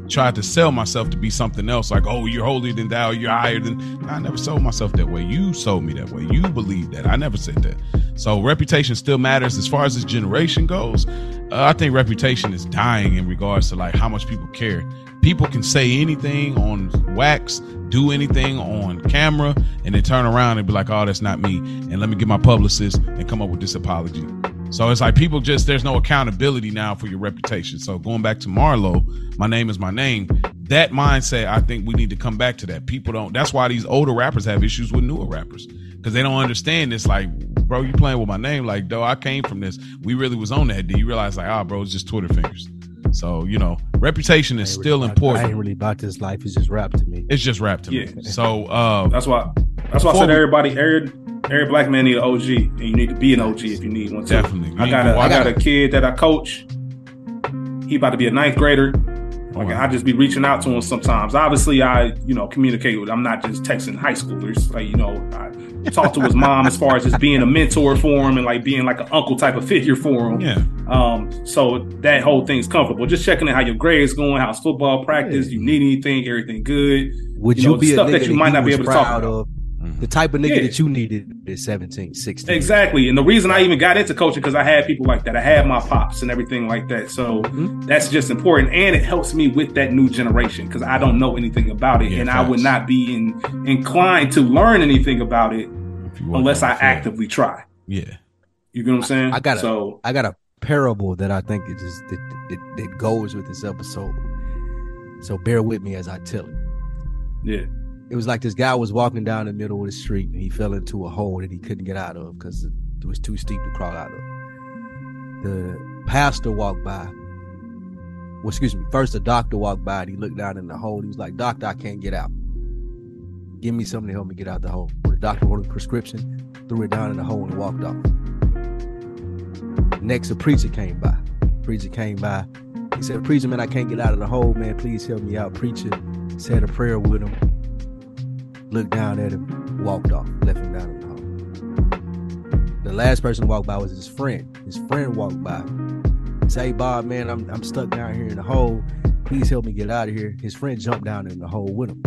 tried to sell myself to be something else, like, oh, you're holier than thou, you're higher than. I never sold myself that way. You sold me that way. You believe that. I never said that. So reputation still matters as far as this generation goes. Uh, I think reputation is dying in regards to like how much people care. People can say anything on wax, do anything on camera, and then turn around and be like, "Oh, that's not me," and let me get my publicist and come up with this apology. So it's like people just there's no accountability now for your reputation. So going back to Marlo, my name is my name. That mindset, I think we need to come back to that. People don't. That's why these older rappers have issues with newer rappers because they don't understand this. Like, bro, you playing with my name? Like, though I came from this. We really was on that. Do you realize like, ah, bro, it's just Twitter fingers. So you know, reputation is still really about- I ain't really about this life. It's just rap to me. It's just rap to Yeah. me. So uh, That's why. That's why I said we- everybody, every, every black man need an OG, and you need to be an OG if you need one. Too. Definitely. I got a, I I got a kid that I coach. He about to be a ninth grader. Like Wow. I just be reaching out to them sometimes. Obviously, I you know communicate with. I'm not just texting high schoolers. Like you know, I talk to his mom as far as just being a mentor for him and like being like an uncle type of figure for him. Yeah. Um, so that whole thing's comfortable. Just checking in how your grades going, how's football practice, you need anything, everything good. Would You you, know, the be a stuff nigga that you might not be able to talk proud about. of? The type of nigga Yeah. that you needed at 17, 16. Exactly. And the reason I even got into coaching because I had people like that. I had my pops and everything like that. So Mhm. that's just important. And it helps me with that new generation because I don't know anything about it. Yeah, and I would not be in, inclined to learn anything about it If you wasn't unless I actively try. Yeah. You get what I'm saying? I got it. So I got a parable that I think it just that, that, that goes with this episode. So bear with me as I tell it. yeah. It was like this guy was walking down the middle of the street and he fell into a hole that he couldn't get out of because it was too steep to crawl out of. The pastor walked by. Well, excuse me. First, the doctor walked by and he looked down in the hole. He was like, "Doctor, I can't get out. Give me something to help me get out the hole." The doctor wrote a prescription, threw it down in the hole, and walked off. Next, a preacher came by. Preacher came by. He said, "Preacher, man, I can't get out of the hole, man. Please help me out." Preacher said a prayer with him looked down at him, walked off, left him down in the hall. The last person to walk by was his friend. His friend walked by. Say, hey, Bob, man, I'm, I'm stuck down here in the hole. Please help me get out of here. His friend jumped down in the hole with him.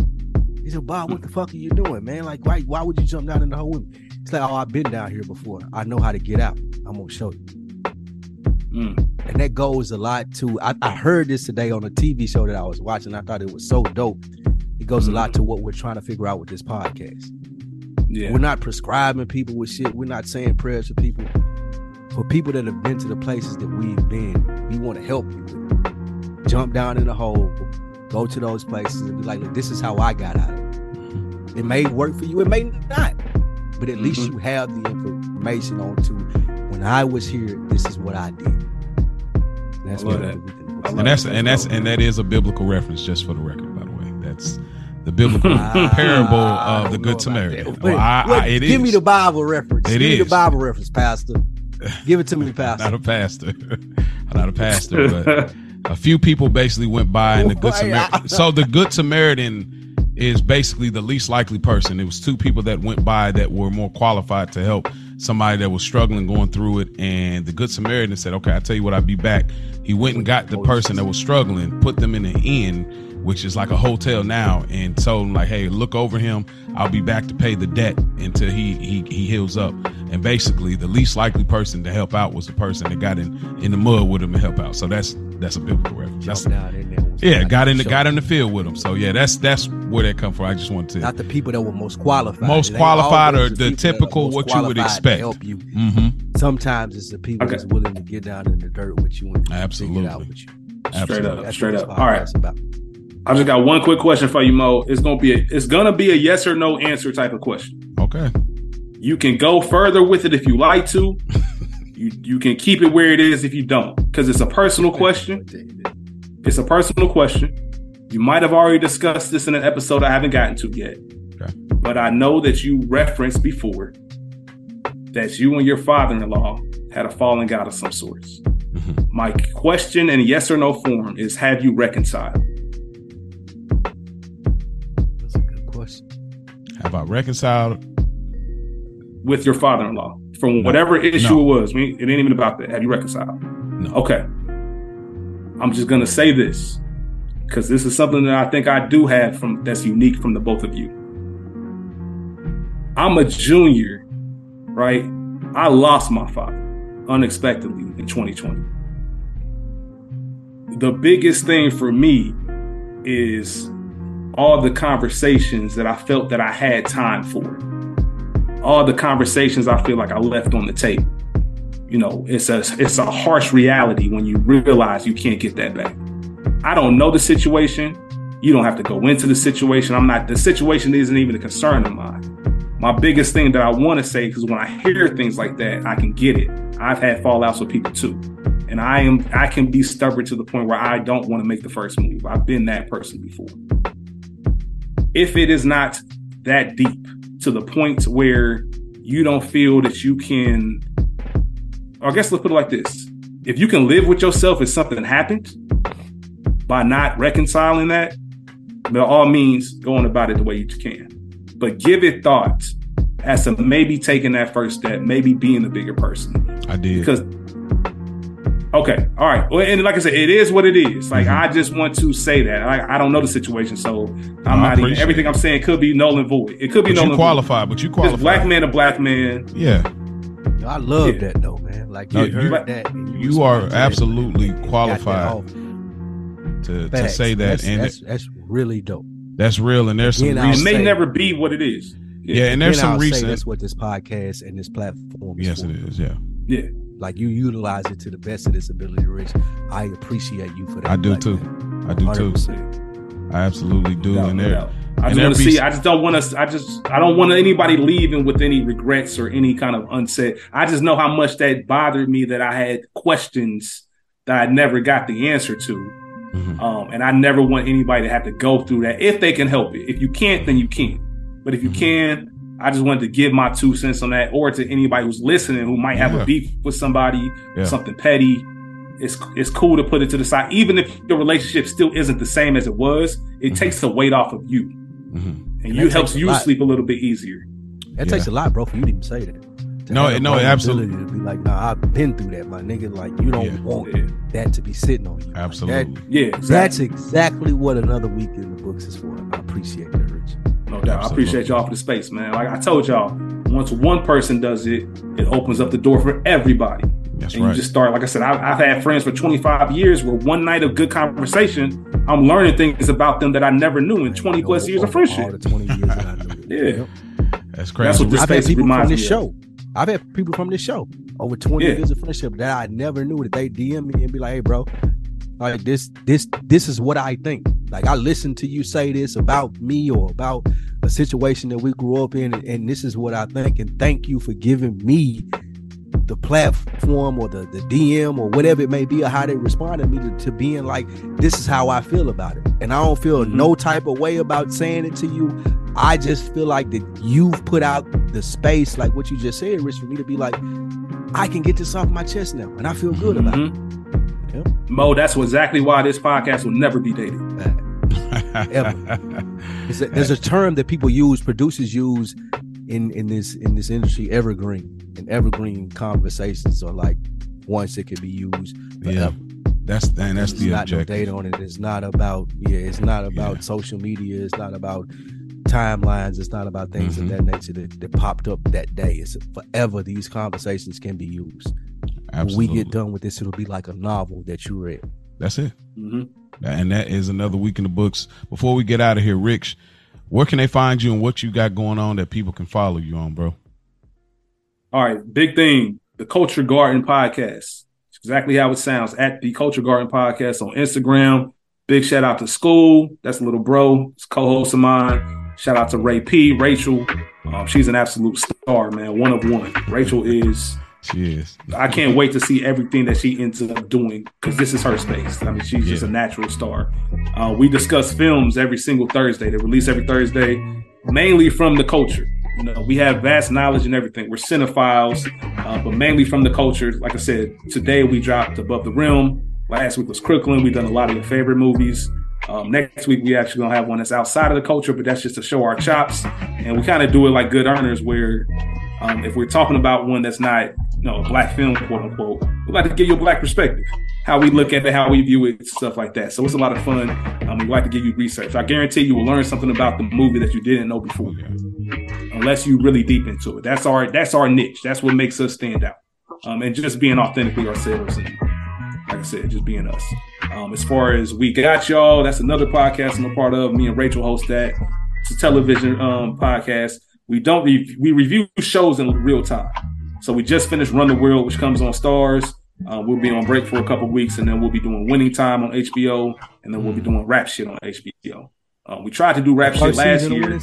He said, Bob, what the fuck are you doing, man? Like, why, why would you jump down in the hole with me? It's like, oh, I've been down here before. I know how to get out. I'm gonna show you. Mm. And that goes a lot to I, I heard this today on a TV show that I was watching. I thought it was so dope. It goes a lot to what we're trying to figure out with this podcast. Yeah. We're not prescribing people with shit. We're not saying prayers for people. For people that have been to the places that we've been, we want to help you. Jump down in the hole, go to those places and be like, look, this is how I got out of it. It may work for you, it may not. But at least Mhm. you have the information on to when I was here, this is what I did. That's I love what that. we can- I And that's and that's and that is a biblical reference, just for the record, by the the biblical parable of the Good Samaritan. Well, I, I, it give me the Bible reference. It give me the Bible reference, Pastor. Give it to me, Pastor. not a pastor. I'm not a pastor, but a few people basically went by and the good Samaritan. So the good Samaritan is basically the least likely person. It was two people that went by that were more qualified to help somebody that was struggling going through it. And the good Samaritan said, "Okay, I'll tell you what, I'll be back." He went and got the oh, person that was struggling, put them in an inn, which is like a hotel now, and told him like, "Hey, look over him. I'll be back to pay the debt until he he he heals up." And basically, the least likely person to help out was the person that got in in the mud with him to help out. So that's that's a biblical reference. That's, Jump in there. yeah, got in the got in the field with him. So yeah, that's that's where that come from. I just wanted to. Not the people that were most qualified. Most qualified or the people that are typical what you would expect. Help you. Mm-hmm. Sometimes it's the people Okay. that's willing to get down in the dirt with you and figure it out Absolutely. with you. straight Absolutely. up, straight up. All right. About. I just got one quick question for you, Mo. It's gonna be a it's gonna be a yes or no answer type of question. Okay. You can go further with it if you like to. you you can keep it where it is if you don't, because it's a personal question. It's a personal question. You might have already discussed this in an episode I haven't gotten to yet. Okay. But I know that you referenced before that you and your father-in-law had a falling out of some sorts. Mhm. My question in yes or no form is have you reconciled? About reconciled? with your father-in-law from whatever issue No. it was. It ain't even about that. Have you reconciled? No. Okay. I'm just gonna say this because this is something that I think I do have from that's unique from the both of you. I'm a junior, right? I lost my father unexpectedly in 2020. The biggest thing for me is all the conversations that I felt that I had time for all the conversations I feel like I left on the table. You know, it's a it's a harsh reality when you realize you can't get that back. I don't know the situation. You don't have to go into the situation. I'm not the situation isn't even a concern of mine. My biggest thing that I want to say, because when I hear things like that, I can get it. I've had fallouts with people too. And I am I can be stubborn to the point where I don't want to make the first move. I've been that person before. If it is not that deep to the point where you don't feel that you can I guess let's put it like this. If you can live with yourself if something happened, by not reconciling that, by all means, going about it the way you can. But give it thought as to maybe taking that first step, maybe being a bigger person. I did. Because Okay. All right. Well, and like I said, it is what it is. Like mm-hmm. I just want to say that. I, I don't know the situation, so I'm no, not even. Everything I'm saying could be null and void. It could be but null you qualify, but you qualify. black man, a black man. Yeah. I love yeah. that though, man. Like you no, heard you, that. You, you are absolutely qualified to, to say that, that's, and that's, that's, really dope. That's real, and there's some. Reason. It may never be what it is. Yeah, yeah and there's some reason. That's what this podcast and this platform. Yes, for. it is. Yeah. Yeah. Like you utilize it to the best of this ability, Rich. I appreciate you for that. I do too. Man. I do 100%. too. I absolutely do. No, and there. I just want to see. I just don't want to. I just. I don't want anybody leaving with any regrets or any kind of unsaid. I just know how much that bothered me that I had questions that I never got the answer to, mm-hmm. um, and I never want anybody to have to go through that if they can help it. If you can't, then you can't. But if you mm-hmm. can, I just wanted to give my two cents on that, or to anybody who's listening who might have yeah. a beef with somebody, yeah. something petty. It's it's cool to put it to the side, even if the relationship still isn't the same as it was. It mm-hmm. takes the weight off of you, mm-hmm. and, and you helps you sleep a little bit easier. That yeah. takes a lot, bro, for you to even say that. no, no, absolutely. To be like, nah, I've been through that, my nigga. Like, you don't yeah. want yeah. that to be sitting on you. Absolutely. Like that, yeah, exactly. that's exactly what another week in the books is for. I appreciate that, Rich. No doubt. I appreciate y'all for the space, man. Like I told y'all, once one person does it, it opens up the door for everybody. That's and right. you just start, like I said, I, have had friends for 25 years where one night of good conversation, I'm learning things about them that I never knew in 20 plus years of friendship. All the 20 years that I knew. yeah. That's crazy. That's what this I've had people from this show. I've had people from this show over 20 yeah. years of friendship that I never knew that they DM me and be like, hey, bro, like this, this, this is what I think. Like I listened to you say this about me or about a situation that we grew up in, and this is what I think. And thank you for giving me the platform or the, the DM or whatever it may be, or how they respond to me to, to being like, this is how I feel about it. And I don't feel mm-hmm. no type of way about saying it to you. I just feel like that you've put out the space, like what you just said, Rich, for me to be like, I can get this off my chest now, and I feel good about mm-hmm. It. Mo, that's exactly why this podcast will never be dated. Ever. A, there's a term that people use, producers use in in this in this industry, evergreen. And evergreen conversations are like once it can be used forever. Yeah. That's and that's the not objective. no date on it. It's not about yeah. It's not about yeah. social media. It's not about timelines. It's not about things mm-hmm. of that nature that, that popped up that day. It's forever. These conversations can be used. Absolutely. When we get done with this, it'll be like a novel that you read. That's it. Mm-hmm. And that is another week in the books. Before we get out of here, Rich, where can they find you and what you got going on that people can follow you on, bro? All right, big thing, the Culture Garden podcast. It's exactly how it sounds at the Culture Garden podcast on Instagram. Big shout out to School. That's a little bro. It's co-host of mine. Shout out to Ray P. Rachel. Um, she's an absolute star, man. One of one. Rachel is she is. I can't wait to see everything that she ends up doing because this is her space. I mean, she's yeah. just a natural star. Uh, we discuss films every single Thursday. They release every Thursday, mainly from the culture. You know, we have vast knowledge and everything. We're cinephiles, uh, but mainly from the culture. Like I said, today we dropped Above the Rim. Last week was Crooklyn. We've done a lot of your favorite movies. Um, next week we actually gonna have one that's outside of the culture, but that's just to show our chops. And we kind of do it like good earners, where um, if we're talking about one that's not know, black film, quote unquote. We like to give you a black perspective, how we look at it, how we view it, stuff like that. So it's a lot of fun. Um, we like to give you research. I guarantee you will learn something about the movie that you didn't know before, unless you really deep into it. That's our that's our niche. That's what makes us stand out. Um, and just being authentically ourselves and like I said, just being us. Um, as far as we got y'all, that's another podcast I'm a part of. Me and Rachel host that. It's a television um, podcast. We don't re- we review shows in real time. So we just finished Run the World, which comes on Starz. Uh, we'll be on break for a couple weeks, and then we'll be doing Winning Time on HBO, and then we'll be doing Rap Shit on HBO. Um, we tried to do Rap Shit last year.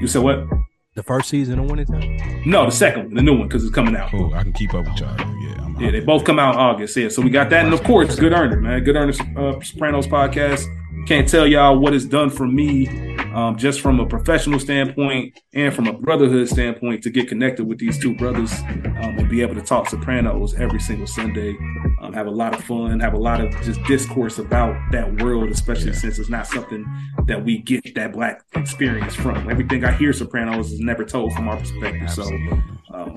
You said what? The first season of Winning Time? No, the second one, the new one, because it's coming out. Oh, I can keep up with y'all. Yeah, I'm yeah, they both come out in August. Yeah, so we got that, and of course, Good Earner, man, Good Earner uh, Sopranos podcast. Can't tell y'all what it's done for me, um, just from a professional standpoint and from a brotherhood standpoint, to get connected with these two brothers um, and be able to talk Sopranos every single Sunday. Um, have a lot of fun, have a lot of just discourse about that world, especially Yeah. since it's not something that we get that black experience from. Everything I hear Sopranos is never told from our perspective. So Absolutely. um,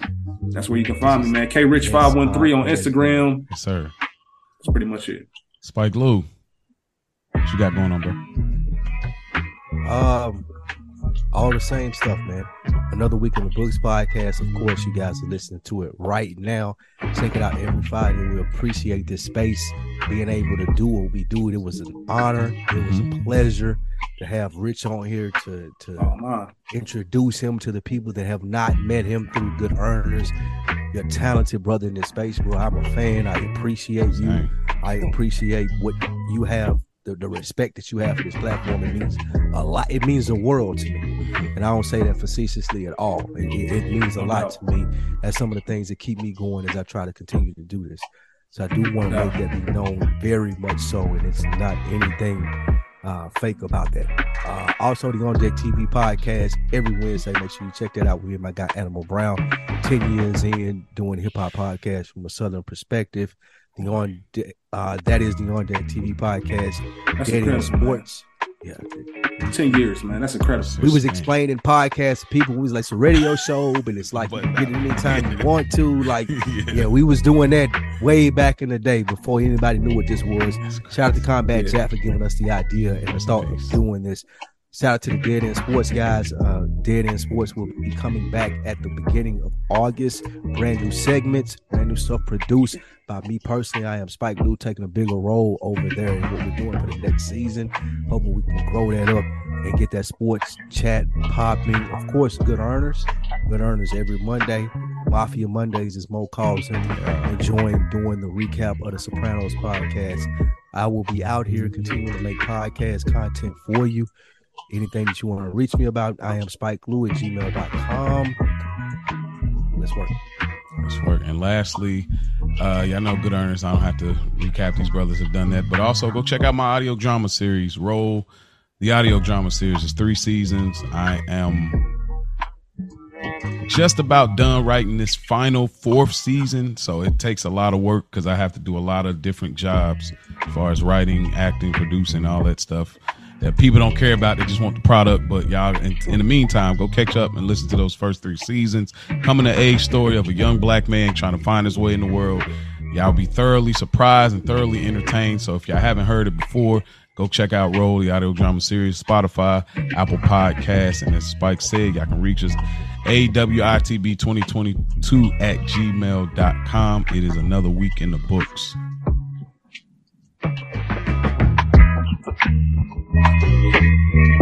that's where you can find me, man. K Rich five one three on Instagram. Yes, sir. That's pretty much it. Spike Lou. What you got going on, bro? Um, all the same stuff, man. Another week in the books podcast. Of course, you guys are listening to it right now. Check it out every Friday. We appreciate this space, being able to do what we do. It was an honor. It was a pleasure to have Rich on here to to Oh introduce him to the people that have not met him through Good Earners. You're a talented brother in this space, bro. I'm a fan. I appreciate you. I appreciate what you have, the, the respect that you have for this platform. It means a lot. It means the world to me. And I don't say that facetiously at all. It, it- it means a lot to me. That's some of the things that keep me going as I try to continue to do this. So I do want to make that be known very much so. And it's not anything uh, fake about that. Uh, also, the On Deck TV podcast every Wednesday. Make sure you check that out. We and my guy Animal Brown, 10 years in doing hip hop podcast from a Southern perspective. The on uh, that is the On Deck TV podcast. That's Dead End man. Sports. Yeah, Ten years, man. That's incredible. we was explaining podcasts to people. We was like, it's a radio show, but it's like you But- can get it anytime you want to. Like, yeah. yeah, we was doing that way back in the day before anybody knew what this was. Shout out to Combat Yeah. Jack for giving us the idea and the start of doing this. Shout out to the Dead End Sports guys. Uh, Dead End Sports will be coming back at the beginning of August. Brand new segments, brand new stuff produced by me personally. I am Spike Lou taking a bigger role over there in what we're doing for the next season. Hoping we can grow that up and get that sports chat popping. Of course, good earners. Good earners every Monday. Mafia Mondays, is Mo calls him, uh, enjoying doing the recap of the Sopranos podcast. I will be out here continuing to make podcast content for you. Anything that you want to reach me about, I am Spike Lou at gmail.com. Let's work. Let's work. And lastly, uh, y'all know good earners. I don't have to recap. These brothers have done that. But also go check out my audio drama series, Role. The audio drama series is three seasons. I am just about done writing this final fourth season. So it takes a lot of work because I have to do a lot of different jobs as far as writing, acting, producing, all that stuff that people don't care about. They just want the product. But y'all, in, in the meantime, go catch up and listen to those first three seasons. Coming to age story of a young black man trying to find his way in the world. Y'all be thoroughly surprised and thoroughly entertained. So if y'all haven't heard it before, go check out Role, the audio drama series, Spotify, Apple Podcasts, and as Spike said, y'all can reach us AWITB2022 at gmail.com. It is another week in the books. Thank you.